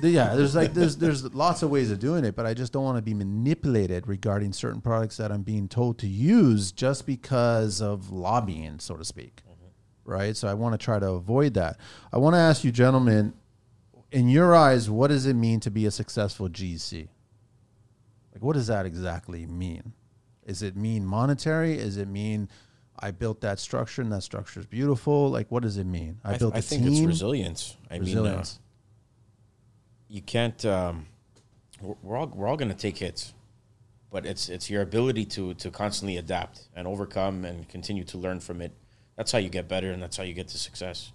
Yeah, there's like there's there's lots of ways of doing it, but I just don't want to be manipulated regarding certain products that I'm being told to use just because of lobbying, so to speak. Right? So I want to try to avoid that. I want to ask you gentlemen in your eyes, what does it mean to be a successful GC? Like, what does that exactly mean? Is it mean monetary? Is it mean I built that structure and that structure is beautiful? Like, what does it mean? I, I, built I a think team. it's resilience. I mean, uh, Resilience. you can't. Um, we're we're all we're all going to take hits, but it's it's your ability to to constantly adapt and overcome and continue to learn from it. That's how you get better, and that's how you get to success.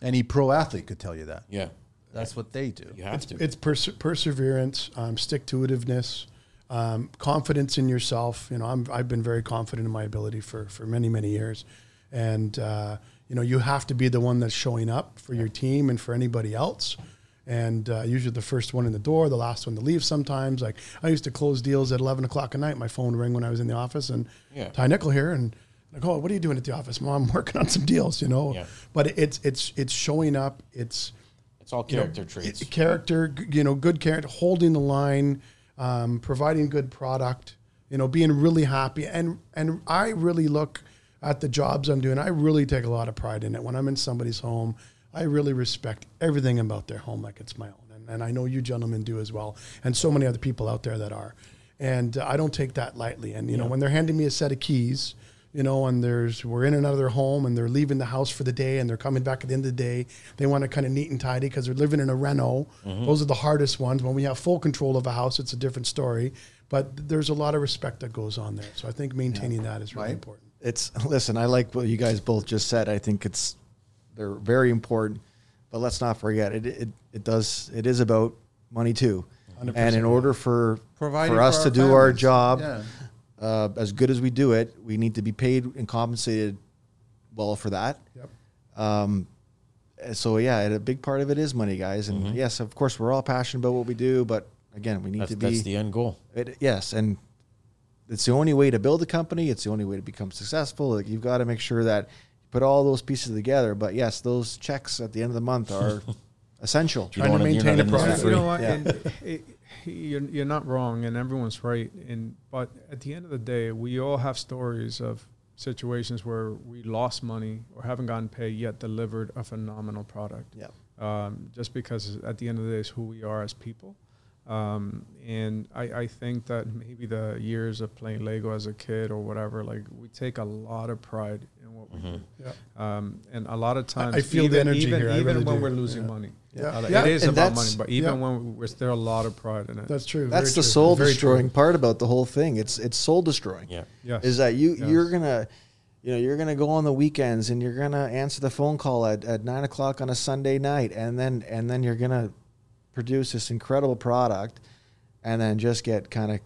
Any pro athlete could tell you that. Yeah, That's what they do. you have It's, to. it's perse- perseverance, um, stick to itiveness, um, confidence in yourself. You know, I'm, I've been very confident in my ability for, for many, many years. And, uh, you know, you have to be the one that's showing up for your team and for anybody else. And uh, usually the first one in the door, the last one to leave sometimes. Like I used to close deals at 11 o'clock at night. My phone would ring when I was in the office and Yeah. Ty Nickel here. And like, oh, what are you doing at the office? Mom, I'm working on some deals, you know. Yeah. But it's, it's, it's showing up. It's, it's all you know, character traits. i- Character, you know, good character, holding the line, um, providing good product, you know, being really happy. And and I really look at the jobs I'm doing. I really take a lot of pride in it. When I'm in somebody's home, I really respect everything about their home like it's my own. And, and I know you gentlemen do as well, and so many other people out there that are. And uh, I don't take that lightly. And you know, when they're handing me a set of keys, you know, and there's we're in another home and they're leaving the house for the day and they're coming back at the end of the day. They want to kind of neat and tidy because they're living in a reno. Those are the hardest ones. When we have full control of a house, it's a different story. But there's a lot of respect that goes on there. So I think maintaining that is really Mike? important. It's listen. I like what you guys both just said. I think it's they're very important, but let's not forget it. It, it does. It is about money too. And in order for Providing for us for to our do our job Yeah. uh, as good as we do it, we need to be paid and compensated well for that. Yep. Um, so yeah, a big part of it is money, guys. And yes, of course, we're all passionate about what we do, but again, we need That's, to be that's the end goal. it, yes, and it's the only way to build a company. It's the only way to become successful. Like you've got to make sure that you put all those pieces together. But yes, those checks at the end of the month are essential. You Trying to maintain not a in product. you know what? Yeah. And it, you're, you're not wrong, and everyone's right. And but at the end of the day, we all have stories of situations where we lost money or haven't gotten paid yet delivered a phenomenal product. Yeah. Um, just because at the end of the day, it's who we are as people. Um, and I, I think that maybe the years of playing Lego as a kid or whatever, like we take a lot of pride in what we do. Yeah. Um, and a lot of times, I feel the energy even, here. Even really when do. we're losing Yeah. money, Yeah. Yeah. it is And about money. But even yeah. when we're still a lot of pride in it. That's true. That's Very the true. soul Very destroying true. part about the whole thing. It's it's soul destroying. Yeah. yes. Is that you Yes. you're gonna you know you're gonna go on the weekends and you're gonna answer the phone call at, at nine o'clock on a Sunday night and then and then you're gonna produce this incredible product and then just get kind of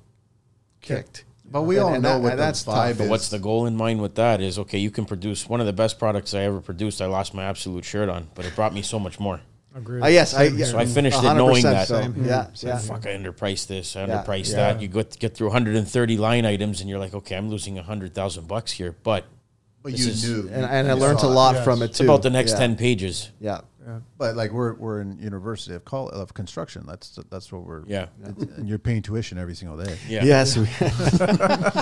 kicked. But we And- all and know that- what the that's vibe tough. But what's the goal in mind with that is okay, you can produce one of the best products I ever produced. I lost my absolute shirt on, but it brought me so much more. Agreed. Uh, yes, I, yeah, So I finished it knowing that. So. Same here. Yeah, Same yeah. Fuck, I underpriced this, I underpriced Yeah. that. You get get through 130 line items, and you're like, okay, I'm losing hundred thousand bucks here, but But you is- knew, And, and I learned a lot Yes. from it it's about the next yeah. 10 pages. Yeah. Yeah. But like we're we're in University of Col- of construction. That's that's what we're. Yeah. And you're paying tuition every single day. Yeah. Yes. we-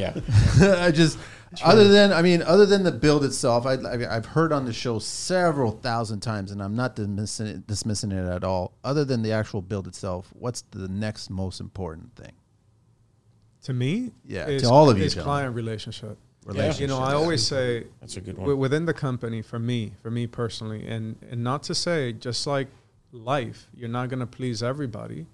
Yeah. I just other than I mean other than the build itself, I, I I've heard on the show several thousand times, and I'm not dismissing it, dismissing it at all. Other than the actual build itself, what's the next most important thing? to me, Yeah, is, to all of you, is gentlemen. client relationship. You know, I always say That's a good one. within the company, for me, for me personally, and and not to say just like life, you're not going to please everybody,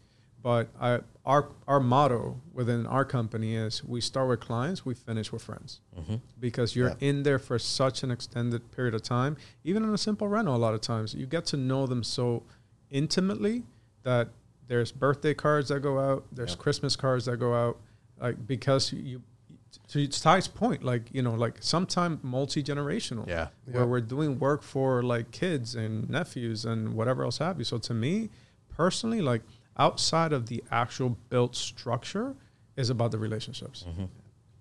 but I, our our motto within our company is we start with clients, we finish with friends, Mm-hmm. because you're in there for such an extended period of time. Even in a simple rental, a lot of times you get to know them so intimately that there's birthday cards that go out, there's Yeah. Christmas cards that go out, like because you. To Ty's point, like you know, like sometime multi generational Yeah. where we're doing work for like kids and nephews and whatever else have you. So to me, personally, like outside of the actual built structure, is about the relationships. Mm-hmm.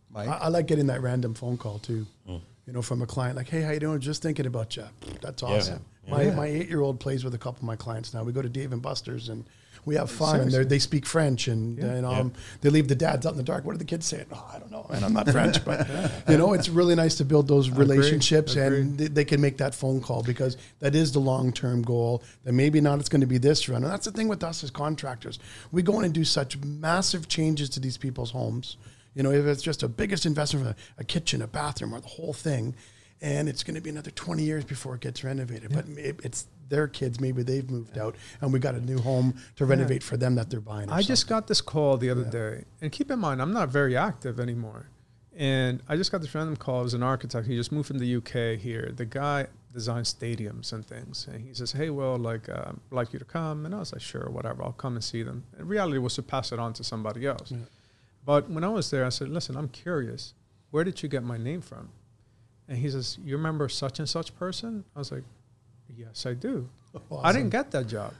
Mike? I, I like getting that random phone call too. Mm. You know, from a client like, "Hey, how you doing? Just thinking about you." That's awesome. My my eight year old plays with a couple of my clients now. We go to Dave and Buster's, and we have fun, and they they speak French, and, and um, they leave the dads out in the dark. What are the kids saying? Oh, I don't know, and I'm not French, but you know, it's really nice to build those relationships, and they, they can make that phone call because that is the long term goal. That maybe not it's going to be this run, and that's the thing with us as contractors. We go in and do such massive changes to these people's homes. You know, if it's just a biggest investment for a, a kitchen, a bathroom, or the whole thing, and it's going to be another 20 years before it gets renovated. But it, it's their kids, maybe they've moved out, and we got a new home to renovate for them that they're buying. I just got this call the other day, and keep in mind, I'm not very active anymore. And I just got this random call. It was an architect. He just moved from the UK here. The guy designs stadiums and things. And he says, "Hey, well, like, uh, I'd like you to come." And I was like, "Sure, whatever. I'll come and see them." And reality was to pass it on to somebody else. But when I was there, I said, "Listen, I'm curious. Where did you get my name from?" And he says, "You remember such and such person?" I was like, "Yes, I do." I didn't get that job.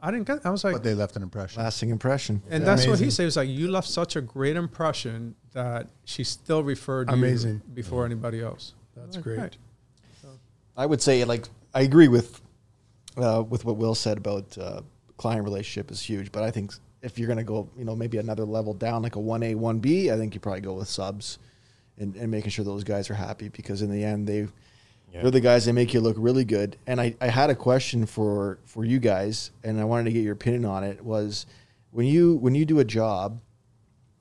I didn't get. I was like, But they left an impression. Lasting impression. and Yeah. that's what he said. He was like, "You left such a great impression that she still referred Amazing. you before anybody else." That's Like, great. right. I would say like I agree with uh, with what Will said about uh, client relationship is huge, but I think if you're going to go, you know, maybe another level down, like a one A, one B, I think you probably go with subs and, and making sure those guys are happy because in the end they Yeah. they're the guys that make you look really good. And I, I had a question for for you guys, and I wanted to get your opinion on it. Was when you when you do a job,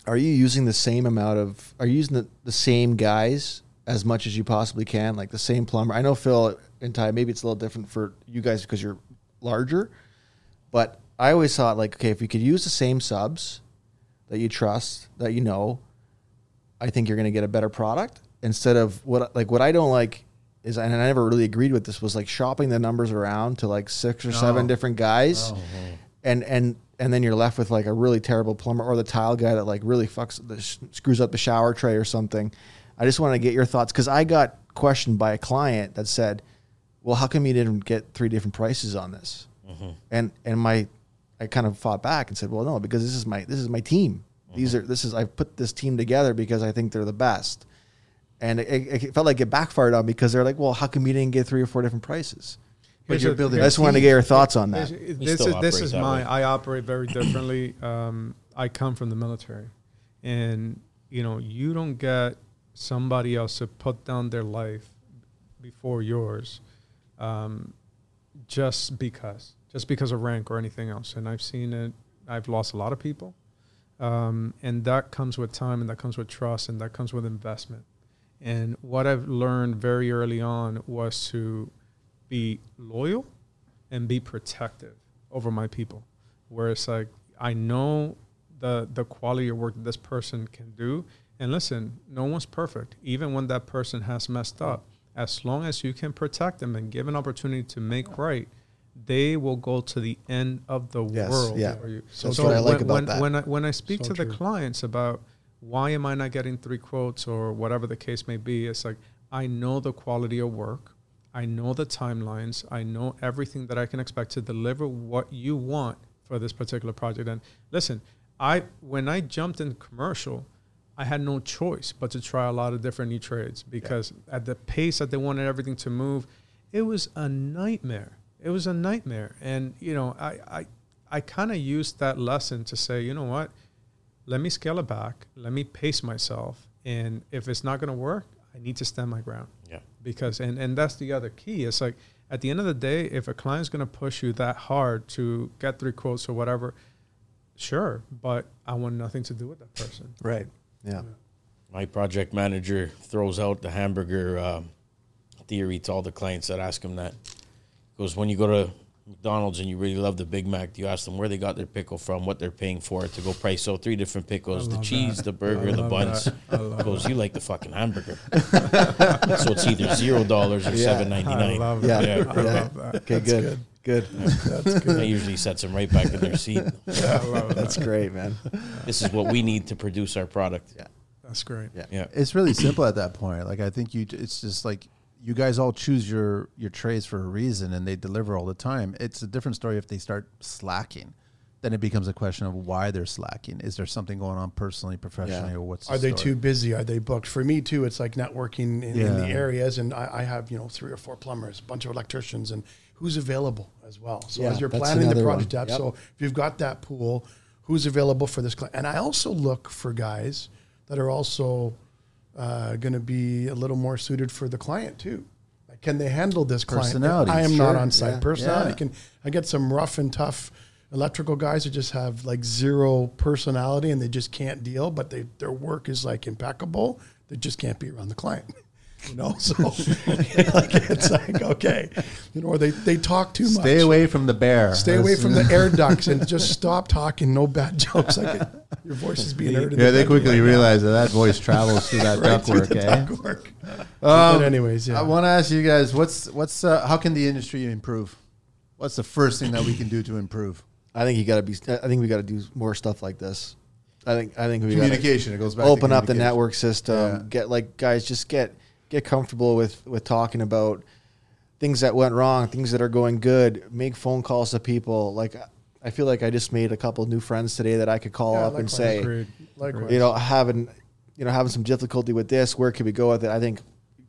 are you using the same amount of are you using the, the same guys as much as you possibly can like the same plumber i know phil and ty maybe it's a little different for you guys because you're larger but i always thought like okay if you could use the same subs that you trust that you know i think you're going to get a better product instead of what like what i don't like is and i never really agreed with this was like shopping the numbers around to like six or seven oh. different guys oh, oh. and and and then you're left with like a really terrible plumber or the tile guy that like really fucks the sh- screws up the shower tray or something. I just want to get your thoughts because I got questioned by a client that said, "Well, how come you didn't get three different prices on this?" Mm-hmm. And and my I kind of fought back and said, "Well, no, because this is my this is my team. Mm-hmm. These are this is I put this team together because I think they're the best." And it, it, it felt like it backfired on me because they're like, "Well, how come you didn't get three or four different prices?" But Here's you're a- building I just wanted to get your thoughts on that. This, We this still is this is my. way. I operate very differently. Um, I come from the military, and you know you don't get somebody else to put down their life before yours, um, just because, just because of rank or anything else. And I've seen it. I've lost a lot of people, um, and that comes with time, and that comes with trust, and that comes with investment. And what I've learned very early on was to be loyal and be protective over my people. Where it's like I know the the quality of work that this person can do. And listen, no one's perfect. Even when that person has messed up, as long as you can protect them and give an opportunity to make right, they will go to the end of the Yes, world yeah. for you. That's what I like when, about when, that. When I, when I speak So to the clients about why am I not getting three quotes or whatever the case may be, it's like I know the quality of work. I know the timelines. I know everything that I can expect to deliver what you want for this particular project. And listen, I when I jumped in commercial, I had no choice but to try a lot of different new trades because at the pace that they wanted everything to move, it was a nightmare. It was a nightmare. And you know, I I, I kind of used that lesson to say, you know what, let me scale it back. Let me pace myself. And if it's not going to work, I need to stand my ground Yeah. because and and that's the other key it's like at the end of the day if a client's going to push you that hard to get three quotes or whatever sure but i want nothing to do with that person Right. Yeah. My project manager throws out the hamburger um, theory to all the clients that ask him that. Because when you go to McDonald's and you really love the Big Mac, you ask them where they got their pickle from, what they're paying for it to go price So three different pickles, the cheese, that. the burger, I the love buns. that. Goes, that. you like the fucking hamburger, so it's either zero dollars or Yeah. seven ninety i love Yeah. that Yeah. i Yeah. that Okay. good. Good. That's good. That usually sets them right back in their seat. i love that That's great, man. This is what we need to produce our product. Yeah. that's great Yeah. Yeah. It's really simple at that point. Like I think you, it's just like you guys all choose your your trades for a reason, and they deliver all the time. It's a different story if they start slacking. Then it becomes a question of why they're slacking. Is there something going on personally, professionally, Yeah. or what's? the Are they story? too busy? Are they booked? For me too, it's like networking in, in the areas, and I, I have you know three or four plumbers, a bunch of electricians, and who's available as well. So Yeah, as you're planning the another one. project out, Yep. so if you've got that pool, who's available for this client? And I also look for guys that are also uh, going to be a little more suited for the client too. Like, can they handle this client? I am not on site. Yeah. Personality Yeah. can. I get some rough and tough electrical guys who just have like zero personality and they just can't deal, but they their work is like impeccable. They just can't be around the client. You know, so like it's like okay, you know, or they they talk too much. Stay away from the bear. Stay away from the air ducts and just stop talking. No bad jokes. Like it, your voice is being heard. in Yeah, the they quickly right now. realize that that voice travels through that Right through ductwork. the eh? ductwork. Um, but anyways, yeah. I want to ask you guys, what's what's uh, how can the industry improve? What's the first thing that we can do to improve? I think you got to be. I think we got to do more stuff like this. I think. I think we Communication. It goes back. to open up the network system. Yeah. Get like guys, just get get comfortable with with talking about things that went wrong, things that are going good. Make phone calls to people. Like I feel like I just made a couple new friends today that I could call Yeah, up and say, Likewise. you know, having you know having some difficulty with this. Where can we go with it? I think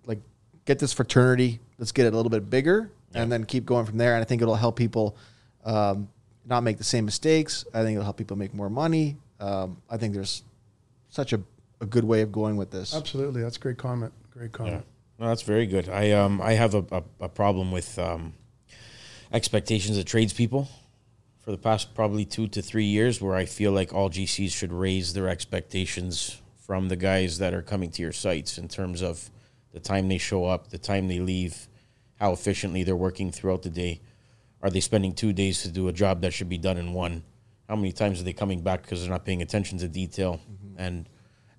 like get this fraternity. Let's get it a little bit bigger, and then keep going from there. And I think it'll help people um, not make the same mistakes. I think it'll help people make more money. Um, I think there's such a, a good way of going with this. Absolutely, that's a great comment. Great Yeah, no, that's very good. I um I have a, a, a problem with um, expectations of tradespeople for the past probably two to three years, where I feel like all GCs should raise their expectations from the guys that are coming to your sites in terms of the time they show up, the time they leave, how efficiently they're working throughout the day. Are they spending two days to do a job that should be done in one? How many times are they coming back because they're not paying attention to detail? And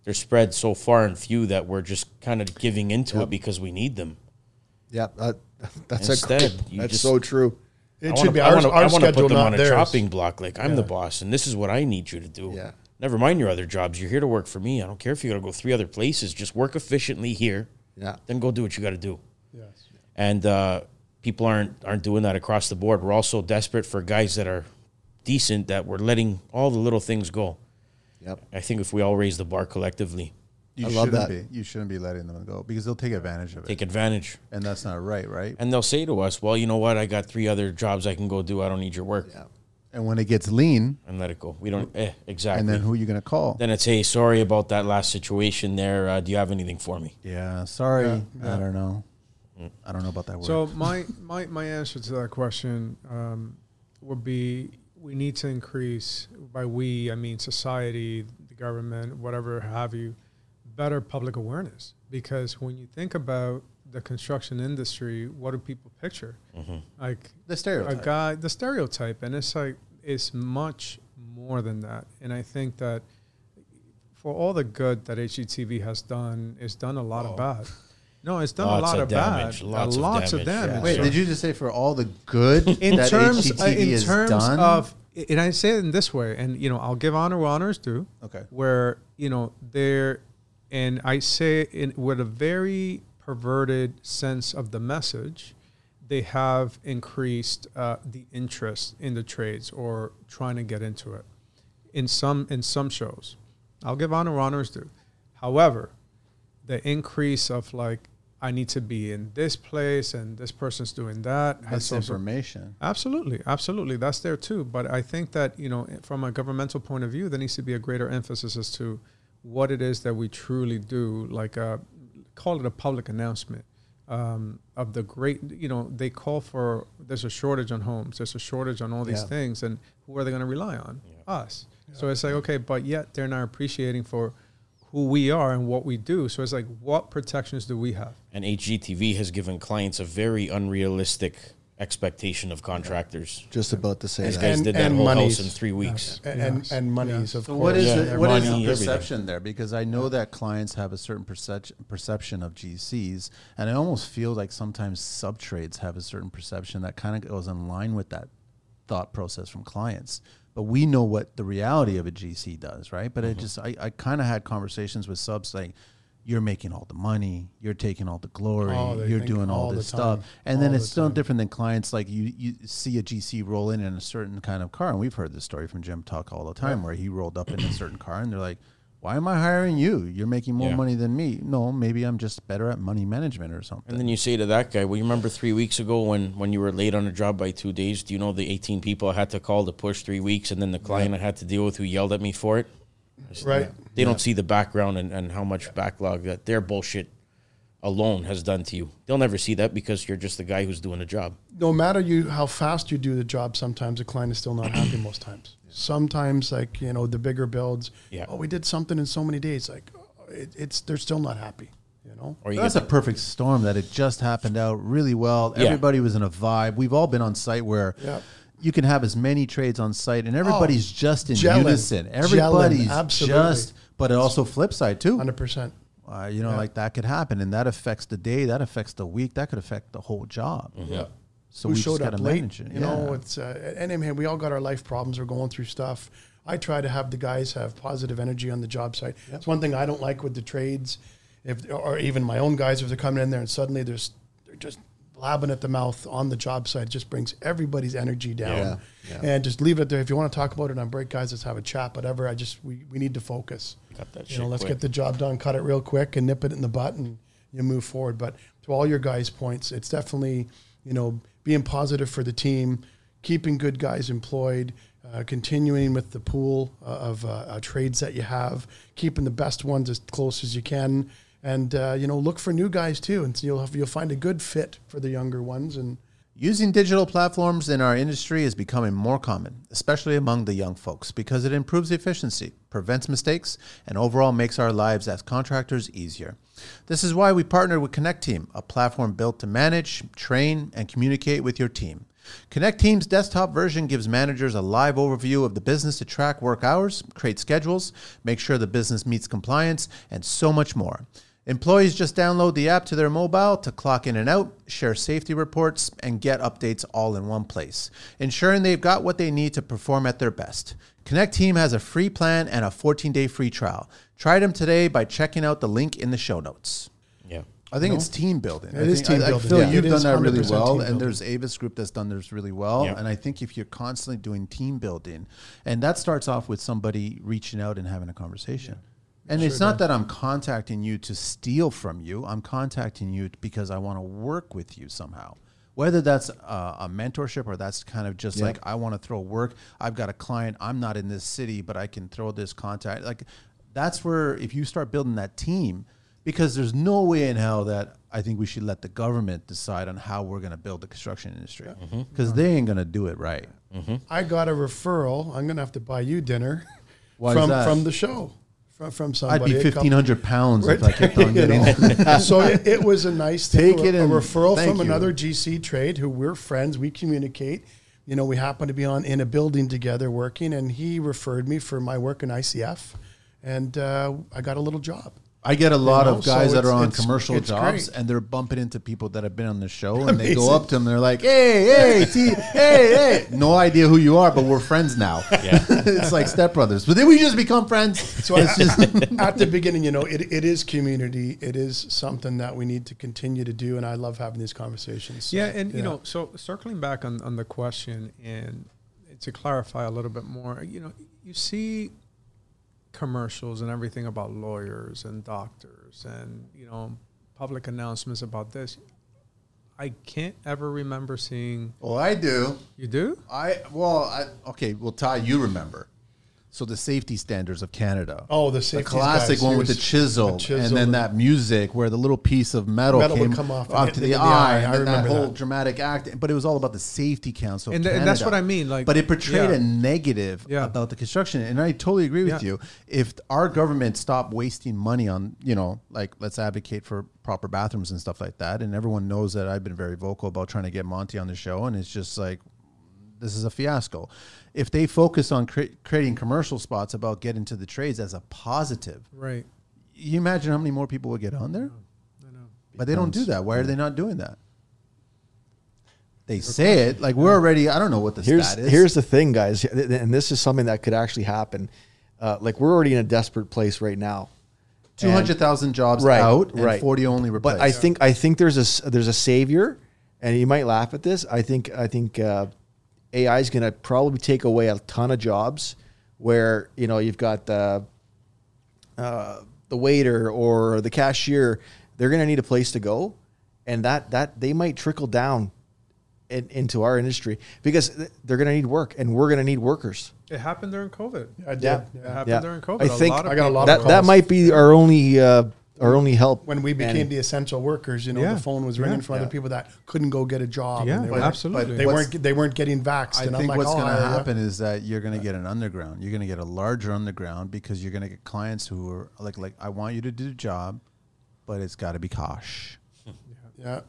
they're spread so far and few that we're just kind of giving into it because we need them. Yeah, that, that's Instead, a, you that's just- so true. It I should wanna- be I wanna- our I wanna schedule, put them not on a theirs. chopping block. Like I'm the boss, and this is what I need you to do. Yeah. Never mind your other jobs. You're here to work for me. I don't care if you got to go three other places. Just work efficiently here. Yeah. Then go do what you got to do. Yes. And uh, people aren't aren't doing that across the board. We're also desperate for guys that are decent that we're letting all the little things go. Yep. I think if we all raise the bar collectively, You I love shouldn't that. be. You shouldn't be letting them go because they'll take advantage of it, take advantage. and that's not right, right? And they'll say to us, "Well, you know what? I got three other jobs I can go do. I don't need your work." Yeah. And when it gets lean, And let it go. We don't. Eh, exactly. and then who are you going to call? Then it's, hey, sorry about that last situation there. Uh, do you have anything for me? yeah, sorry, Yeah, I don't know. I don't know about that word. So my, my, my answer to that question um, would be we need to increase by we I mean society, the government, whatever have you, better public awareness because when you think about the construction industry, what do people picture? Mm-hmm. Like the stereotype a stereotype. guy, the stereotype, and it's like it's much more than that. And I think that for all the good that HGTV has done, it's done a lot of bad. No, it's done Lots a lot of of, damage, bad. lots of lots of damage, damage. Wait, So- did you just say for all the good in that terms uh, in has terms done? of and I say it in this way, and you know I'll give honor where honors due. Okay. Where you know there, and I say it in, with a very perverted sense of the message, they have increased uh, the interest in the trades or trying to get into it. In some in some shows, I'll give honor where honors due. However, the increase of like I need to be in this place and this person's doing that has also misinformation. Absolutely, absolutely. That's there too. But I think that, you know, from a governmental point of view, there needs to be a greater emphasis as to what it is that we truly do, like a, call it a public announcement um, of the great, you know, they call for, there's a shortage on homes, there's a shortage on all these Yeah. things, and who are they going to rely on? Us. So it's like, okay, but yet they're not appreciating for who we are and what we do. So it's like, what protections do we have? And HGTV has given clients a very unrealistic expectation of contractors. Just about to say These that. guys And- did that whole monies. house in three weeks. And, and, Yes. and monies, of So course. what is Yeah, the, their what is money, the everything. perception there? Because I know that clients have a certain perception perception of GCs, and I almost feel like sometimes sub trades have a certain perception that kind of goes in line with that thought process from clients. But we know what the reality of a GC does, right? But it Mm-hmm. just I, I kind of had conversations with subs like. You're making all the money. You're taking all the glory. Oh, you're doing all, all this stuff, and then it's the still time. different than clients like you. You see a GC roll in in a certain kind of car, and we've heard this story from Jim Caruk all the time, where he rolled up in a certain car, and they're like, Why am I hiring you? You're making more Yeah. money than me. No, maybe I'm just better at money management or something. And then you say to that guy, "Well, you remember three weeks ago when when you were late on a job by two days? Do you know the 18 people I had to call to push three weeks, and then the client I had to deal with who yelled at me for it? I said, Right. They don't see the background and, and how much backlog that their bullshit alone has done to you. They'll never see that because you're just the guy who's doing the job. no matter you how fast you do the job, sometimes the client is still not happy. Most times, sometimes like you know the bigger builds. Yeah. Oh, we did something in so many days. Like oh, it, it's they're still not happy. You know. Or you That's a perfect storm that it just happened out really well. Yeah. Everybody was in a vibe. We've all been on site where Yeah. you can have as many trades on site and everybody's just in gelling. unison. Gelling, Everybody's absolutely. just, but it also flip side too. Hundred percent. Uh, you know, like that could happen and that affects the day, that affects the week, that could affect the whole job. Yeah. So Who we showed got up late? manage it. You know, it's uh, and I mean, we all got our life problems. We're going through stuff. I try to have the guys have positive energy on the job site. It's one thing I don't like with the trades, if or even my own guys if they're coming in there and suddenly there's they're just blabbing at the mouth on the job site. It just brings everybody's energy down. Yeah, yeah. And just leave it there. If you want to talk about it on break, guys, let's have a chat. Whatever. I just we, we need to focus. Cut that You shit know, let's quick. get the job done, cut it real quick, and nip it in the butt, and you move forward. But to all your guys' points, it's definitely you know being positive for the team, keeping good guys employed, uh, continuing with the pool uh, of uh, uh, trades that you have, keeping the best ones as close as you can, and uh, you know look for new guys too, and so you'll have, you'll find a good fit for the younger ones and. Using digital platforms in our industry is becoming more common, especially among the young folks, because it improves efficiency, prevents mistakes, and overall makes our lives as contractors easier. This is why we partnered with Connecteam, a platform built to manage, train, and communicate with your team. Connecteam's desktop version gives managers a live overview of the business to track work hours, create schedules, make sure the business meets compliance, and so much more. Employees just download the app to their mobile to clock in and out, share safety reports, and get updates all in one place, ensuring they've got what they need to perform at their best. Connecteam has a free plan and a 14 day free trial. Try them today by checking out the link in the show notes. Yeah. I think it's team building. It I is think, team I, I feel yeah. you've It done that really well, and there's Avis Group that's done this really well. Yeah. And I think if you're constantly doing team building, and that starts off with somebody reaching out and having a conversation. And it's not that I'm contacting you to steal from you. I'm contacting you because I want to work with you somehow. Whether that's a, a mentorship or that's kind of just Yeah. like I want to throw work. I've got a client. I'm not in this city, but I can throw this contact. Like that's where if you start building that team, because there's no way in hell that I think we should let the government decide on how we're going to build the construction industry because mm-hmm. they ain't going to do it right. Mm-hmm. I got a referral. I'm gonna have to buy you dinner Why from from the show. From, from I'd be fifteen hundred pounds if I kept on getting. so it, it was a nice thing. Take it a and referral from you. another GC trade who we're friends. We communicate. You know, we happen to be on in a building together working, and he referred me for my work in ICF, and uh, I got a little job. I get a lot know, of guys so that are on it's- commercial it's jobs great. and they're bumping into people that have been on the show and they go up to them. They're like, "Hey, hey, T, hey, hey!" No idea who you are, but we're friends now. Yeah. it's like stepbrothers. But then we just become friends. So it's at, just at the beginning, you know, it, it is community. It is something that we need to continue to do, and I love having these conversations. So, yeah, and you know, so circling back on, on the question and to clarify a little bit more, you know, you see commercials and everything about lawyers and doctors and you know public announcements about this. I can't ever remember seeing. well, I do. You do? I well, I, okay. Well, Ty, you remember. So the safety standards of Canada. Oh, the the classic guys, one with the chisel, the chisel and then that music where the little piece of metal, Metal would came come off off to the- the, eye, eye. and I then that whole that. dramatic act. But it was all about the safety council, And th- and that's what I mean, like- but it portrayed yeah. a negative Yeah. about the construction, and I totally agree with Yeah. you. If our government stopped wasting money on, you know, like let's advocate for proper bathrooms and stuff like that, and everyone knows that I've been very vocal about trying to get Monty on the show, and it's just like this is a fiasco. If they focus on cre- creating commercial spots about getting to the trades as a positive, Right. you imagine how many more people would get on there? I know. But they don't do that. Why are they not doing that? They say it like we're already. I don't know what the here's stat is. here's the thing, guys, and this is something that could actually happen. Uh, like we're already in a desperate place right now. two hundred thousand jobs Right, out and right. forty only replaced. But I think I think there's a there's a savior, and you might laugh at this. I think I think uh, AI is going to probably take away a ton of jobs. Where you know you've got the uh, the waiter or the cashier, they're going to need a place to go, and that that they might trickle down in, into our industry because they're going to need work, and we're going to need workers. It happened during COVID. I did. Yeah. It yeah. happened Yeah. during COVID. I think I got a lot people of That calls. that might be our only uh, our only help When we became Manny. the essential workers, you know, Yeah. the phone was ringing Yeah. from other people that couldn't go get a job. Yeah, and they but were- absolutely. They What's- weren't. They weren't getting vaxxed. I and I'm think like, what's oh, going to yeah, yeah. happen is that you're going to get an underground. You're going to get a larger underground because you're going to get clients who are like, like I want you to do the job, but it's got to be cash. Yeah.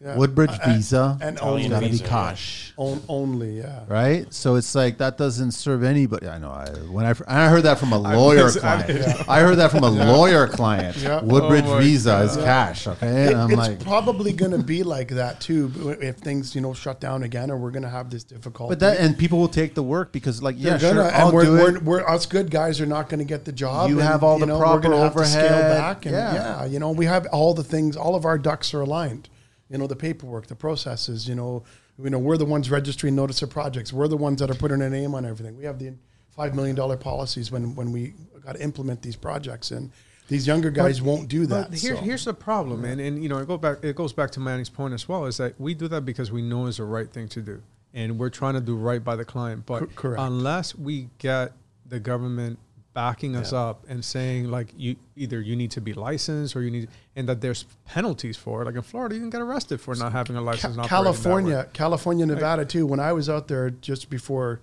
Yeah. Woodbridge Uh, Visa, and it's Italian got to be cash. on, only. Yeah. Right, so it's like that doesn't serve anybody. I know. I when I, I heard that from a lawyer was- I- client. I heard that from a lawyer client. Yeah. Woodbridge Oh Visa is God. cash. Okay, It- it's like, probably going to be like that too if things you know shut down again, or we're going to have this difficulty. but that and people will take the work because like yeah, They're gonna, sure, I'll and we're, do we're, it. we're us good guys are not going to get the job. You and, have all the know, proper gonna to scale overhead. back, and Yeah. yeah. you know, we have all the things. All of our ducks are aligned. You know, the paperwork, the processes. You know, you know, we're the ones registering notice of projects. We're the ones that are putting a name on everything. We have the five million dollar policies when when we got to implement these projects, and these younger guys won't do that. But here, so. here's the problem, and, and you know, it go back. It goes back to Manning's point as well. Is that we do that because we know it's the right thing to do, and we're trying to do right by the client. But correct. unless we get the government backing us up and saying like you either you need to be licensed or you need and that there's penalties for it. Like in Florida, you can get arrested for not having a license. Ca- and operating that way. California, California, Nevada too. When I was out there just before,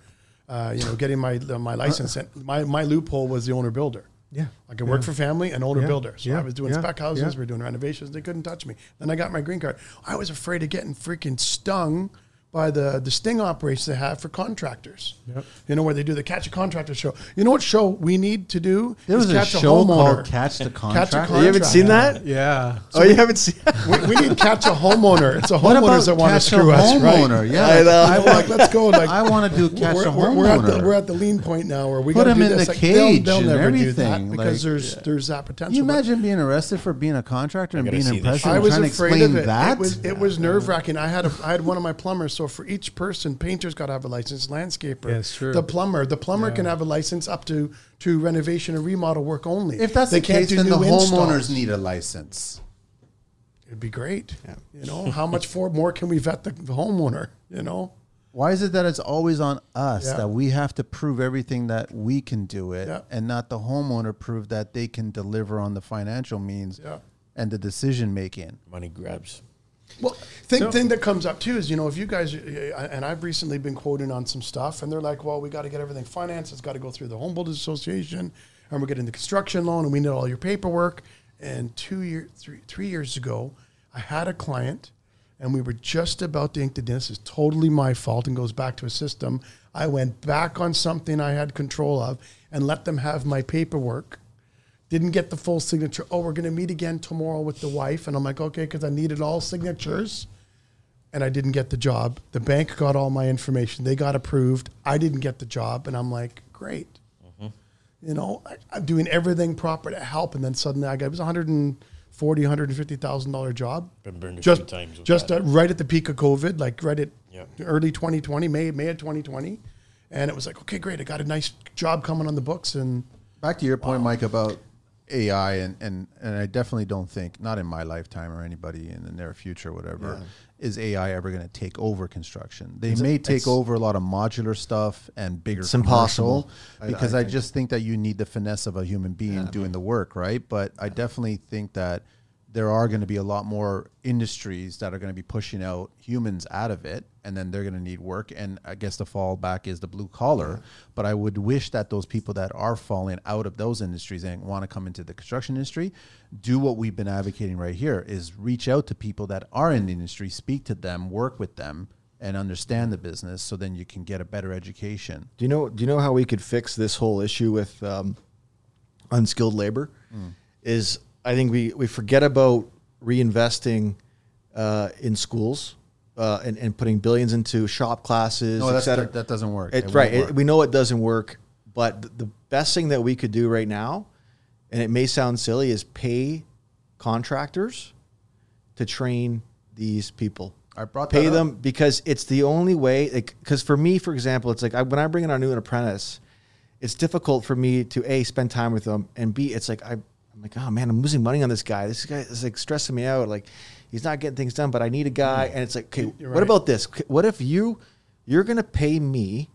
uh, you know, getting my my license, and my my loophole was the owner builder. Yeah. I could work Yeah. for family and older Yeah. builder. So Yeah. I was doing Yeah. spec houses, Yeah. we are doing renovations. They couldn't touch me. Then I got my green card. I was afraid of getting freaking stung by the the sting operations they have for contractors. Yep. You know where they do the catch a contractor show. You know what show we need to do? There was is a catch show homeowner. called Catch the Catch a Contractor. You haven't seen that? Yeah. oh, you haven't seen? we, we need catch a homeowner. It's a What about homeowners that want to catch a screw us, right? Yeah, I know. I like, let's go. Like, I want to do catch we're, a we're, we're at the, homeowner. we're at the lean point now where we Put got to him do in this. the Like, they'll, cage they'll and never do everything, that because like- there's there's that potential. Can you imagine being arrested for being a contractor and being see this impressive? shit. I was trying afraid of it. that. It was nerve wracking. I had a I had one of my plumbers. So for each person, painter's got to have a license, landscaper, Yeah, true. the plumber, the plumber can have a license up to to renovation and remodel work only. if that's they the case, then the homeowners installs. need a license. It'd be great. You know how much for more can we vet the, the homeowner? You know. Why is it that it's always on us Yeah. that we have to prove everything that we can do it, Yeah. and not the homeowner prove that they can deliver on the financial means Yeah. and the decision making? Money grabs. Well, thing So- thing that comes up too is you know if you guys and I've recently been quoting on some stuff and they're like, well, we got to get everything financed. It's got to go through the Home Builders Association, and we're getting the construction loan, and we need all your paperwork. And two years, three, three years ago, I had a client, and we were just about to ink the deal. This is totally my fault and goes back to a system. I went back on something I had control of and let them have my paperwork didn't get the full signature. Oh, we're going to meet again tomorrow with the wife. And I'm like, okay, because I needed all signatures and I didn't get the job. The bank got all my information. They got approved. I didn't get the job. And I'm like, great. You know, I, I'm doing everything proper to help. And then suddenly I got, it was a $140,000, $150,000 job. Been burned a just, few times Just that. uh, right at the peak of COVID, like right at Yeah. early 2020, May, May of 2020. And it was like, okay, great. I got a nice job coming on the books. And Back to your point, Mike, about AI, and, and, and I definitely don't think, not in my lifetime or anybody in the near future, whatever, is AI ever going to take over construction. They may take over a lot of modular stuff and bigger It's impossible, I- because I I, think. just think that you need the finesse of a human being doing the work, right? But I definitely think that there are going to be a lot more industries that are going to be pushing out humans out of it and then they're going to need work and i guess the fallback is the blue collar but i would wish that those people that are falling out of those industries and want to come into the construction industry do what we've been advocating right here is reach out to people that are in the industry speak to them work with them and understand the business so then you can get a better education Do you know? Do you know how we could fix this whole issue with um, unskilled labor? Hmm. Is I think we we forget about reinvesting uh, in schools uh, and, and putting billions into shop classes, no et that's, cetera. that, that doesn't work It, It right. won't It, we know it doesn't work, but th- the best thing that we could do right now, and it may sound silly, is pay contractors to train these people. I brought pay that up. them because it's the only way. Because for me, for example, it's like I, when I bring in our new apprentice, it's difficult for me to a spend time with them, and b it's like I, like, oh man, I'm losing money on this guy. This guy is like stressing me out. Like he's not getting things done, but I need a guy, and it's like, okay, You're what right. about this? What if you you're gonna pay me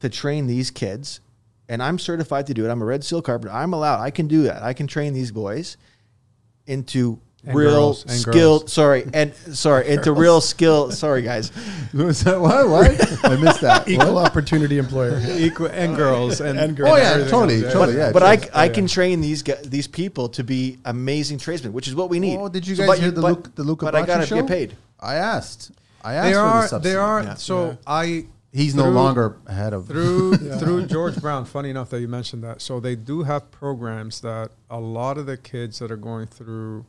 to train these kids, and I'm certified to do it. I'm a red seal carpenter. I'm allowed. I can do that. I can train these boys into And real girls, and skilled. girls. Sorry, and sorry into real skill. Sorry, guys. Was that what? What? I missed that. Equal What? opportunity employer. Equal and girls and, And girls. Oh yeah, everything totally, else, totally. Yeah, but I, sure. I can train these gu- these people to be amazing tradesmen, which is what we need. Oh, did you So, guys but hear the but, Luke, the Luca But I gotta show? get paid. I asked. I asked They for the are. They subsidy. are. Yeah. So Yeah. I. He's no longer ahead of. through through George Brown. Funny enough that you mentioned that. So they do have programs that a lot of the kids that are going through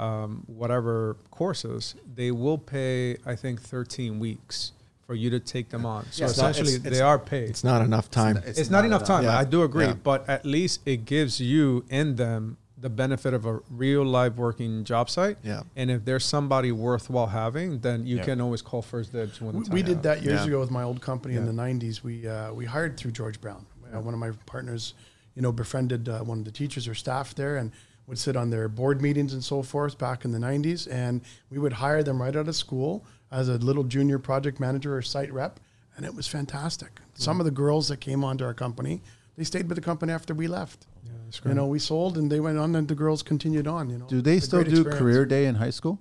um, whatever courses, they will pay. I think 13 weeks for you to take them on. So Yeah, it's not- essentially, it's- they it's- are paid. It's not enough time. It's, not, enough time. Yeah. I do agree, Yeah. but at least it gives you in them the benefit of a real live working job site. Yeah. And if there's somebody worthwhile having, then you Yeah. can always call first dibs when We, the we did is. that years Yeah. ago with my old company in the '90s. We uh, we hired through George Brown. Uh, one of my partners, you know, befriended uh, one of the teachers or staff there, and would sit on their board meetings and so forth back in the '90s. And we would hire them right out of school as a little junior project manager or site rep, and it was fantastic. Some of the girls that came onto our company, they stayed with the company after we left. Yeah, You know, we sold and they went on, and the girls continued on. You know, Do they still do experience. career day in high school?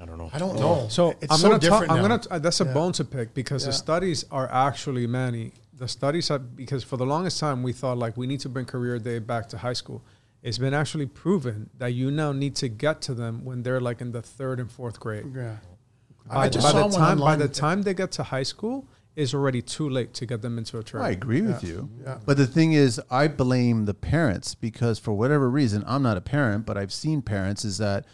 I don't know. I don't know. So it's I'm so gonna talk, different I'm now. gonna. uh, that's a Yeah. bone to pick because Yeah. the studies are actually many. The studies are because for the longest time we thought like we need to bring career day back to high school. It's been actually proven that you now need to get to them when they're like in the third and fourth grade. yeah. By, just by saw the one time by the time they get to high school, it's already too late to get them into a trade. I agree with Yeah. you. Yeah. But the thing is, I blame the parents because for whatever reason, I'm not a parent, but I've seen parents is that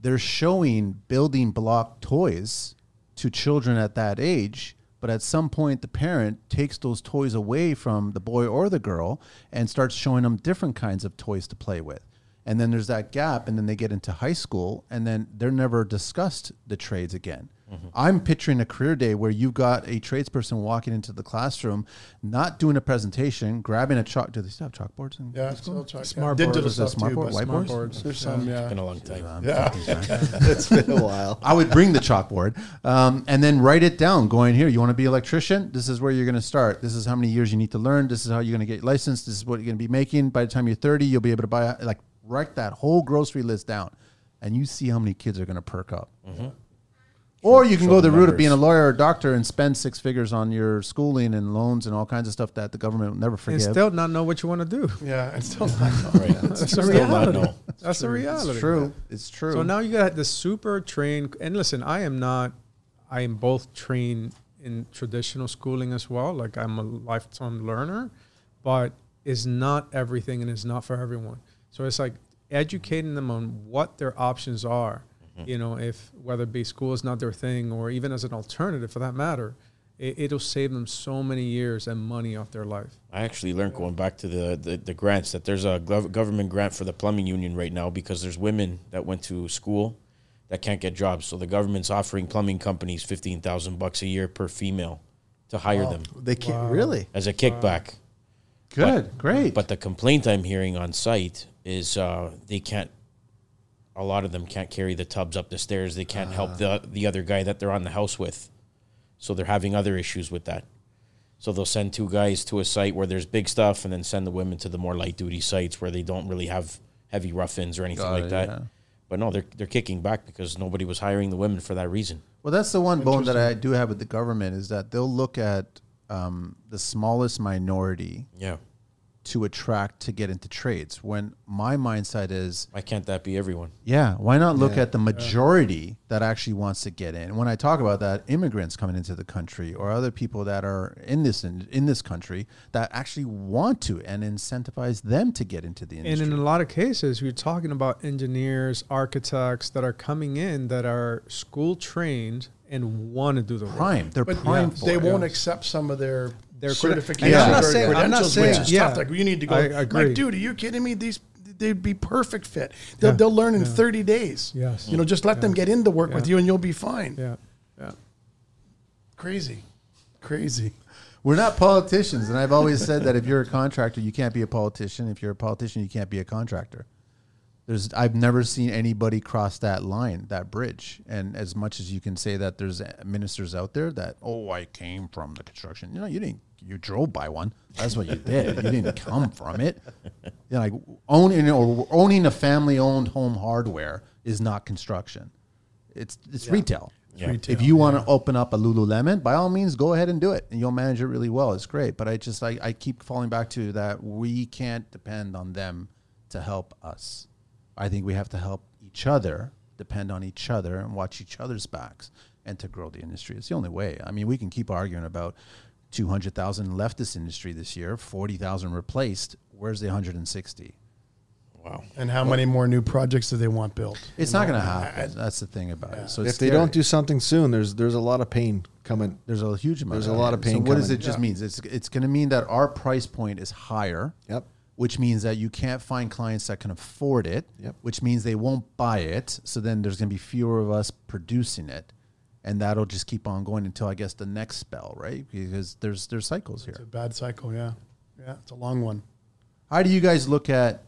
they're showing building block toys to children at that age. But at some point, the parent takes those toys away from the boy or the girl and starts showing them different kinds of toys to play with. And then there's that gap, and then they get into high school, and then they're never discussed the trades again. I'm picturing a career day where you've got a tradesperson walking into the classroom, not doing a presentation, grabbing a chalk. Do they still have chalkboards? In Yeah, high school? still try. Smart yeah. board. digital Is that stuff smart too, board, whiteboards? boards. There's some, yeah. Been a long time. I'm Yeah. it's been a while. I would bring the chalkboard um, and then write it down. Going here, you want to be an electrician? This is where you're going to start. This is how many years you need to learn. This is how you're going to get licensed. This is what you're going to be making. By the time you're 30, you'll be able to buy like write that whole grocery list down, and you see how many kids are going to perk up. Or you can go the the route of being a lawyer or doctor and spend six figures on your schooling and loans and all kinds of stuff that the government will never And forgive. still not know what you want to do. Yeah, and still not Right. That's the Still not reality. know. That's the reality. it's true. It's true. So now you got the super trained. And listen, I am not. I am both trained in traditional schooling as well. Like I'm a lifetime learner, but it's not everything and it's not for everyone. So it's like educating them on what their options are. You know, if whether it be school is not their thing, or even as an alternative for that matter, it, it'll save them so many years and money off their life. I actually learned going back to the, the, the grants that there's a gov- government grant for the plumbing union right now because there's women that went to school that can't get jobs. So the government's offering plumbing companies fifteen thousand bucks a year per female to hire them They can't Wow. really. as a kickback. good, great. But the complaint I'm hearing on site is uh, they can't. A lot of them can't carry the tubs up the stairs. They can't help the the other guy that they're on the house with, so they're having other issues with that. So they'll send two guys to a site where there's big stuff, and then send the women to the more light duty sites where they don't really have heavy rough-ins or anything like it, that. yeah. But no, they're they're kicking back because nobody was hiring the women for that reason. Well, that's the one bone that I do have with the government is that they'll look at um, the smallest minority Yeah, to attract to get into trades. When my mindset is, why can't that be everyone? yeah, why not look Yeah. at the majority that actually wants to get in? When I talk about that, immigrants coming into the country or other people that are in this in, in this country that actually want to and incentivize them to get into the industry And in a lot of cases, we're talking about engineers, architects that are coming in that are school trained and want to do the work. prime, they're But prime yeah, for they it. won't yes. accept some of their Their credi- certifications And I'm not or saying- I'm not credentials, saying- which is yeah. tough. Like you need to go. I like, agree. dude, are you kidding me? These they'd be perfect fit. They'll, Yeah. they'll learn in Yeah. 30 days. Yes. You know, just let them Yeah. get into work with you and you'll be fine. Yeah. Yeah. Crazy, crazy. We're not politicians, and I've always said that if you're a contractor, you can't be a politician. If you're a politician, you can't be a contractor. There's, I've never seen anybody cross that line, that bridge. And as much as you can say that there's ministers out there that, oh, I came from the construction. You know, you didn't. You drove by one. That's what you did. you didn't come from it. You know, like owning or owning a family-owned home hardware is not construction. It's it's retail. Yeah. Retail, If you want to open up a Lululemon, by all means, go ahead and do it, and you'll manage it really well. It's great. But I just I, I keep falling back to that we can't depend on them to help us. I think we have to help each other, depend on each other, and watch each other's backs, and to grow the industry. It's the only way. I mean, we can keep arguing about two hundred thousand left this industry this year, forty thousand replaced. Where's the hundred and sixty? Wow. And how many more new projects do they want built? It's You not going to I- happen. That's the thing about it. So if they scary. don't do something soon, there's there's a lot of pain coming. There's a huge amount. There's of a lot of pain. pain So what does it just means? It's it's going to mean that our price point is higher. Yep. Which means that you can't find clients that can afford it. Yep. Which means they won't buy it. So then there's going to be fewer of us producing it, and that'll just keep on going until I guess the next spell, right? Because there's there's cycles here. It's a bad cycle, yeah. Yeah, it's a long one. How do you guys look at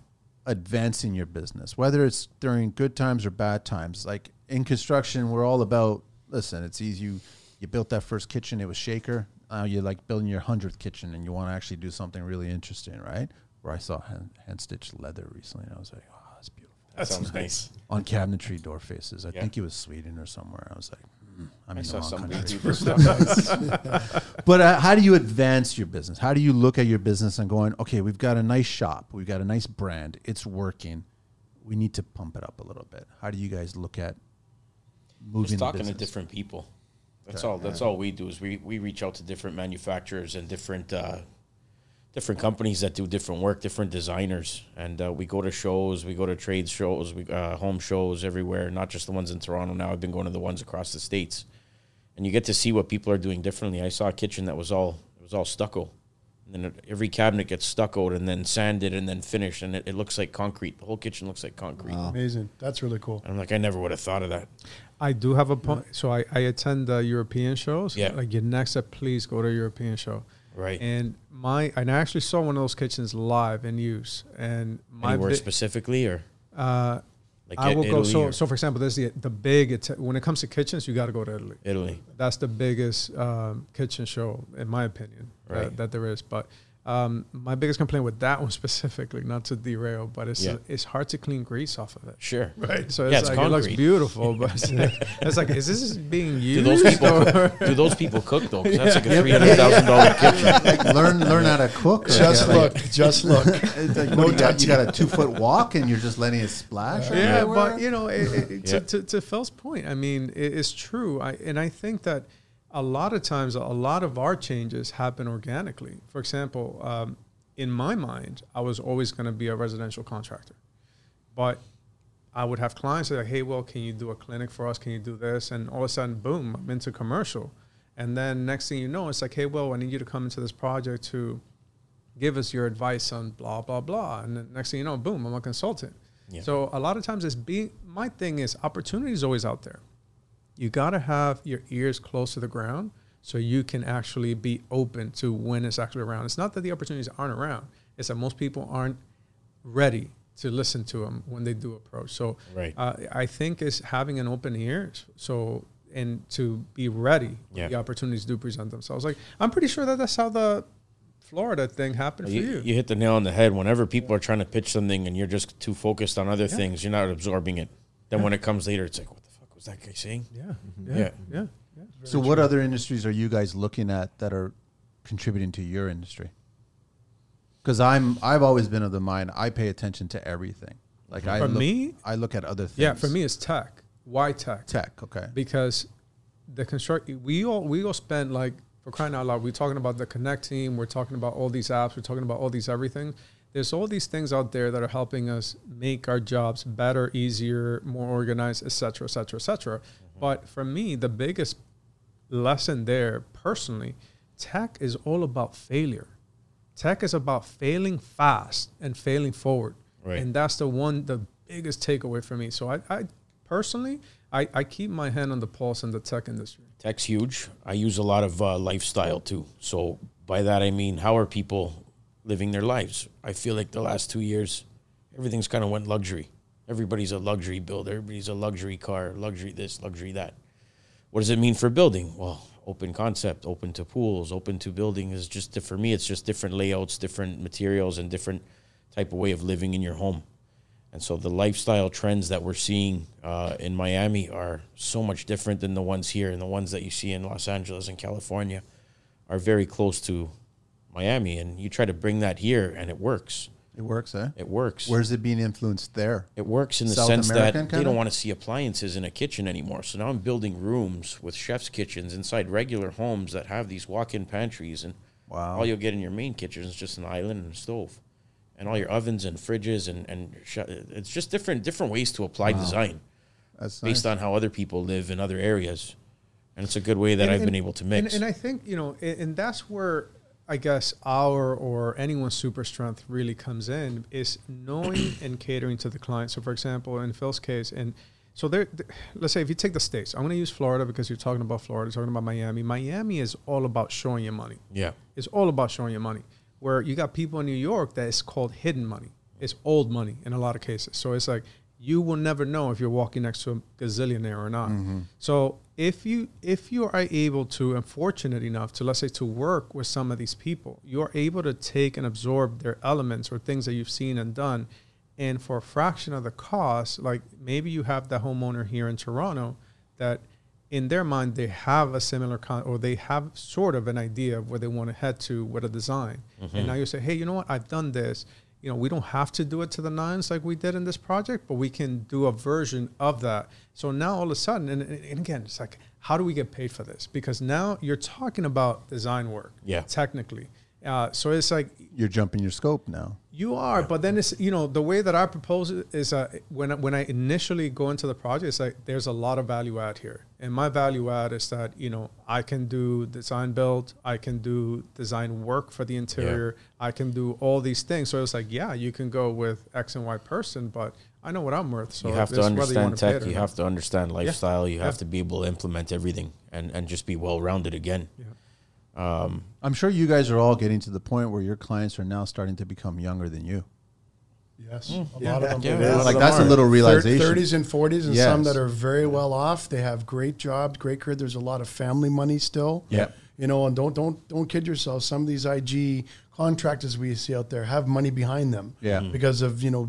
advancing your business, whether it's during good times or bad times? Like in construction, we're all about listen. It's easy. You you built that first kitchen, it was shaker. Now you're like building your hundredth kitchen, and you want to actually do something really interesting, right? Where I saw hand, hand stitched leather recently, and I was like, oh, that's beautiful. That sounds nice. On cabinetry door faces, I Yeah. think it was Sweden or somewhere. I was like, I'm I saw some country. YouTuber stuff. But uh, how do you advance your business? How do you look at your business and going, okay, we've got a nice shop, we've got a nice brand, it's working. We need to pump it up a little bit. How do you guys look at moving Just the talking to different people. That's Okay. all. That's all we do is we, we reach out to different manufacturers and different uh, different companies that do different work, different designers, and uh, we go to shows, we go to trade shows, we uh, home shows everywhere, not just the ones in Toronto. Now I've been going to the ones across the states, and you get to see what people are doing differently. I saw a kitchen that was all it was all stucco, and then it, every cabinet gets stuccoed and then sanded and then finished, and it, it looks like concrete. The whole kitchen looks like concrete. Amazing. That's really cool. And I'm like, I never would have thought of that. I do have a point. So I, I attend the European shows. Yeah. Like your next step, please go to a European show. Right. And my, and I actually saw one of those kitchens live in use. And my, Anywhere bi- specifically, or uh, like I will go. So, or so for example, there's the the big. When it comes to kitchens, you got to go to Italy. Italy. That's the biggest um, kitchen show, in my opinion, Right. that, that there is. But um, my biggest complaint with that one specifically, not to derail, but it's Yeah. it's hard to clean grease off of it. Sure. Right. So Yeah, it's, it's like it looks beautiful, but it's like, it's like, is this being used? Do used? those people or- do those people cook though? 'Cause that's like a three hundred thousand dollar kitchen. Like, learn learn how to cook. Just get, look. like- Just look. it's like, what do you, got, you got a two foot walk and you're just letting it splash. yeah, everywhere? but you know, it, it, it- Yeah. to, to, to Phil's point, I mean, it, it's true. I, and I think that a lot of times, a lot of our changes happen organically. For example, um, in my mind, I was always going to be a residential contractor, but I would have clients that are hey, well, can you do a clinic for us? Can you do this? And all of a sudden, boom, I'm into commercial. And then next thing you know, it's like, hey, well, I need you to come into this project to give us your advice on blah, blah, blah. And then next thing you know, boom, I'm a consultant. Yeah. So a lot of times it's being, my thing is opportunity is always out there. You got to have your ears close to the ground so you can actually be open to when it's actually around. It's not that the opportunities aren't around. It's that most people aren't ready to listen to them when they do approach. So Right. uh, I think is having an open ear. So and to be ready when Yeah. the opportunities do present themselves. Like I'm pretty sure that that's how the Florida thing happened for you. you hit the nail on the head. Whenever people are trying to pitch something and you're just too focused on other things, you're not absorbing it. Then when it comes later, it's like, what the fuck was that guy saying? Mm-hmm. Yeah, Yeah. yeah, yeah. yeah. So, what other industries are you guys looking at that are contributing to your industry? Because I'm, I've always been of the mind I pay attention to everything. Like I For look, me? I look at other things. Yeah, for me it's tech. Why tech? tech. Okay. Because the construct we all we all spend like for crying out loud, we're talking about the Connecteam, we're talking about all these apps, we're talking about all these everything. There's all these things out there that are helping us make our jobs better, easier, more organized, et cetera, et cetera, et cetera. But for me, the biggest lesson there personally, tech is all about failure. Tech is about failing fast and failing forward. Right. And that's the one, the biggest takeaway for me. So I, I personally, I, I keep my hand on the pulse in the tech industry. Tech's huge. I use a lot of uh, lifestyle too. So by that I mean how are people living their lives? I feel like the last two years, everything's kind of went luxury. Everybody's a luxury builder. Everybody's a luxury car, luxury this, luxury that. What does it mean for building? Well, open concept, open to pools, open to building is just for me. It's just different layouts, different materials, and different type of way of living in your home. And so the lifestyle trends that we're seeing uh, in Miami are so much different than the ones here, and the ones that you see in Los Angeles and California are very close to Miami. And you try to bring that here, and it works. It works, eh? It works. Where's it being influenced there? It works in the South sense American that they kinda? don't want to see appliances in a kitchen anymore. So now I'm building rooms with chef's kitchens inside regular homes that have these walk-in pantries, and Wow. all you'll get in your main kitchen is just an island and a stove, and all your ovens and fridges and and sh- it's just different different ways to apply design That's based nice. on how other people live in other areas, and it's a good way that And- I've been able to and- mix. And, I think you know, and, and that's where I guess our or anyone's super strength really comes in is knowing and catering to the client. So, for example, in Phil's case, and so there, th- let's say if you take the states, I'm going to use Florida because you're talking about Florida, talking about Miami. Miami is all about showing your money. yeah, It's all about showing your money. Where you got people in New York that is called hidden money. It's old money in a lot of cases. So it's like you will never know if you're walking next to a gazillionaire or not. Mm-hmm. So if you if you are able to and fortunate enough to let's say to work with some of these people, you are able to take and absorb their elements or things that you've seen and done. And for a fraction of the cost, like maybe you have the homeowner here in Toronto that in their mind they have a similar con or they have sort of an idea of where they want to head to with a design. And mm-hmm. now you say hey you know what? I've done this you know we don't have to do it to the nines like we did in this project but we can do a version of that. So now all of a sudden and, and again it's like how do we get paid for this? Because now you're talking about design work Yeah. technically uh, so it's like You're jumping your scope now. you are, but then it's you know the way that I propose it is uh, when I- when I initially go into the project, it's like there's a lot of value add here, and my value add is that you know I can do design build, I can do design work for the interior, I can do all these things. So it's like yeah, you can go with X and Y person, but I know what I'm worth. So you have to understand wanna pay it tech. or You have to understand lifestyle. You have Yeah. to be able to implement everything and and just be well rounded again. Yeah. Um, I'm sure you guys are all getting to the point where your clients are now starting to become younger than you. Yes, Hmm. a lot of them. Yeah, are. a lot of Like that's a little realization. Thirties and forties, and some that are very well off. They have great jobs, great career. There's a lot of family money still. Yeah. You know, and don't don't don't kid yourself. Some of these IG contractors we see out there have money behind them. Yeah. Mhm. Because of you know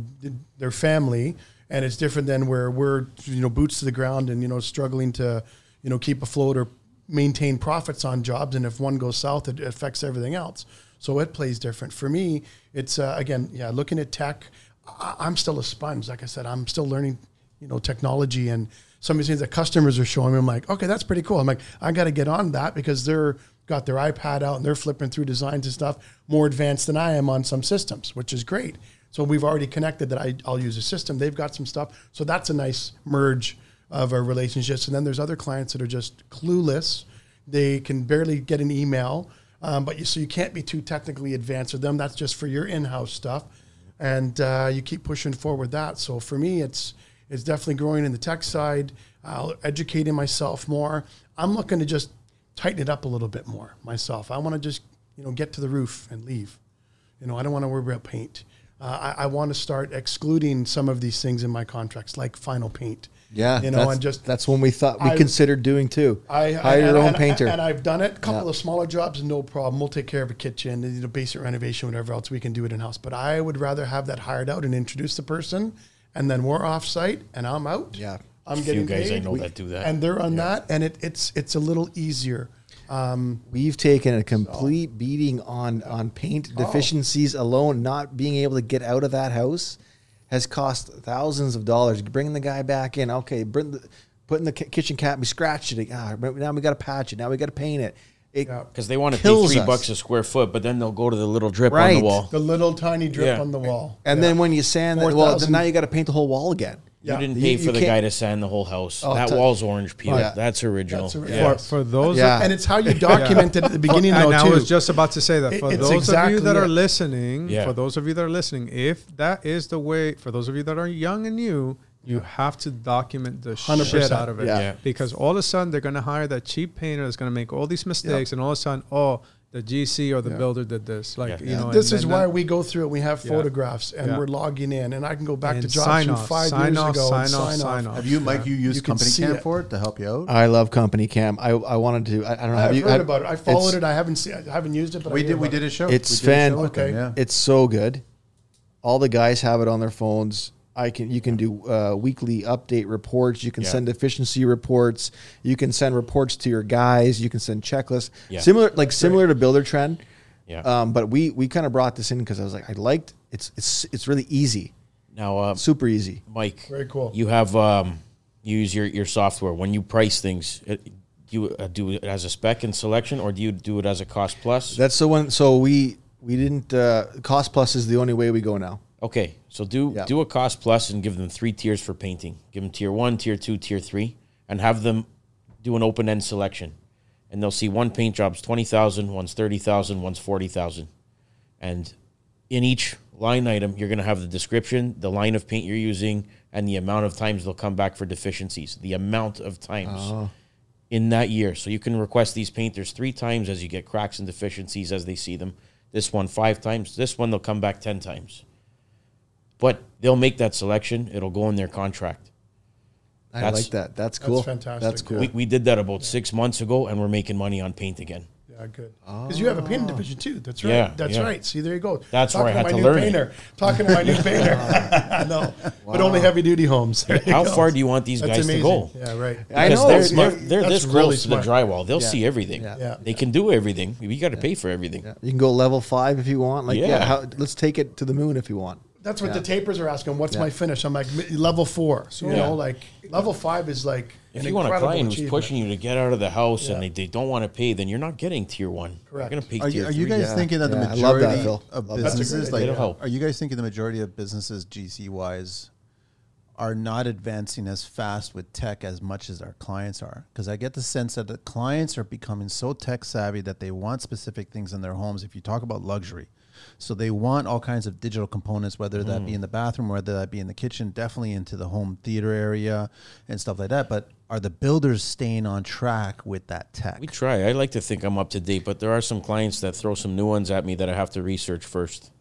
their family, and it's different than where we're you know boots to the ground and you know struggling to you know keep afloat or maintain profits on jobs. And if one goes south, it affects everything else. So it plays different. For me, it's uh, again, yeah, looking at tech. I, I'm still a sponge. Like I said, I'm still learning, you know, technology and some of these things that customers are showing me. I'm like, okay, that's pretty cool. I'm like, I got to get on that because they're got their iPad out and they're flipping through designs and stuff more advanced than I am on some systems, which is great. So we've already connected that I, I'll use a system. They've got some stuff. So that's a nice merge of our relationships. And then there's other clients that are just clueless. They can barely get an email, um, but you, so you can't be too technically advanced with them. That's just for your in-house stuff, and uh, you keep pushing forward that. So for me, it's it's definitely growing in the tech side, uh, educating myself more. I'm looking to just tighten it up a little bit more myself. I want to just you know get to the roof and leave. You know, I don't want to worry about paint. Uh, I, I want to start excluding some of these things in my contracts, like final paint. Yeah, you know, that's, and just that's when we thought we I- considered doing too. I hire and- your own and- painter. and I've done it. A couple Yeah. of smaller jobs, no problem. We'll take care of a kitchen, you know, basic renovation, whatever else. We can do it in house. But I would rather have that hired out and introduce the person, and then we're off site, and I'm out. Yeah. I'm Few getting guys I paid. know that do that. and they're on that, and it, it's it's a little easier. Um, We've taken a complete beating on on paint Oh. deficiencies alone. Not being able to get out of that house has cost thousands of dollars. Bringing the guy back in, okay, bring the, putting the ki- kitchen cap, we scratched it. Ah, now we got to patch it. Now we got to paint it. It Yeah. Because they want to pay three us. bucks a square foot, but then they'll go to the little drip on the wall. the little tiny drip Yeah. on the wall, And Yeah. then when you sand that, well, 4,000 then now you got to paint the whole wall again. You didn't pay you for the can't- guy to sand the whole house. Oh, that t- wall's orange peel. Yeah. That's original. That's ori- yeah. For, for those Yeah. and it's how you document it at the beginning, and though. I too. was just about to say that It- for it's those of you that are it. listening, Yeah. for those of you that are listening, if that is the way, for those of you that are young and new, you have to document the 100%. shit out of it. Yeah. Yeah. Because all of a sudden they're going to hire that cheap painter that's going to make all these mistakes, and all of a sudden, oh, the GC or the Yeah. builder did this. Like Yeah. you know, this and- is and why that- we go through it. We have Yeah. photographs and Yeah. we're logging in, and I can go back to And jobs sign from five sign years off, ago. and sign off, sign sign off. off. Have you, Mike? You used You CompanyCam it. for it to help you out. I love CompanyCam. I, I wanted to. I, I don't know. I've you? heard have- about it. I followed it. I haven't seen. I haven't used it, but we I did. We did a show. It's we did a show fan- Okay. It's so good. All the guys have it on their phones. I can you can do uh, weekly update reports. You can Yeah. send efficiency reports. You can send reports to your guys. You can send checklists. Yeah. Similar like similar to Buildertrend. Yeah. Um, but we we kind of brought this in because I was like I liked it's it's it's really easy, now, uh, super easy. Mike, Very cool. You have um, you use your your software when you price things. It, do you uh, do it as a spec and selection, or do you do it as a cost plus? That's the one. So we we didn't uh, cost plus is the only way we go now. Okay, so do Yeah. do a cost plus and give them three tiers for painting. Give them tier one, tier two, tier three, and have them do an open end selection. And they'll see one paint job's twenty thousand, one's thirty thousand, one's forty thousand, and in each line item you're going to have the description, the line of paint you're using, and the amount of times they'll come back for deficiencies. The amount of times oh. in that year. So you can request these painters three times as you get cracks and deficiencies as they see them. This one five times. This one they'll come back ten times. But they'll make that selection. It'll go in their contract. I That's- like that. That's cool. fantastic, That's cool. We, we did that about six months ago, and we're making money on paint again. Yeah, good. Ah. Because you have a painting division too. That's right. Yeah, That's yeah. right. See, there you go. That's where I Talking had my to new learn it. painter. Talking to my new painter. no, but only heavy duty homes. There you How go. far do you want these That's guys amazing. to go? Yeah, right. I Because know. they're, That's they're, smart. they're That's this really close to the smart. drywall. They'll Yeah. see everything. Yeah. Yeah. They can do everything. You got to pay for everything. Yeah. You can go level five if you want. Like, yeah, Yeah. how, let's take it to the moon if you want. That's what Yeah. the tapers are asking. What's Yeah. my finish? I'm like level four. So you Yeah. know, like level five is like If an you want a client who's pushing you to get out of the house Yeah. and they, they don't want to pay, then you're not getting tier one. Correct. You're going to pay Are tier you, are you guys Yeah. thinking that the Yeah, I majority that, of Love that. That's a businesses, like, idea. Are you guys thinking the majority of businesses GC wise are not advancing as fast with tech as much as our clients are? Because I get the sense that the clients are becoming so tech savvy that they want specific things in their homes. If you talk about luxury, so they want all kinds of digital components, whether that be in the bathroom, whether that be in the kitchen, definitely into the home theater area and stuff like that. But are the builders staying on track with that tech? We try. I like to think I'm up to date, but there are some clients that throw some new ones at me that I have to research first.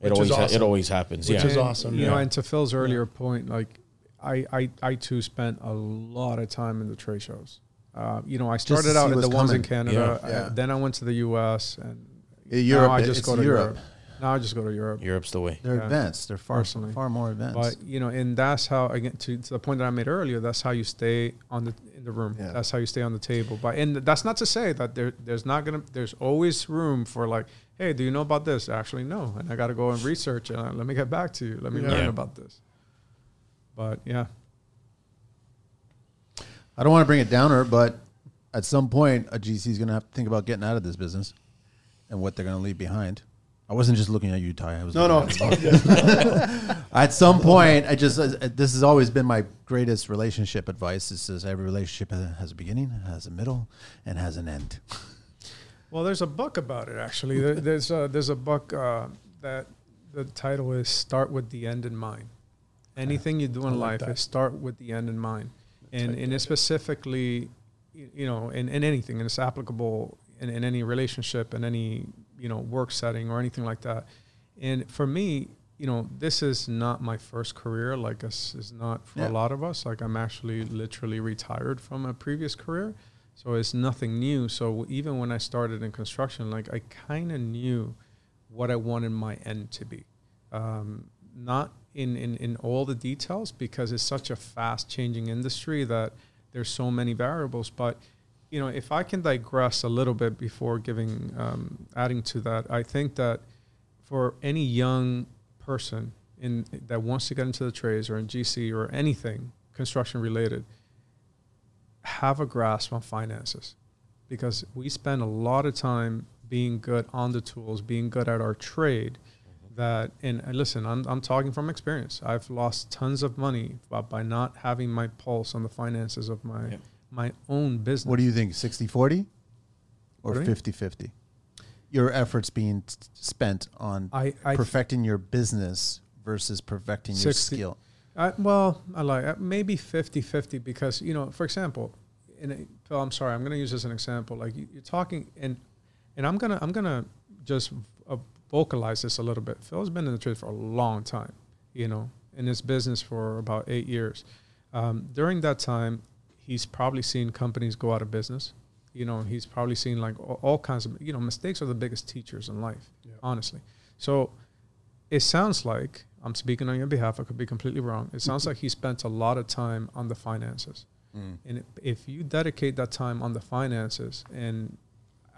It Which is always ha- it always happens. Which yeah. is awesome, You know, yeah. and to Phil's earlier point, like I, I, I too spent a lot of time in the trade shows. Uh, you know, I started out at what's the ones in. Canada. Yeah. uh, Yeah. then I went to the U.S. and Yeah, Europe, now I just it's go to Europe. Europe. Now I just go to Europe. Europe's the way. They're Yeah. advanced. They're far Personally. far more advanced. But you know, and that's how again to, to the point that I made earlier. That's how you stay on the in the room. Yeah. That's how you stay on the table. But and that's not to say that there there's not gonna there's always room for like, hey, do you know about this? Actually, no, and I got to go and research and uh, let me get back to you. Let me Yeah. learn about this. But yeah, I don't want to bring it downer, but at some point, a GC is going to have to think about getting out of this business and what they're going to leave behind. I wasn't just looking at you, Ty. I was No, no. at some point, I just uh, this has always been my greatest relationship advice. It says every relationship has a beginning, has a middle, and has an end. well, there's a book about it actually. There, there's a, there's a book uh, that the title is "Start with the End in Mind." Anything you do in like life that. is start with the end in mind, and and it's specifically, you know, in, in anything, and it's applicable in, in any relationship, in any you know work setting or anything like that. And for me, you know, this is not my first career. Like this is not for Yeah. a lot of us. Like I'm actually literally retired from a previous career, so it's nothing new. So even when I started in construction, like I kind of knew what I wanted my end to be. Um, not in, in, in all the details because it's such a fast changing industry that there's so many variables. But you know, if I can digress a little bit before giving um, adding to that, I think that for any young person in that wants to get into the trades or in GC or anything construction related, have a grasp on finances because we spend a lot of time being good on the tools, being good at our trade. That and listen, I'm I'm talking from experience. I've lost tons of money by, by not having my pulse on the finances of my Yeah. My own business. What do you think, 60 40 or Pardon 50 50? Your efforts being t- spent on I, I perfecting your business versus perfecting your skill. I, well, I like uh, maybe 50-50 because you know, for example, in a, Phil, I'm sorry, I'm going to use this as an example. Like you, you're talking, and and I'm gonna I'm gonna just uh, vocalize this a little bit. Phil's been in the trade for a long time, you know, in this business for about eight years. Um, during that time, he's probably seen companies go out of business. You know, he's probably seen like all, all kinds of you know mistakes are the biggest teachers in life, Yeah. honestly. So it sounds like I'm speaking on your behalf. I could be completely wrong. It sounds like he spent a lot of time on the finances. Mm. And if- if you dedicate that time on the finances, and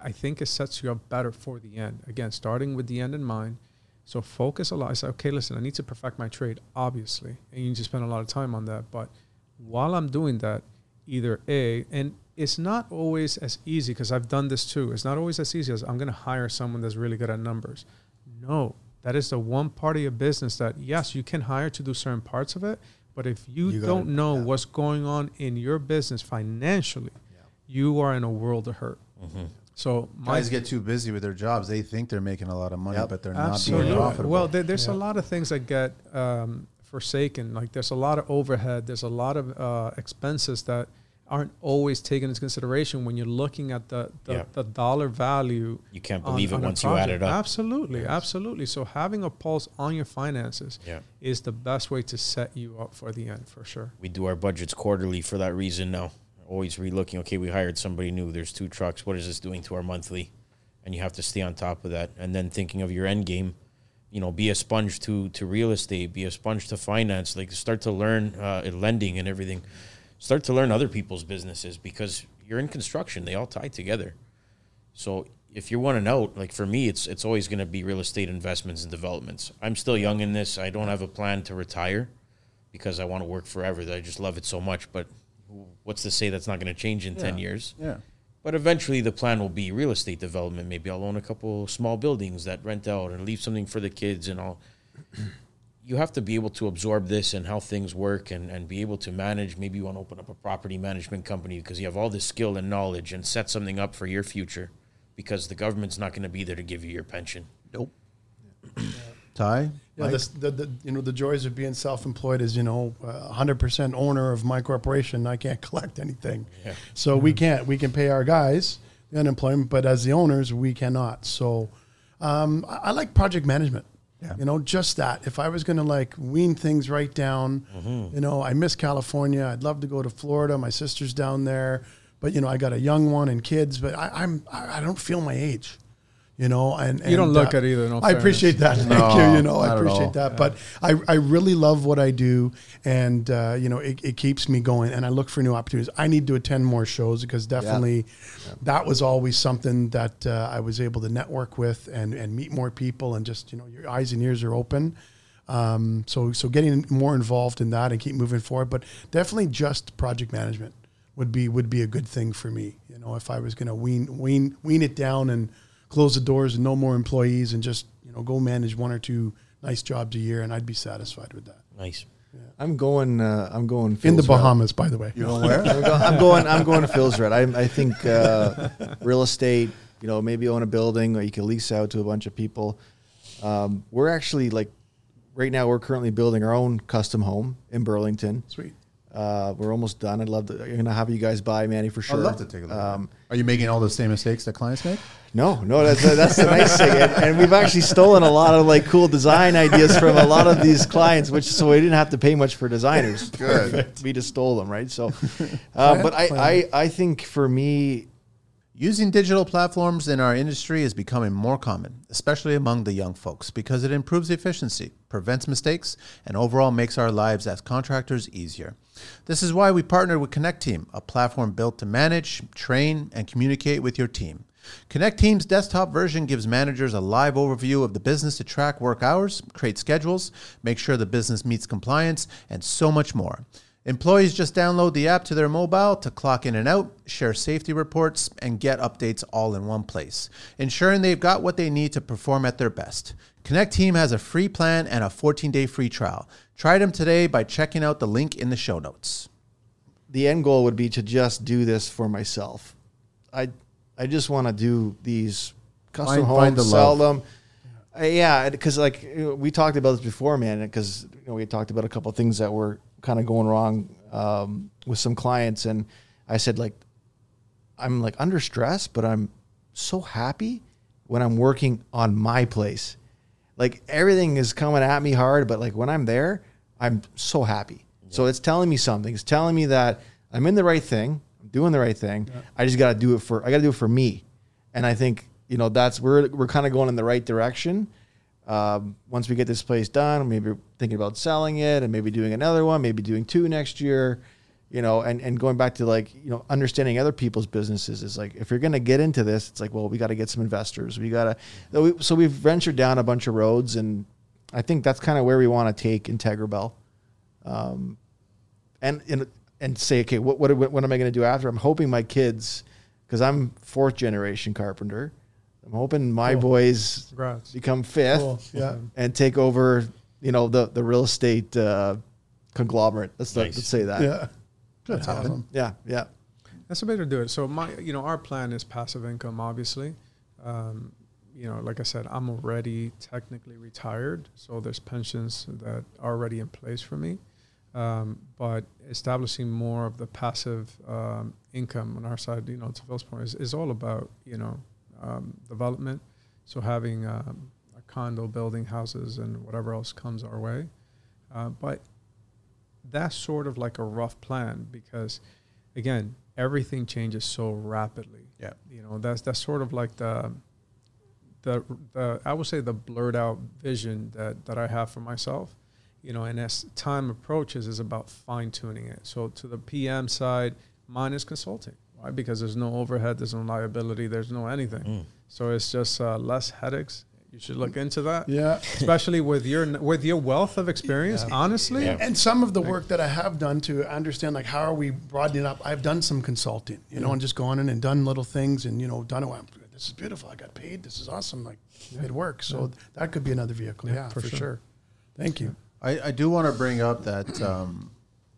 I think it sets you up better for the end. Again, starting with the end in mind. So focus a lot. I say, okay, listen, I need to perfect my trade, obviously, and you need to spend a lot of time on that. But while I'm doing that, either a and it's not always as easy because I've done this too. It's not always as easy as I'm going to hire someone that's really good at numbers. No, that is the one part of your business that yes, you can hire to do certain parts of it, but if you, You gotta- don't know yeah. what's going on in your business financially, you are in a world of hurt. So my Guys get too busy with their jobs. They think they're making a lot of money, Yep. but they're Absolutely. not being profitable. Well, there, there's a lot of things that get um, forsaken. Like there's a lot of overhead. There's a lot of uh, expenses that aren't always taken into consideration when you're looking at the the, Yeah. the dollar value. You can't believe on it a once you add it up. Absolutely, Yes. absolutely. So having a pulse on your finances Yeah. is the best way to set you up for the end, for sure. We do our budgets quarterly for that reason now. Always relooking, okay, we hired somebody new. There's two trucks. What is this doing to our monthly? And you have to stay on top of that. And then thinking of your end game, you know, be a sponge to, to real estate, be a sponge to finance, like start to learn uh, lending and everything. Start to learn other people's businesses because you're in construction. They all tie together. So if you're wanting out, like for me, it's it's always going to be real estate investments and developments. I'm still young in this. I don't have a plan to retire because I want to work forever. I just love it so much. But what's to say that's not going to change in ten years? yeah. But eventually, the plan will be real estate development. Maybe I'll own a couple small buildings that rent out and leave something for the kids and all. You have to be able to absorb this and how things work and, and be able to manage. Maybe you want to open up a property management company because you have all this skill and knowledge and set something up for your future because the government's not going to be there to give you your pension. Nope. Ty? Yeah, Mike? this, the, the you know the joys of being self-employed is you know hundred percent owner of my corporation. I can't collect anything, Yeah. so we can't. We can pay our guys the unemployment, but as the owners, we cannot. So um, I, I like project management. Yeah. You know, just that. If I was going to like wean things right down, you know, I miss California. I'd love to go to Florida. My sister's down there, but you know, I got a young one and kids. But I, I'm I I don't feel my age. You know, and, You don't look uh, it either, no I appreciate that. Thank No, you. You know, I not at all. appreciate that. But I, I really love what I do, and uh, you know, it, it keeps me going. And I look for new opportunities. I need to attend more shows because definitely, that was always something that uh, I was able to network with and and meet more people, and just you know, your eyes and ears are open. Um, so so getting more involved in that and keep moving forward. But definitely, just project management would be would be a good thing for me. You know, if I was going to wean wean wean it down and close the doors and no more employees and just you know go manage one or two nice jobs a year and I'd be satisfied with that. Nice. I'm going. Uh, I'm going In the Phil's route. Bahamas, by the way. You know where? I'm, go- I'm going. I'm going to Phil's route. I, I think uh, real estate. You know, maybe own a building or you can lease out to a bunch of people. Um, we're actually like right now. We're currently building our own custom home in Burlington. Sweet. Uh, we're almost done. I'd love to. I'm gonna have you guys by Manny for sure. I'd love to take a look. Um, Are you making all the same mistakes that clients make? no, no, that's that's the nice thing, and, and we've actually stolen a lot of like cool design ideas from a lot of these clients, which so we didn't have to pay much for designers. Good. we just stole them, right? So, uh, but I, I I think for me, Using digital platforms in our industry is becoming more common, especially among the young folks, because it improves efficiency, prevents mistakes, and overall makes our lives as contractors easier. This is why we partnered with Connecteam, a platform built to manage, train, and communicate with your team. Connecteam's desktop version gives managers a live overview of the business to track work hours, create schedules, make sure the business meets compliance, and so much more. Employees just download the app to their mobile to clock in and out, share safety reports, and get updates all in one place, ensuring they've got what they need to perform at their best. Connecteam has a free plan and a 14 day free trial. Try them today by checking out the link in the show notes. the end goal would be to just do this for myself. I I just want to do these custom Find- homes, find the sell love. them. Uh, yeah, because like we talked about this before, man. Because you know, we talked about a couple of things that were kind of going wrong um, with some clients, and I said like, I'm like under stress, but I'm so happy when I'm working on my place. Like everything is coming at me hard, but like when I'm there, I'm so happy. So it's telling me something. It's telling me that I'm in the right thing. I'm doing the right thing. I just got to do it for I got to do it for me. And I think, you know, that's we're we're kind of going in the right direction. Um, once we get this place done, maybe thinking about selling it and maybe doing another one, maybe doing two next year, you know, and, and going back to like, you know, understanding other people's businesses is like, if you're going to get into this, it's like, well, we got to get some investors. We got to, so we've ventured down a bunch of roads and I think that's kind of where we want to take Integra Bell. Um, and, and, and say, okay, what, what, what am I going to do after? I'm hoping my kids, cause I'm fourth generation carpenter. I'm hoping my Cool. boys Congrats. become fifth Cool. Yeah. and take over, you know, the, the real estate uh, conglomerate. Let's, Nice. let's say that. Yeah. That's awesome. Yeah, yeah. That's a way to do it. So my, you know, our plan is passive income. Obviously, um, you know, like I said, I'm already technically retired, so there's pensions that are already in place for me. Um, but establishing more of the passive um, income on our side, you know, to Phil's point, is, is all about you know um, development. So having um, a condo, building houses, and whatever else comes our way. Uh, but that's sort of like a rough plan because, again, everything changes so rapidly. Yeah. You know, that's that's sort of like the the the I would say the blurred out vision that that I have for myself. You know, and as time approaches, is about fine tuning it. So to the PM side, mine is consulting, right? Because there's no overhead, there's no liability, there's no anything. Mm. So it's just uh, less headaches. You should look into that, Yeah. especially with your with your wealth of experience. Honestly, Yeah. And some of the work that I have done to understand, like, how are we broadening up? I've done some consulting, you know, and just gone in and done little things and, you know, done it. well, This is beautiful. I got paid. This is awesome. Like, it works. So that could be another vehicle. Yeah, Yeah, for for, sure. sure. Thank you. I, I do want to bring up that um,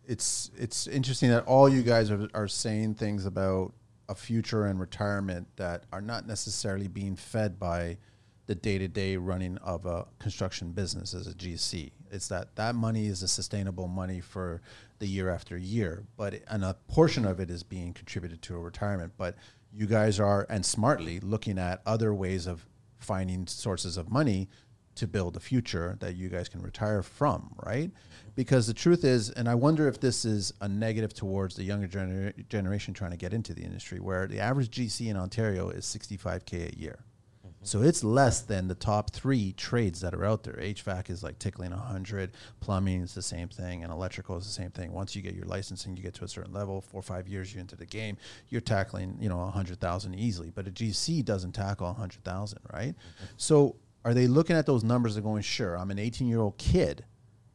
it's it's interesting that all you guys are, are saying things about a future and retirement that are not necessarily being fed by the day to day running of a construction business as a GC. It's that that money is a sustainable money for the year after year, but it- and a portion of it is being contributed to a retirement. But you guys are and smartly looking at other ways of finding sources of money to build a future that you guys can retire from, right? Because the truth is, and I wonder if this is a negative towards the younger gener- generation trying to get into the industry, where the average GC in Ontario is 65K a year. Mm-hmm. So it's less than the top three trades that are out there. HVAC is like tickling 100, plumbing is the same thing, and electrical is the same thing. Once you get your licensing, you get to a certain level, four or five years you're into the game, you're tackling, you know, 100,000 easily. But a GC doesn't tackle 100,000, right? Mm-hmm. So are they looking at those numbers and going, sure, I'm an 18 year old kid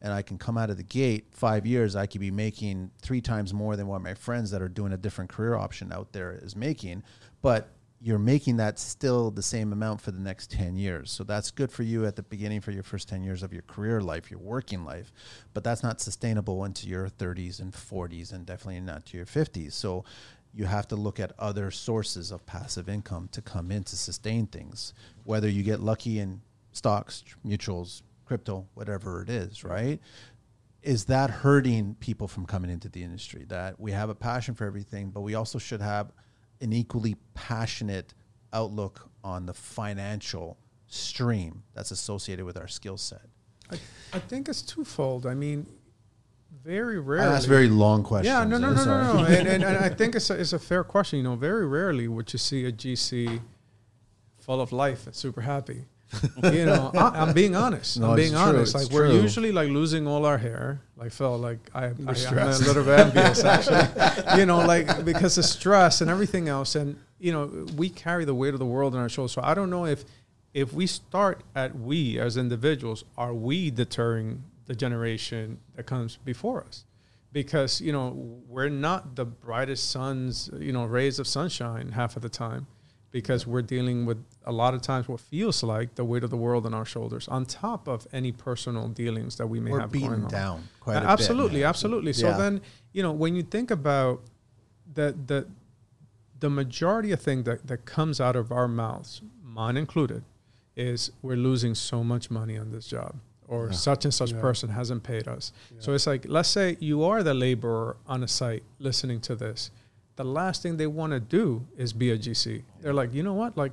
and I can come out of the gate five years, I could be making three times more than what my friends that are doing a different career option out there is making. But you're making that still the same amount for the next 10 years. So that's good for you at the beginning for your first 10 years of your career life, your working life. But that's not sustainable into your 30s and 40s and definitely not to your 50s. So you have to look at other sources of passive income to come in to sustain things, whether you get lucky in stocks, mutuals, crypto, whatever it is, right? Is that hurting people from coming into the industry? That we have a passion for everything, but we also should have an equally passionate outlook on the financial stream that's associated with our skill set. I, I think it's twofold. I mean, very rarely. ask very long questions. Yeah, no, no, no, no, no. and, and, and I think it's a, it's a fair question. You know, very rarely would you see a GC full of life and super happy. you know, I, I'm being honest. No, I'm being true, honest. it's Like we're true. usually like losing all our hair. Like Phil, like I, I I'm a little bit envious actually. you know, like because of stress and everything else, and you know, we carry the weight of the world on our shoulders. So I don't know if if we start at we as individuals, are we deterring the generation that comes before us? Because you know we're not the brightest suns, you know, rays of sunshine half of the time, because we're dealing with a lot of times what feels like the weight of the world on our shoulders, on top of any personal dealings that we may We're have going beaten on. down quite a bit. absolutely, absolutely. So Yeah. then, you know, when you think about the the the majority of thing that, that comes out of our mouths, mine included, is we're losing so much money on this job. Or such and such Yeah. person hasn't paid us. So it's like, let's say you are the laborer on a site listening to this. The last thing they want to do is be a GC. They're like, you know what? Like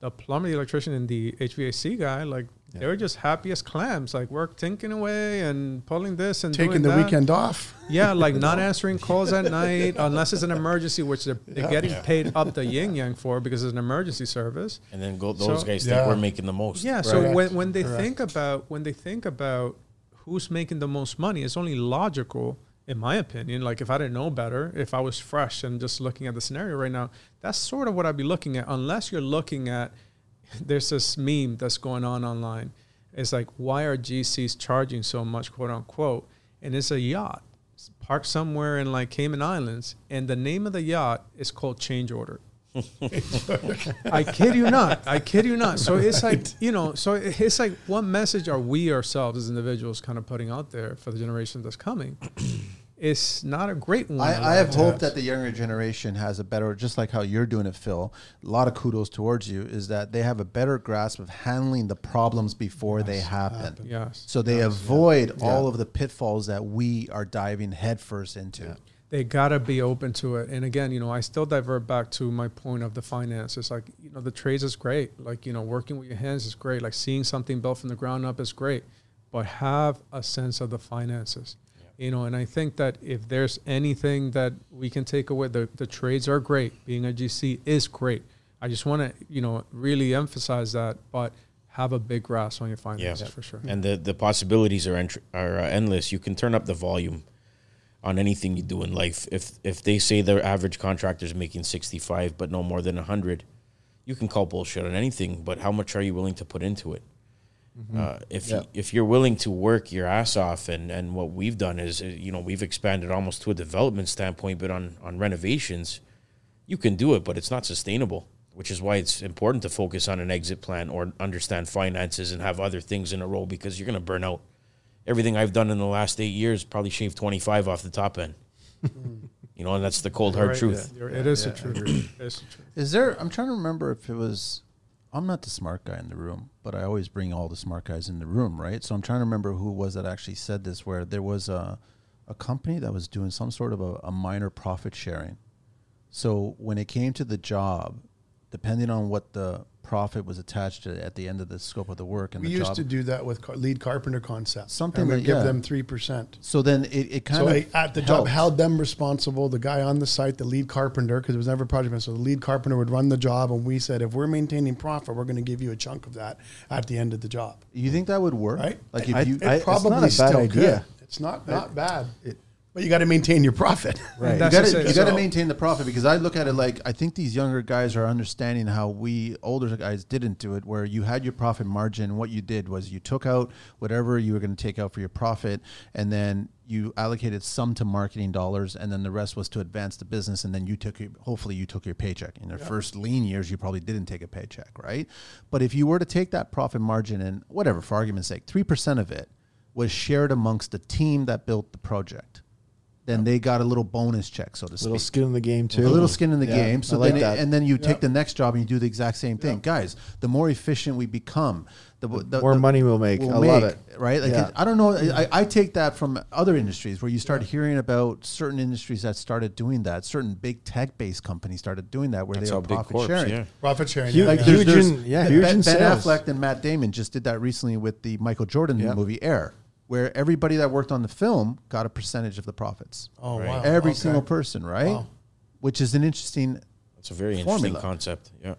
the plumber, the electrician, and the HVAC guy, like they're just happy as clams. Like we're tinking away and pulling this and Taking doing the that. weekend off. Yeah, like not answering calls at night unless it's an emergency, which they're, they're getting paid up the yin yang for because it's an emergency service. And then go, those So- guys think we're making the most. Yeah. So when, when they Correct. think about when they think about who's making the most money, it's only logical, in my opinion. Like if I didn't know better, if I was fresh and just looking at the scenario right now, that's sort of what I'd be looking at. Unless you're looking at, there's this meme that's going on online. It's like why are GCs charging so much, quote unquote, and it's a yacht it's parked somewhere in like Cayman Islands, and the name of the yacht is called Change Order. I kid you not. I kid you not. So it's like you know. So it's like, what message are we ourselves as individuals kind of putting out there for the generation that's coming? It's not a great one. I, I have hope that the younger generation has a better, just like how you're doing it, Phil. A lot of kudos towards you is that they have a better grasp of handling the problems before they happen. Yes. So they avoid all of the pitfalls that we are diving headfirst into. they gotta be open to it. And again, you know, I still divert back to my point of the finances. Like, you know, the trades is great. Like, you know, working with your hands is great. Like seeing something built from the ground up is great. But have a sense of the finances. You know, and I think that if there's anything that we can take away, the, the trades are great. Being a GC is great. I just want to, you know, really emphasize that, but have a big grasp on your finances for sure. And the, the possibilities are entr- are uh, endless. You can turn up the volume on anything you do in life. If if they say their average contractor is making 65 but no more than 100, you can call bullshit on anything, but how much are you willing to put into it? Uh, if Yeah. you, if you're willing to work your ass off, and, and what we've done is, uh, you know, we've expanded almost to a development standpoint, but on, on renovations, you can do it, but it's not sustainable, which is why it's important to focus on an exit plan or understand finances and have other things in a row because you're going to burn out. Everything I've done in the last eight years probably shaved 25 off the top end. you know, and that's the cold, hard Right, truth. yeah, It is the truth. It's the truth. Is there? I'm trying to remember if it was. I'm not the smart guy in the room, but I always bring all the smart guys in the room, right? So I'm trying to remember who was that actually said this, where there was a, a company that was doing some sort of a, a minor profit sharing. So when it came to the job, depending on what the profit was attached to at the end of the scope of the work and We the used job, to do that with car- lead carpenter concept. Something that- give yeah. them three percent. so then it, it kind So of at the job held them responsible. The guy on the site, the lead carpenter, because it was never a project manager. So the lead carpenter would run the job, and we said, if we're maintaining profit, we're going to give you a chunk of that at the end of the job. You think that would work? Right? Like if I- you It I- it's probably not a bad still idea. could. It's not not bad, but you got to maintain your profit. Right. You got to you got to So- maintain the profit because I look at it like I think these younger guys are understanding how we older guys didn't do it. Where you had your profit margin, what you did was you took out whatever you were going to take out for your profit, and then you allocated some to marketing dollars, and then the rest was to advance the business. And then you took your, hopefully you took your paycheck. In the first lean years, you probably didn't take a paycheck, right? But if you were to take that profit margin and whatever, for argument's sake, three percent of it was shared amongst the team that built the project. Then they got a little bonus check, so to speak A Little skin in the game too. a little skin in the Yeah, game. So I like then, that. and then you take the next job and you do the exact same thing, guys. The more efficient we become, the, the more money we'll make. I love it. Right? Like Yeah. it- I don't know. I, I take that from other industries where you start hearing about certain industries that started doing that. Certain big tech-based companies started doing that, where That's they how are profit corps, sharing. yeah. Profit sharing. Huge- yeah, Like yeah. there's, there's yeah, Ben, huge in ben. Affleck and Matt Damon just did that recently with the Michael Jordan Yeah. movie Air, where everybody that worked on the film got a percentage of the profits. Oh Right. wow! Every Okay. single person, right? Wow. Which is an interesting. It's a very interesting concept. Yeah.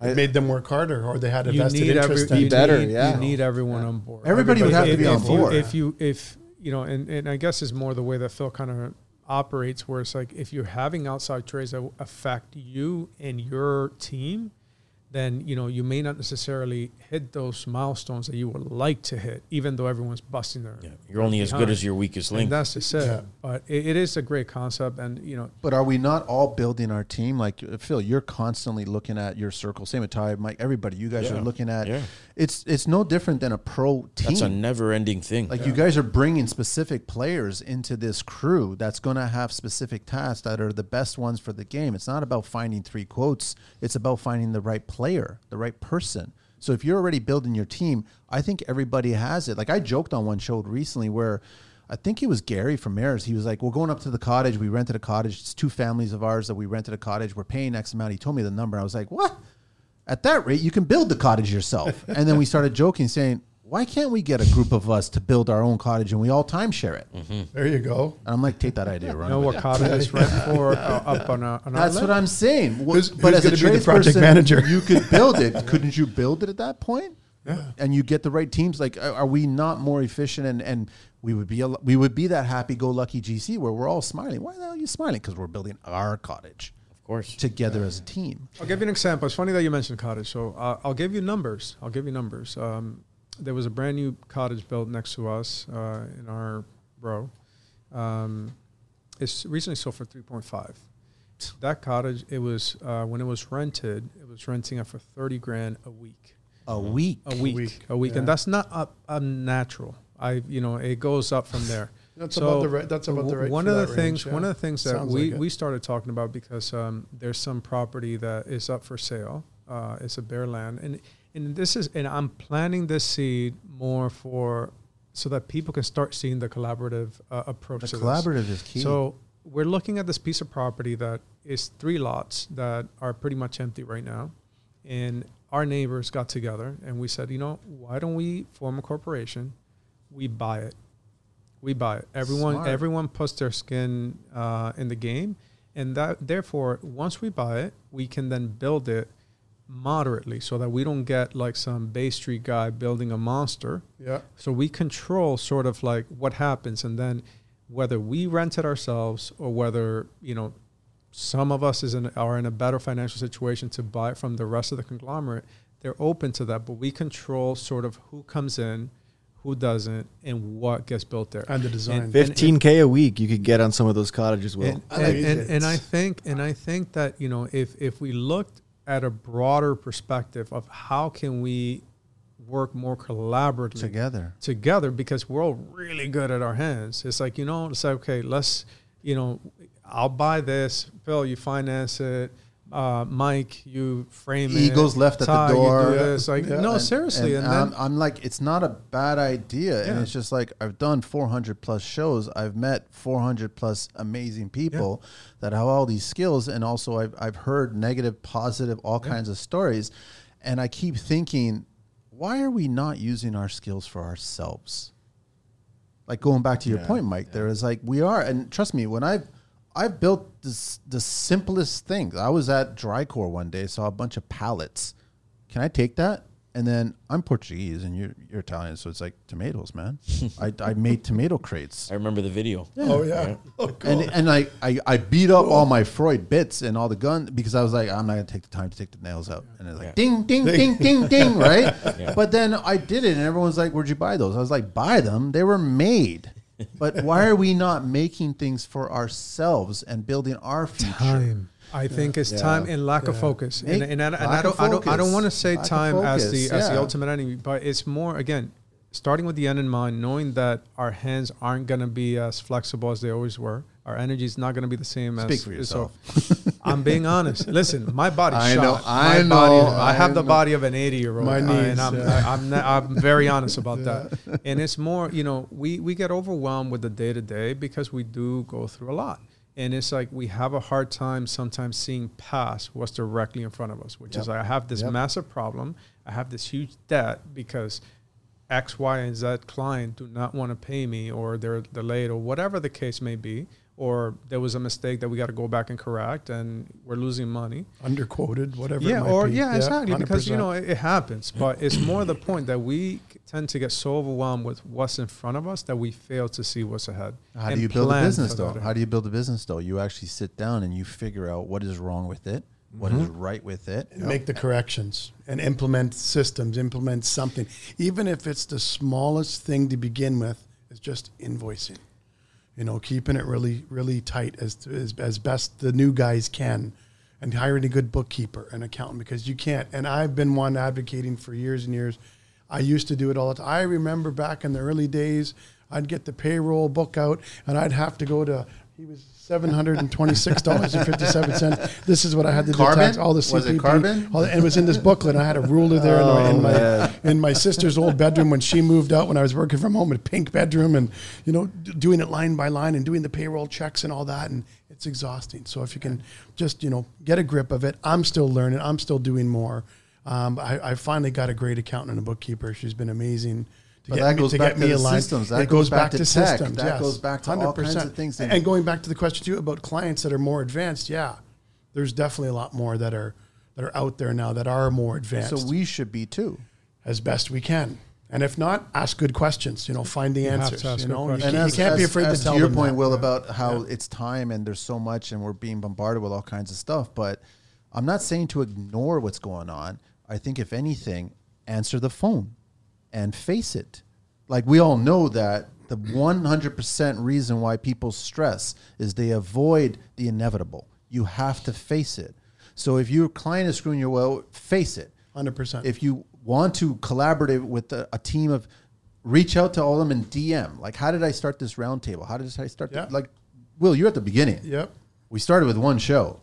It made them work harder, or they had a you vested need every, interest. Be you in better, Need, yeah. You need everyone on board. Everybody would have to If- be on if you- board. If you, if you know, and, and I guess it's more the way that Phil kind of operates, where it's like if you're having outside trades that affect you and your team, then you know you may not necessarily hit those milestones that you would like to hit, even though everyone's busting their. Yeah. You're only as good as your weakest And link. that's just it. Yeah. But it, it is a great concept, and you know, But are we not all building our team? Like Phil, you're constantly looking at your circle. Same with Ty, Mike. Everybody, you guys Yeah. are looking at. Yeah. It's it's no different than a pro team. That's a never-ending thing. like you guys are bringing specific players into this crew that's going to have specific tasks that are the best ones for the game. It's not about finding three quotes. It's about finding the right player, the right person. So if you're already building your team, I think everybody has it. Like I joked on one show recently where I think it was Gary from Mares. He was like, "We're going up to the cottage. We rented a cottage. It's two families of ours that we rented a cottage. We're paying X amount." He told me the number. I was like, "What? At that rate, you can build the cottage yourself." and then we started joking, saying, "Why can't we get a group of us to build our own cottage and we all timeshare it?" There you go. And I'm like, "Take that idea, run." You know what it." cottages rent for uh, up on, a, on That's our what I'm saying. Who's- but who's as a gonna be the project tradesperson, manager? you could build it. Couldn't you build it at that point? Yeah. And you get the right teams. Like, are are we not more efficient? And and we would be a, we would be that happy-go-lucky GC where we're all smiling. Why the hell are you smiling? Because we're building our cottage Of course. together as a team. I'll give you an example. It's funny that you mentioned cottage. So uh, I'll give you numbers. I'll give you numbers. Um, there was a brand new cottage built next to us uh, in our row. Um, it's recently sold for 3.5. That cottage, it was uh, when it was rented, it was renting it for 30 grand a week. A week. A week, a week, week, yeah. and that's not up, unnatural. I, you know, it goes up from there. That's So, about the right. That's about the right. One of the things, range, yeah. one of the things that Sounds we, like we started talking about because um, there's some property that is up for sale. Uh, it's a bare land, and and this is and I'm planting this seed more for so that people can start seeing the collaborative uh, approach. The to this. collaborative is key. So we're looking at this piece of property that is three lots that are pretty much empty right now. And our neighbors got together and we said, you know, why don't we form a corporation? We buy it. We buy it. Everyone Smart. everyone puts their skin uh, in the game. And that therefore, once we buy it, we can then build it moderately so that we don't get like some Bay Street guy building a monster yeah. so we control sort of like what happens, and then whether we rent it ourselves or whether you know some of us is in, are in a better financial situation to buy it from the rest of the conglomerate. They're open to that, but we control sort of who comes in, who doesn't, and what gets built there. And the design. And- Fifteen k a week you could get on some of those cottages. Will And, I and, and, and I think and I think that you know if if we looked at a broader perspective of how can we work more collaboratively together. together because we're all really good at our hands. It's like, you know, it's like, okay, let's, you know, I'll buy this. Phil, you finance it. Uh, Mike, you frame it. Egos left at the door. You do this. Like, Yeah. no, And- seriously. And, And, I'm, I'm like, it's not a bad idea. And it's just like, I've done 400 plus shows. I've met 400 plus amazing people that have all these skills. And also, I've, I've heard negative, positive, all kinds of stories. And I keep thinking, why are we not using our skills for ourselves? Like going back to your Yeah, point, Mike, there is like, we are. And trust me, when I've, I've built this, the simplest things. I was at Drycore one day, saw a bunch of pallets can I take that? And then I'm Portuguese and you're, you're Italian, so it's like tomatoes, man. I, I made tomato crates. I remember the video. Oh yeah. Oh, And, and I, I, I beat up all my Freud bits and all the gun because I was like, I'm not gonna take the time to take the nails out. And it's like Yeah. ding, ding, ding, ding, ding, right? Yeah. But then I did it and everyone's like, Where'd you buy those? I was like, buy them. They were made. But why are we not making things for ourselves and building our future? time. I think it's Yeah. time and lack of focus. Make- And, and, I, and lack I don't, I don't, I don't want to say Lack time as the focus, as the ultimate enemy, but it's more again starting with the end in mind, knowing that our hands aren't going to be as flexible as they always were. Our energy is not going to be the same as. Speak for so- yourself. I'm being honest. Listen, my body's I shot. know, My I know, body- I I have the body of an 80 year old. My and knees, I'm, yeah. I, I'm, I'm very honest about that. And it's more, you know, we, we get overwhelmed with the day to day because we do go through a lot. And it's like we have a hard time sometimes seeing past what's directly in front of us, which is Yep. I have this Yep. massive problem. I have this huge debt because X, Y, and Z client do not want to pay me or they're delayed or whatever the case may be, or there was a mistake that we got to go back and correct and we're losing money. Underquoted, whatever. it Yeah, might or be. yeah, exactly. Because you know it, it happens, but it's more the point that we tend to get so overwhelmed with what's in front of us that we fail to see what's ahead. How do you build a business though? How do you build a business though? You actually sit down and you figure out what is wrong with it, what is mm-hmm. right with it. and make the corrections and implement systems, implement something. Even if it's the smallest thing to begin with, is just invoicing. You know, keeping it really, really tight as, as as best the new guys can, and hiring a good bookkeeper and accountant because you can't. And I've been one advocating for years and years. I used to do it all the time. I remember back in the early days, I'd get the payroll book out and I'd have to go to He was seven hundred and twenty-six dollars and fifty-seven cents. This is what I had to do Carbon? tax, all the CPP. Was it carbon? all the- and it was in this booklet. I had a ruler there in, my, in, my, in my sister's old bedroom when she moved out when I was working from home, a pink bedroom, and you know, doing it line by line and doing the payroll checks and all that, and it's exhausting. So if you can just you know get a grip of it, I'm still learning. I'm still doing more. Um, I, I finally got a great accountant and a bookkeeper. She's been amazing. To But that goes back to the systems. That it goes goes back back, to to, tech. systems. That yes. goes back to all kinds of things. And, going back to the question too about clients that are more advanced, yeah, there's definitely a lot more that are that are out there now that are more advanced So we should be too. as best we can. And if not, ask good questions. You know, find the You answers. ask You good know, you questions. can't, you can't be afraid as to tell your them point, that. Will, Yeah. about how Yeah. it's time and there's so much and we're being bombarded with all kinds of stuff. But I'm not saying to ignore what's going on. I think if anything, answer the phone and face it. Like we all know that the 100% reason why people stress is they avoid the inevitable. You have to face it. So if your client is screwing you well, face it. Hundred percent. If you want to collaborate with a, a team of, reach out to all of them in DM. Like, how did I start this roundtable? How did I start? Yeah. The, like, Will, you're at the beginning. Yep. We started with one show.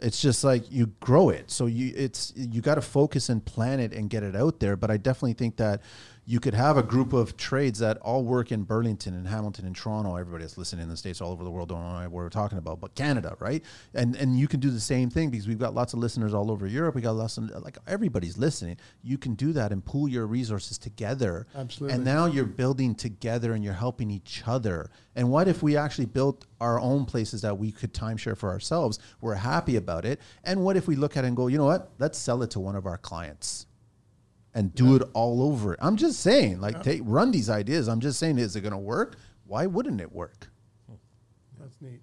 It's just like you grow it. So you it's you got to focus and plan it and get it out there. But I definitely think that you could have a group of trades that all work in Burlington and Hamilton and Toronto. Everybody that's listening in the states all over the world don't know what we're talking about, but Canada, right? And and you can do the same thing because we've got lots of listeners all over Europe. We got lots of like everybody's listening. You can do that and pool your resources together. Absolutely. And now you're building together and you're helping each other. And what if we actually built our own places that we could timeshare for ourselves? We're happy about it. And what if we look at it and go, you know what? Let's sell it to one of our clients and do it all over. I'm just saying, like, take run these ideas. I'm just saying, is it going to work? Why wouldn't it work? That's neat.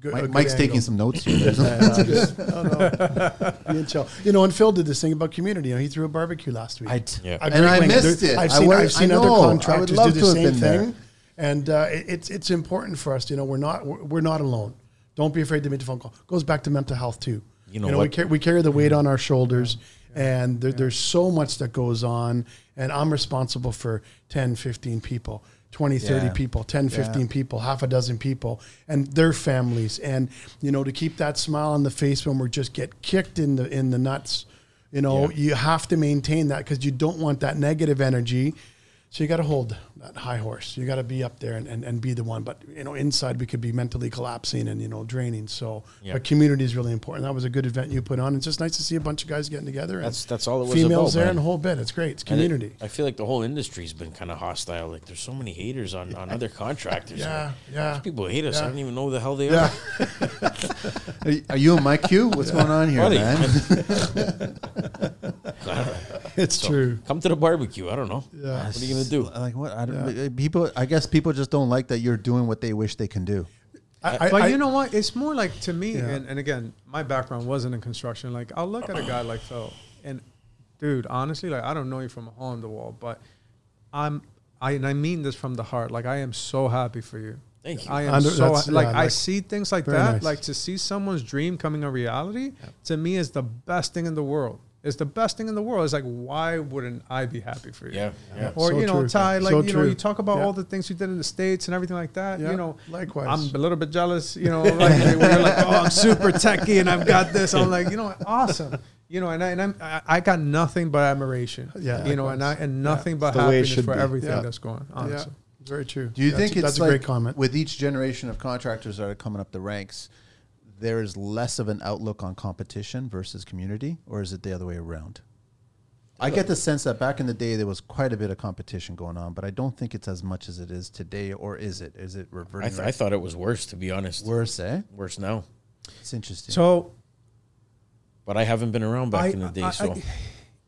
Good, Mike, good Mike's angle. taking some notes here. That's good. Oh, no. Me and Chell. You know, and Phil did this thing about community. You know, he threw a barbecue last week. I t- Yeah. A And I wing. missed There- it. I've seen, would- I've seen I other know. I would contractors love do to the have same been there. thing, and uh, it, it's it's important for us. You know, we're not we're, we're not alone. Don't be afraid to make the phone call. Goes back to mental health too. You know we, what? car- we carry the weight on our shoulders, and there, there's so much that goes on, and I'm responsible for 10, 15 people. 20 30 Yeah. people 10 15 people half a dozen people and their families and you know to keep that smile on the face when we're just get kicked in the in the nuts you know Yeah. you have to maintain that because you don't want that negative energy so you got to hold that high horse you got to be up there and, and, and be the one but you know inside we could be mentally collapsing and you know draining so Yeah. but community is really important that was a good event you put on it's just nice to see a bunch of guys getting together That's and that's all it was females about, there man. and the whole bit it's great it's And it- community I feel like the whole industry's been kind of hostile. Like there's so many haters on, on other contractors. yeah Like, yeah these people hate us. I don't even know who the hell they yeah are. Are you- in my queue? What's going on here, Buddy, man? it's So, true Come to the barbecue. I don't know. Yeah. What are you gonna do? Like what? I don't, People, I guess people just don't like that you're doing what they wish they can do. I, but I- you know what? It's more like to me, Yeah. and, and again, my background wasn't in construction. Like I'll look at a guy like Phil, and dude, honestly, like I don't know you from a hole in the wall, but I'm, I and I mean this from the heart. Like I am so happy for you. Thank you. I am Under- so like yeah, I see things like that. nice. Like to see someone's dream coming a reality to me is the best thing in the world. It's the best thing in the world. It's like why wouldn't I be happy for you? Yeah, yeah. Or So you know, true. Ty, like So you know, true. you talk about Yeah. all the things you did in the states and everything like that. Yeah, You know, likewise. I'm a little bit jealous. You know, like when you're like, oh, I'm super techie and I've got this. I'm like, you know, awesome. You know, and I and I'm, I, I got nothing but admiration. Yeah, you know, and I and nothing but It's the way it happiness for be. everything Yeah. that's going. yeah Honestly. very true Do you That's think a- it's that's a like great comment with each generation of contractors that are coming up the ranks, there is less of an outlook on competition versus community, or is it the other way around? I get the sense that back in the day there was quite a bit of competition going on, but I don't think it's as much as it is today, or is it? Is it I, reverting? th- I thought it was worse, to be honest. Worse, eh? Worse now. It's interesting. So But I haven't been around back I- in the day, I- so I-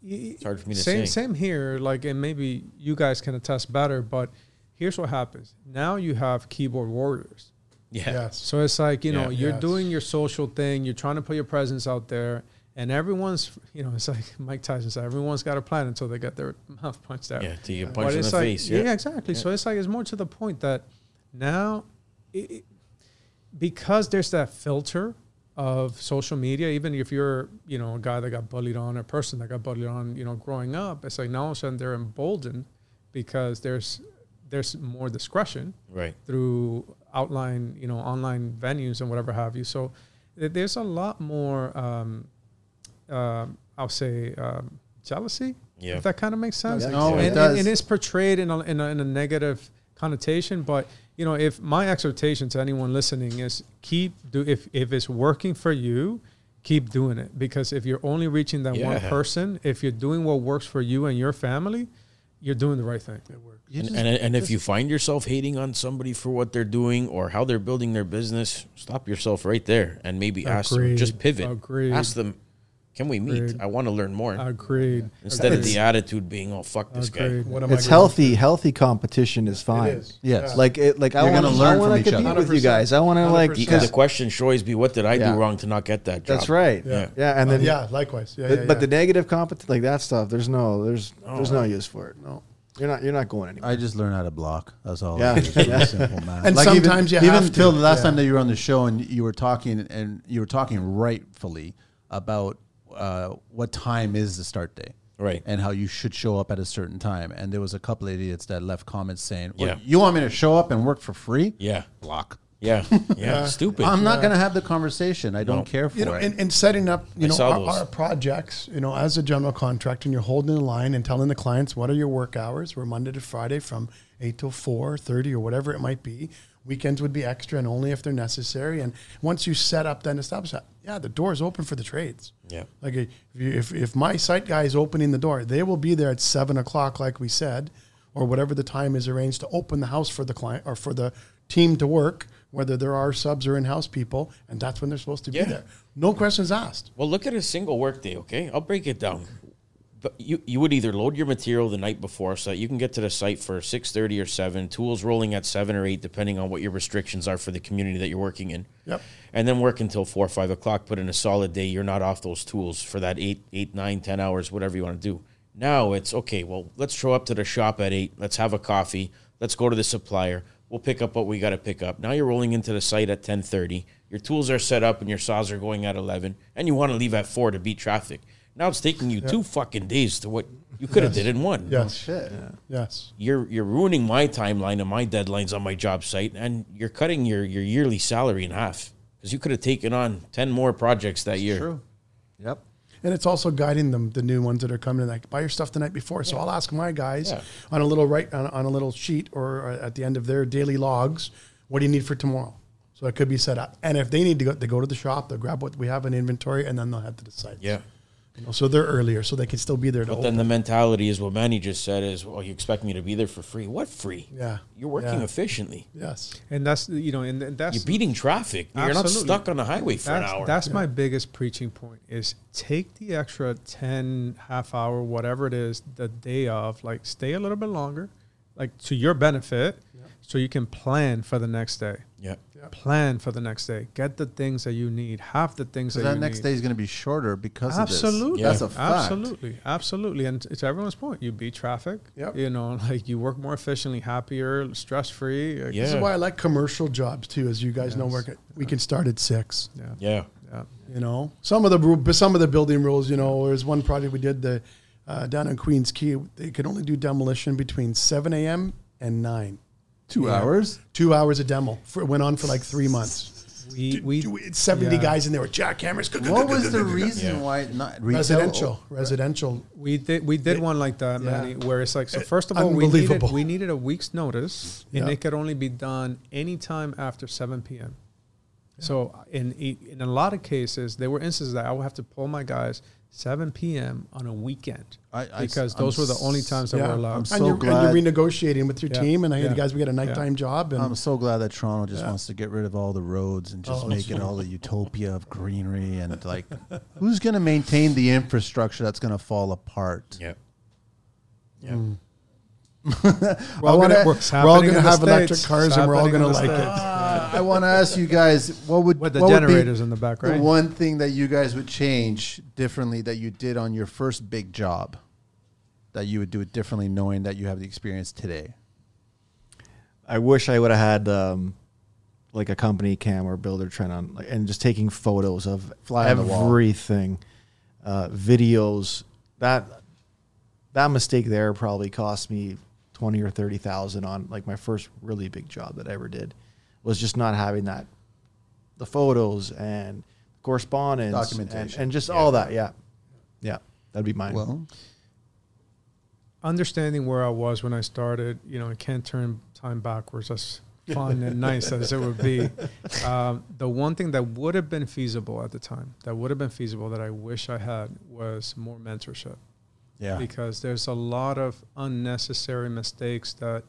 it's hard for me to same say. same here. Like, and maybe you guys can attest better. But here's what happens. Now you have keyboard warriors. Yeah. yes So it's like, you know, Yeah. you're Yes. doing your social thing, you're trying to put your presence out there, and everyone's, you know, it's like Mike Tyson said, everyone's got a plan until they get their mouth punched out. Yeah, till you But punch in the like, face. Yeah, Yeah. exactly. Yeah. So it's like, it's more to the point that now, it, it- because there's that filter of social media, even if you're, you know, a guy that got bullied on, or a person that got bullied on, you know, growing up, it's like now all of a sudden they're emboldened because there's there's more discretion Right. through outline, you know, online venues and whatever have you. So th- there's a lot more, um, um, I'll say, um, jealousy. Yeah. If that kind of makes sense. Yeah, No, and, it and- does. and it's portrayed in a, in a, in a negative connotation. But you know, if my exhortation to anyone listening is keep do if if it's working for you, keep doing it because if you're only reaching that one person, if you're doing what works for you and your family, you're doing the right thing. You And, just- and, and if you find yourself hating on somebody for what they're doing or how they're building their business, stop yourself right there and maybe ask them. Just pivot. Agreed. Ask them, can we meet? Agreed. I want to learn more. Agreed. Instead of the attitude being, oh, fuck this Agreed. guy. What am It's gonna healthy. Healthy competition is fine. It is. Yes. Yeah. Like it, like I You're want gonna learn from each other. with you guys. I want to like 100%. The question should always be, what did I Yeah. do wrong to not get that job? That's right. Yeah. Yeah, and uh, then yeah, likewise. Yeah, but, yeah, but the negative competition like that stuff. There's no there's there's no use for it. no. You're not you're not going anywhere. I just learned how to block. That's all. Yeah. Yeah, it's really simple, man. And even- sometimes you even have to. Phil, the last Yeah. time that you were on the show and you were talking and you were talking rightfully about uh, what time is the start day, Right. and how you should show up at a certain time. And there was a couple of idiots that left comments saying, "What, Yeah. you want me to show up and work for free?" Yeah. Block. Yeah. Yeah. Stupid. I'm not going to have the conversation. I don't No. care for you know, it. and, and setting up, you I know, saw our, those. our projects, you know, as a general contractor, and you're holding the line and telling the clients what are your work hours. We're Monday to Friday from eight till four thirty or whatever it might be. Weekends would be extra and only if they're necessary. And once you set up, then establish that, yeah, the door is open for the trades. Yeah. Like if, you, if if my site guy is opening the door, they will be there at seven o'clock, like we said, or whatever the time is arranged to open the house for the client or for the team to work, whether there are subs or in-house people, and that's when they're supposed to be there. No questions asked. Well, look at a single workday, okay? I'll break it down. But you, you would either load your material the night before so that you can get to the site for 6.30 or 7, tools rolling at 7 or 8, depending on what your restrictions are for the community that you're working in. Yep. And then work until 4 or 5 o'clock, put in a solid day. You're not off those tools for that 8, 8, 9, 10 hours, whatever you want to do. Now it's, okay, well, let's show up to the shop at 8. Let's have a coffee. Let's go to the supplier. We'll pick up what we got to pick up. Now you're rolling into the site at 10.30. Your tools are set up and your saws are going at 11. And you want to leave at 4 to beat traffic. Now it's taking you two fucking days to what you could have did in one. Yes. Oh, shit. Yeah. Yes. You're you're ruining my timeline and my deadlines on my job site, and you're cutting your, your yearly salary in half because you could have taken on ten more projects that year. True. Yep. And it's also guiding them, the new ones that are coming in, like buy your stuff the night before. So I'll ask my guys Yeah. on a little right on, on a little sheet or uh, at the end of their daily logs, what do you need for tomorrow? So it could be set up. And if they need to go, they go to the shop, they'll grab what we have in inventory, and then they'll head to the site. Yeah. You know, so they're earlier, so they can still be there to But open. then the mentality is what Manny just said is, well, you expect me to be there for free. What free? Yeah. You're working Yeah. efficiently. yes. And that's you know, and that's You're beating traffic. You're not stuck on the highway for that's, an hour. That's my biggest preaching point is take the extra 10 half hour, whatever it is, the day of, like stay a little bit longer, like to your benefit, so you can plan for the next day. Yeah. Plan for the next day. Get the things that you need. Have the things that, So that you next need. day is going to be shorter because Absolutely. of this. That's a fact. Absolutely. Absolutely. And it's everyone's point. You beat traffic. Yep. You know, like you work more efficiently, happier, stress free. Yeah. This is why I like commercial jobs too. As you guys know, Yes. work we can start at six. Yeah. Yeah. Yeah. You know, some of the some of the building rules. You know, there's one project we did the uh, down in Queens Quay. They could only do demolition between 7 a.m. and 9. Two Yeah. hours. Two hours of demo. For, it went on for like three months. We, we, Dude, 70 yeah. guys in there with jackhammers. What was the reason why not? Residential. Residential. We did we did one like that, yeah. Manny, where it's like so. Uh, first of all, we needed we needed a week's notice, and it could only be done anytime after seven p.m. So in in a lot of cases, there were instances that I would have to pull my guys seven p.m. on a weekend I- I- because I'm those were the only times that Yeah. were I'm allowed. and, so you're, and glad- you're renegotiating with your Yeah. team. And I hey, Yeah. guys, we got a Yeah. nighttime job. And I'm so glad that Toronto just Yeah. wants to get rid of all the roads and just Oh, make it all the utopia of greenery and like, who's going to maintain the infrastructure that's going to fall apart? Yeah. Yeah. Mm. I we're all wanna- gonna, we're, we're all going to in the have electric States. cars It's and we're all going to like the it. Uh, I want to ask you guys, what would With the what would be generators in the back, the right? one thing that you guys would change differently that you did on your first big job, that you would do it differently, knowing that you have the experience today? I wish I would have had um, like a CompanyCam or Buildertrend on, like, and just taking photos of Fly on the wall. everything, uh, videos. That that mistake there probably cost me twenty or thirty thousand on like my first really big job that I ever did was just not having that the photos and correspondence and, Documentation. and just all that. Yeah, yeah, that'd be mine. Well, understanding where I was when I started, you know, I can't turn time backwards as fun and nice as it would be. Um, the one thing that would have been feasible at the time, that would have been feasible that I wish I had was more mentorship. Yeah. Because there's a lot of unnecessary mistakes that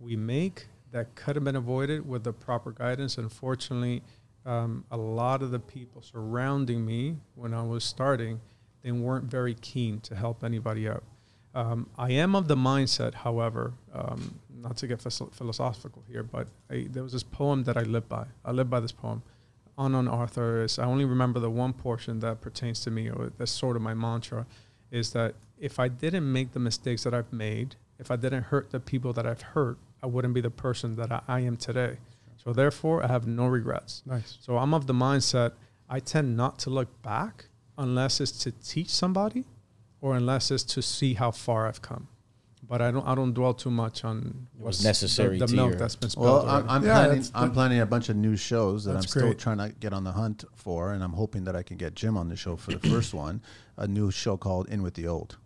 we make that could have been avoided with the proper guidance. Unfortunately, um, a lot of the people surrounding me when I was starting, they weren't very keen to help anybody out. Um, I am of the mindset, however, um, not to get philosophical here, but I, there was this poem that I live by. I live by this poem. Unknown author is. I only remember the one portion that pertains to me, or that's sort of my mantra, is that if I didn't make the mistakes that I've made, if I didn't hurt the people that I've hurt, I wouldn't be the person that I, I am today. So therefore, I have no regrets. Nice. So I'm of the mindset I tend not to look back unless it's to teach somebody or unless it's to see how far I've come. But I don't I don't dwell too much on was necessary the, the to milk your- that's been spilled. Well, I'm. I'm Yeah, planning. that's- I'm planning a bunch of new shows that I'm That's still trying to get on the hunt for, and I'm hoping that I can get Jim on the show for the first one. A new show called In with the Old.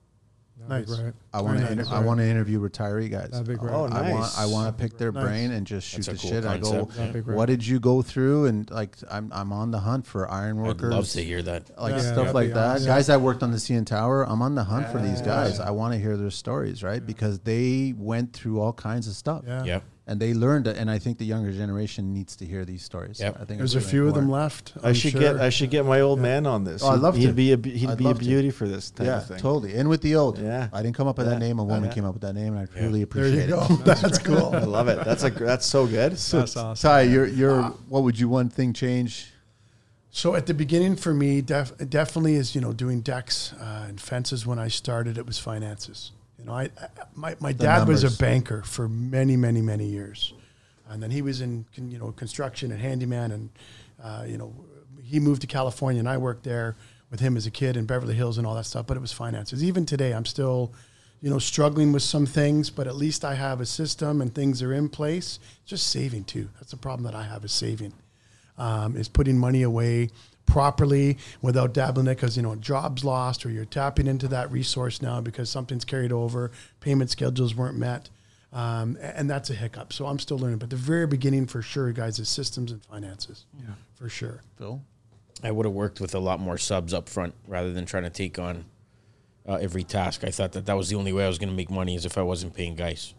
That'd Nice. great. I want to. Very inter- I want to interview retiree guys. That'd be great. Oh, nice. I want. I want to pick their Nice. brain and just shoot That's the cool shit. I go. concept. That'd be great. What did you go through? And like, I'm I'm on the hunt for iron I'd love to hear that. like Yeah, stuff that'd like be that. awesome. Guys that worked on the CN Tower, I'm on the hunt for these Yeah. guys. I want to hear their stories, right? Because they went through all kinds of stuff. Yeah. Yeah. And they learned it, and I think the younger generation needs to hear these stories. Yep. I think There's it's a really few of them left. I I'm should sure. get I should get my old man on this. Oh, I'd He'd- love he'd to. be a he'd I'd be a love to. beauty for this type Yeah, of thing. totally. In with the old. Yeah. I didn't come up with Yeah. that name. A woman Yeah. came up with that name, and I Yeah. really There appreciate you it. go. That's cool. I love it. That's a that's so good. That's awesome. Ty, you're you're. what would you one thing change? So at the beginning for me, def- definitely is you know doing decks uh, and fences. When I started, it was finances. You know, I, I my my dad was a banker for many many many years, and then he was in you know construction and handyman, and uh, you know he moved to California, and I worked there with him as a kid in Beverly Hills and all that stuff. But it was finances. Even today, I'm still you know struggling with some things, but at least I have a system and things are in place. Just saving too. That's the problem that I have is saving um, is putting money away properly without dabbling it because you know job's lost or you're tapping into that resource now because something's carried over payment schedules weren't met um, a- and that's a hiccup so i'm still learning but the very beginning for sure guys is systems and finances yeah for sure Phil. I would have worked with a lot more subs up front rather than trying to take on uh, every task. I thought that that was the only way I was going to make money is if I wasn't paying guys.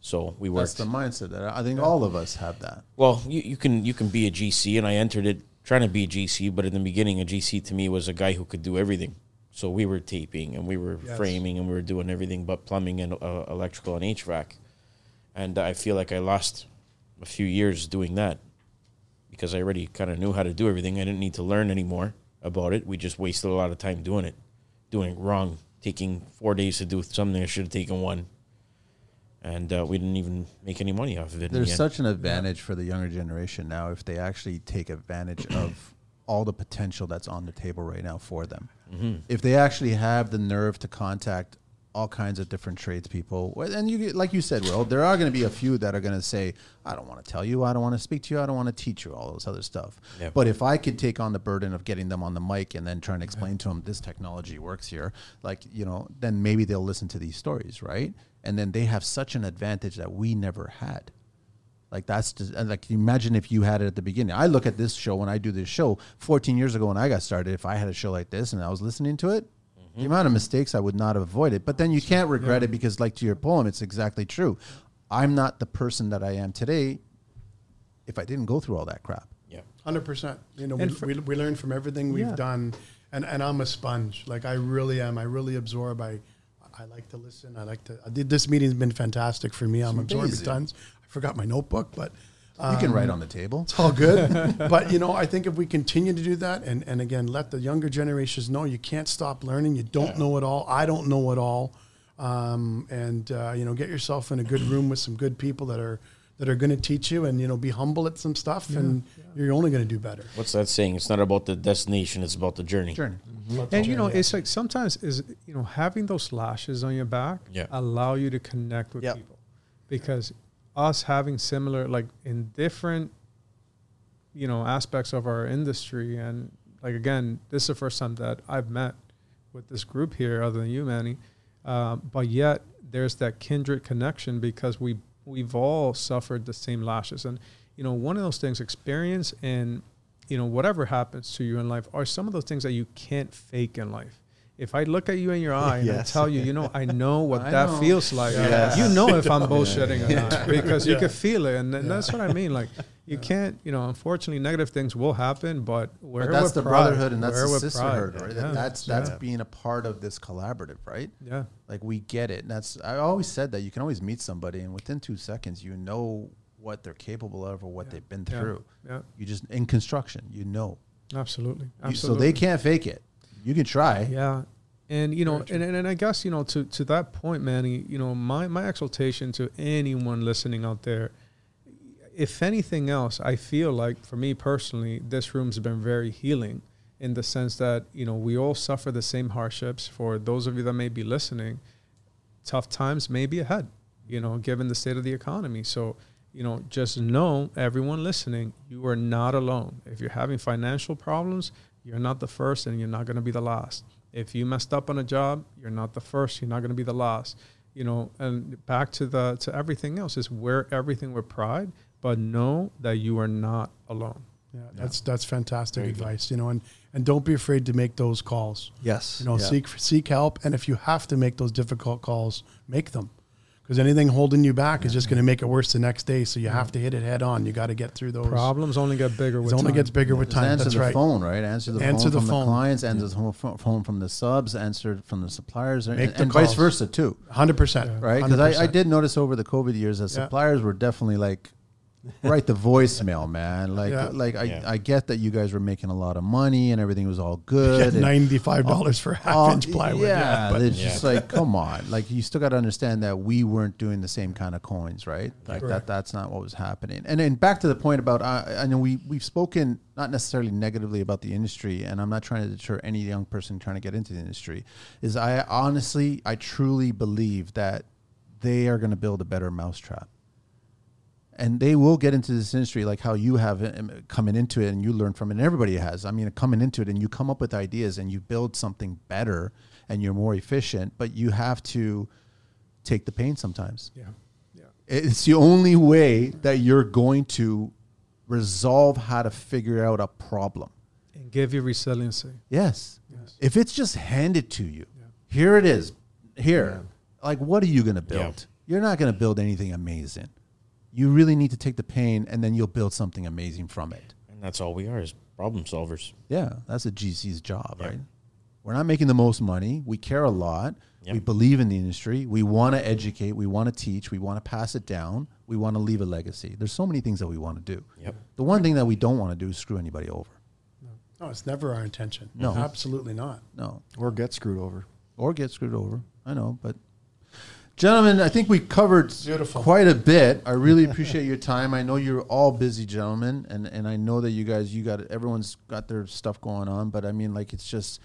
So we That's worked. the mindset that I think all of us have that. well, you, you can you can be a GC, and I entered it trying to be a GC, but in the beginning, a GC to me was a guy who could do everything. So we were taping and we were Yes. framing and we were doing everything but plumbing and uh, electrical and HVAC. And I feel like I lost a few years doing that because I already kind of knew how to do everything. I didn't need to learn anymore about it. We just wasted a lot of time doing it, doing it wrong, taking four days to do something I should have taken one. And uh, we didn't even make any money off of it. in the There's such an advantage for the younger generation now if they actually take advantage of all the potential that's on the table right now for them. Mm-hmm. If they actually have the nerve to contact all kinds of different tradespeople, and you like you said, Will, there are going to be a few that are going to say, "I don't want to tell you, I don't want to speak to you, I don't want to teach you all this other stuff." Yeah. But if I could take on the burden of getting them on the mic and then trying to explain to them this technology works here, like you know, then maybe they'll listen to these stories, right? And then they have such an advantage that we never had. Like that's just, and like imagine if you had it at the beginning. I look at this show when I do this show 14 years ago when I got started. If I had a show like this and I was listening to it, mm-hmm. the amount of mistakes I would not have avoided. But then you can't regret it because, like to your poem, it's exactly true. I'm not the person that I am today if I didn't go through all that crap. yeah. Hundred percent. You know, we, for- we, we learn from everything we've Yeah. done, and, and I'm a sponge. Like I really am. I really absorb. I I like to listen. I like to. I did, this meeting's been fantastic for me. I'm absorbing tons. I forgot my notebook, but you can write on the table. it's all good. but you know, I think if we continue to do that, and and again, let the younger generations know you can't stop learning. You don't know it all. I don't know it all. Um, and uh, you know, get yourself in a good room with some good people that are that are going to teach you, and you know, be humble at some stuff, and you're only going to do better. What's that saying? It's not about the destination; it's about the journey. Journey. And you know, it's like sometimes is you know having those lashes on your back Yeah. allow you to connect with Yep. people because us having similar like in different you know aspects of our industry and like again this is the first time that I've met with this group here other than you Manny um, but yet there's that kindred connection because we we've all suffered the same lashes. And you know one of those things experience and you know whatever happens to you in life are some of those things that you can't fake in life if I look at you in your eye and I tell you, you know, I know what I that know. feels like. Yes. You know if I'm bullshitting or not because you Yeah. can feel it, and, and that's what I mean. Like you can't, you know, unfortunately, negative things will happen, but we're But that's the pride. brotherhood and that's the sisterhood, pride. right? Yeah. That's that's yeah. being a part of this collaborative, right? yeah. Like we get it. And that's I always said that you can always meet somebody and within two seconds you know what they're capable of or what they've been through. Yeah, You just in construction, you know. absolutely. You- absolutely. so they can't fake it. You can try. Yeah. And you know, and, and, and I guess, you know, to, to that point, Manny, you know, my, my exaltation to anyone listening out there, if anything else, I feel like for me personally, this room's been very healing in the sense that, you know, we all suffer the same hardships. For those of you that may be listening, tough times may be ahead, you know, given the state of the economy. So, you know, just know, everyone listening, you are not alone. If you're having financial problems, you're not the first and you're not going to be the last. If you messed up on a job, you're not the first, you're not going to be the last. You know, and back to the to everything else is wear everything with pride, but know that you are not alone. Yeah, that's that's fantastic Very good. advice. You know, and and don't be afraid to make those calls. Yes. You know, Yeah. seek seek help, and if you have to make those difficult calls, make them, because anything holding you back is just going to make it worse the next day. So you have to hit it head on. You got to get through those. Problems only get bigger with time. It with only time. gets bigger with Just time. answer That's the right. phone, right? Answer the Answer phone the from the clients, answer the phone- phone phone from the subs, answer from the suppliers, and, Make the and vice versa too, Hundred percent. right? Because I, I did notice over the COVID years that Yeah. suppliers were definitely like, write the voicemail, man. Like, Yeah. like I, Yeah. I get that you guys were making a lot of money and everything was all good. and- ninety five dollars for half Oh, inch plywood. Yeah, but it's just like, come on. Like, you still got to understand that we weren't doing the same kind of coins, right? Like that. That's not what was happening. And then back to the point about, uh, I know we we've spoken not necessarily negatively about the industry, and I'm not trying to deter any young person trying to get into the industry. Is I honestly, I truly believe that they are going to build a better mousetrap and they will get into this industry like how you have um, coming into it and you learn from it and everybody has i mean coming into it and you come up with ideas and you build something better and you're more efficient but you have to take the pain sometimes yeah. Yeah. it's the only way that you're going to resolve how to figure out a problem And give you resiliency. yes, Yes. if it's just handed to you Yeah. here it is here like what are you going to build Yeah. you're not going to build anything amazing you really need to take the pain and then you'll build something amazing from it And that's all we are is problem solvers. yeah that's a gc's job Yeah. right we're not making the most money we care a lot Yeah. we believe in the industry we want to educate we want to teach we want to pass it down we want to leave a legacy there's so many things that we want to do Yep. the one thing that we don't want to do is screw anybody over no, it's never our intention. No. absolutely not. no Or get screwed over. or get screwed over. I know, but gentlemen, I think we covered Beautiful. quite a bit. I really appreciate your time. I know you're all busy, gentlemen, and and I know that you guys, you got everyone's got their stuff going on, but I mean, like it's just.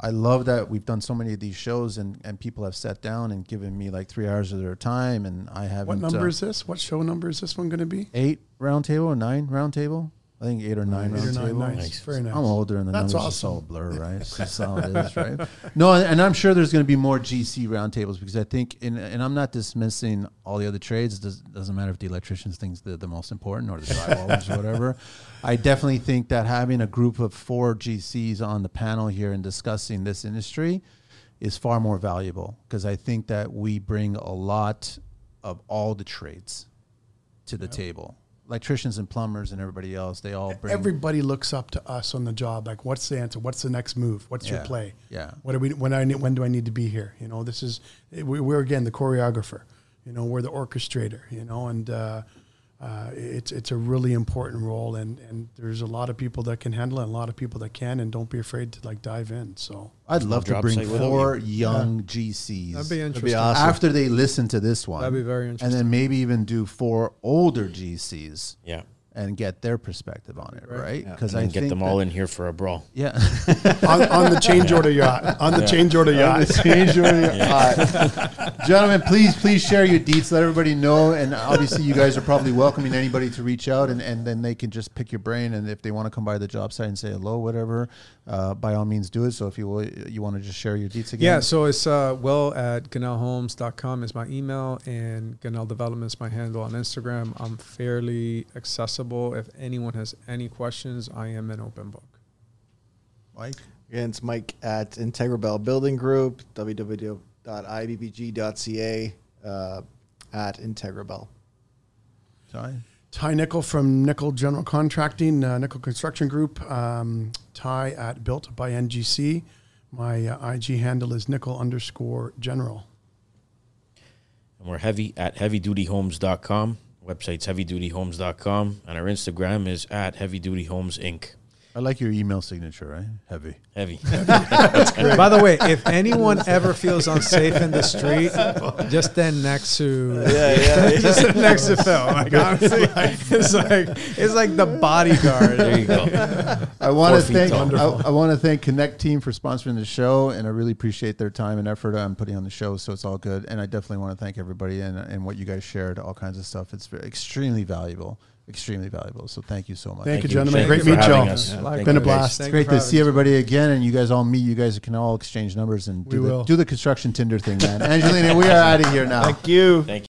I love that we've done so many of these shows and, and people have sat down and given me like three hours of their time and I haven't. What number uh, is this? What show number is this one going to be? eight roundtable or nine round table? I think eight or nine Eight or nine. table. Nice. Nice. Very nice. I'm older and the That's numbers just awesome. all blur, right? It's just how it is, right? No, and, and I'm sure there's going to be more GC roundtables because I think, in, and I'm not dismissing all the other trades. It does, doesn't matter if the electricians think's the, the most important or the drywallers or whatever. I definitely think that having a group of four GCs on the panel here and discussing this industry is far more valuable because I think that we bring a lot of all the trades to the table. Electricians and plumbers and everybody else, they all bring Everybody looks up to us on the job. Like, what's the answer? What's the next move? What's your play? Yeah. What do we? When I need, when do I need to be here? You know, this is we, we're again the choreographer. You know, we're the orchestrator. You know, and uh, uh, it's it's a really important role. And and there's a lot of people that can handle it, and a lot of people that can. And don't be afraid to like dive in. So I'd love to bring site without four young GCs That'd be interesting. awesome. after they listen to this one. That'd be very interesting. And then maybe even do four older GCs Yeah. And get their perspective on it, right? Yeah. Because And I then get think them all that- in here for a brawl. Yeah. on, on the change order yacht. On the change order yacht. Change your- Gentlemen, please, please share your deets. Let everybody know. And obviously, you guys are probably welcoming anybody to reach out, and, and then they can just pick your brain. And if they want to come by the job site and say hello, whatever, uh, by all means, do it. So if you will, you want to just share your deets again. Yeah, so it's uh, will at gonellhomes.com is my email, and Gonell Development is my handle on Instagram. I'm fairly accessible. If anyone has any questions, I am an open book. Mike. Again, it's Mike at Integra Bell Building Group, www.ibbg.ca uh, at Integra Bell. Ty. Ty Nickel from Nickel General Contracting, uh, Nickel Construction Group. Um, Ty at Built by NGC. My uh, IG handle is nickel underscore general. And we're heavy at heavydutyhomes.com. Website's heavydutyhomes.com. And our Instagram is at heavydutyhomes inc. I like your email signature, right? Heavy. Heavy. By the way, if anyone ever feels unsafe in the street, just stand next to Yeah, yeah. just stand next to Phil. Like honestly, it's like it's like the bodyguard. there you go. I want to thank. I, I want to thank Connecteam for sponsoring the show, and I really appreciate their time and effort on putting on the show. So it's all good, and I definitely want to thank everybody and, and what you guys shared, all kinds of stuff. It's extremely valuable, extremely valuable. So thank you so much. Thank, you, you. gentlemen. Thank Great you meet y'all. us. Yeah. Been a blast. Thank It's great to see us. everybody again, and you guys all meet. You guys can all exchange numbers and do the do the construction Tinder thing, man. Angelina, we are out of here now. Thank you. Thank you.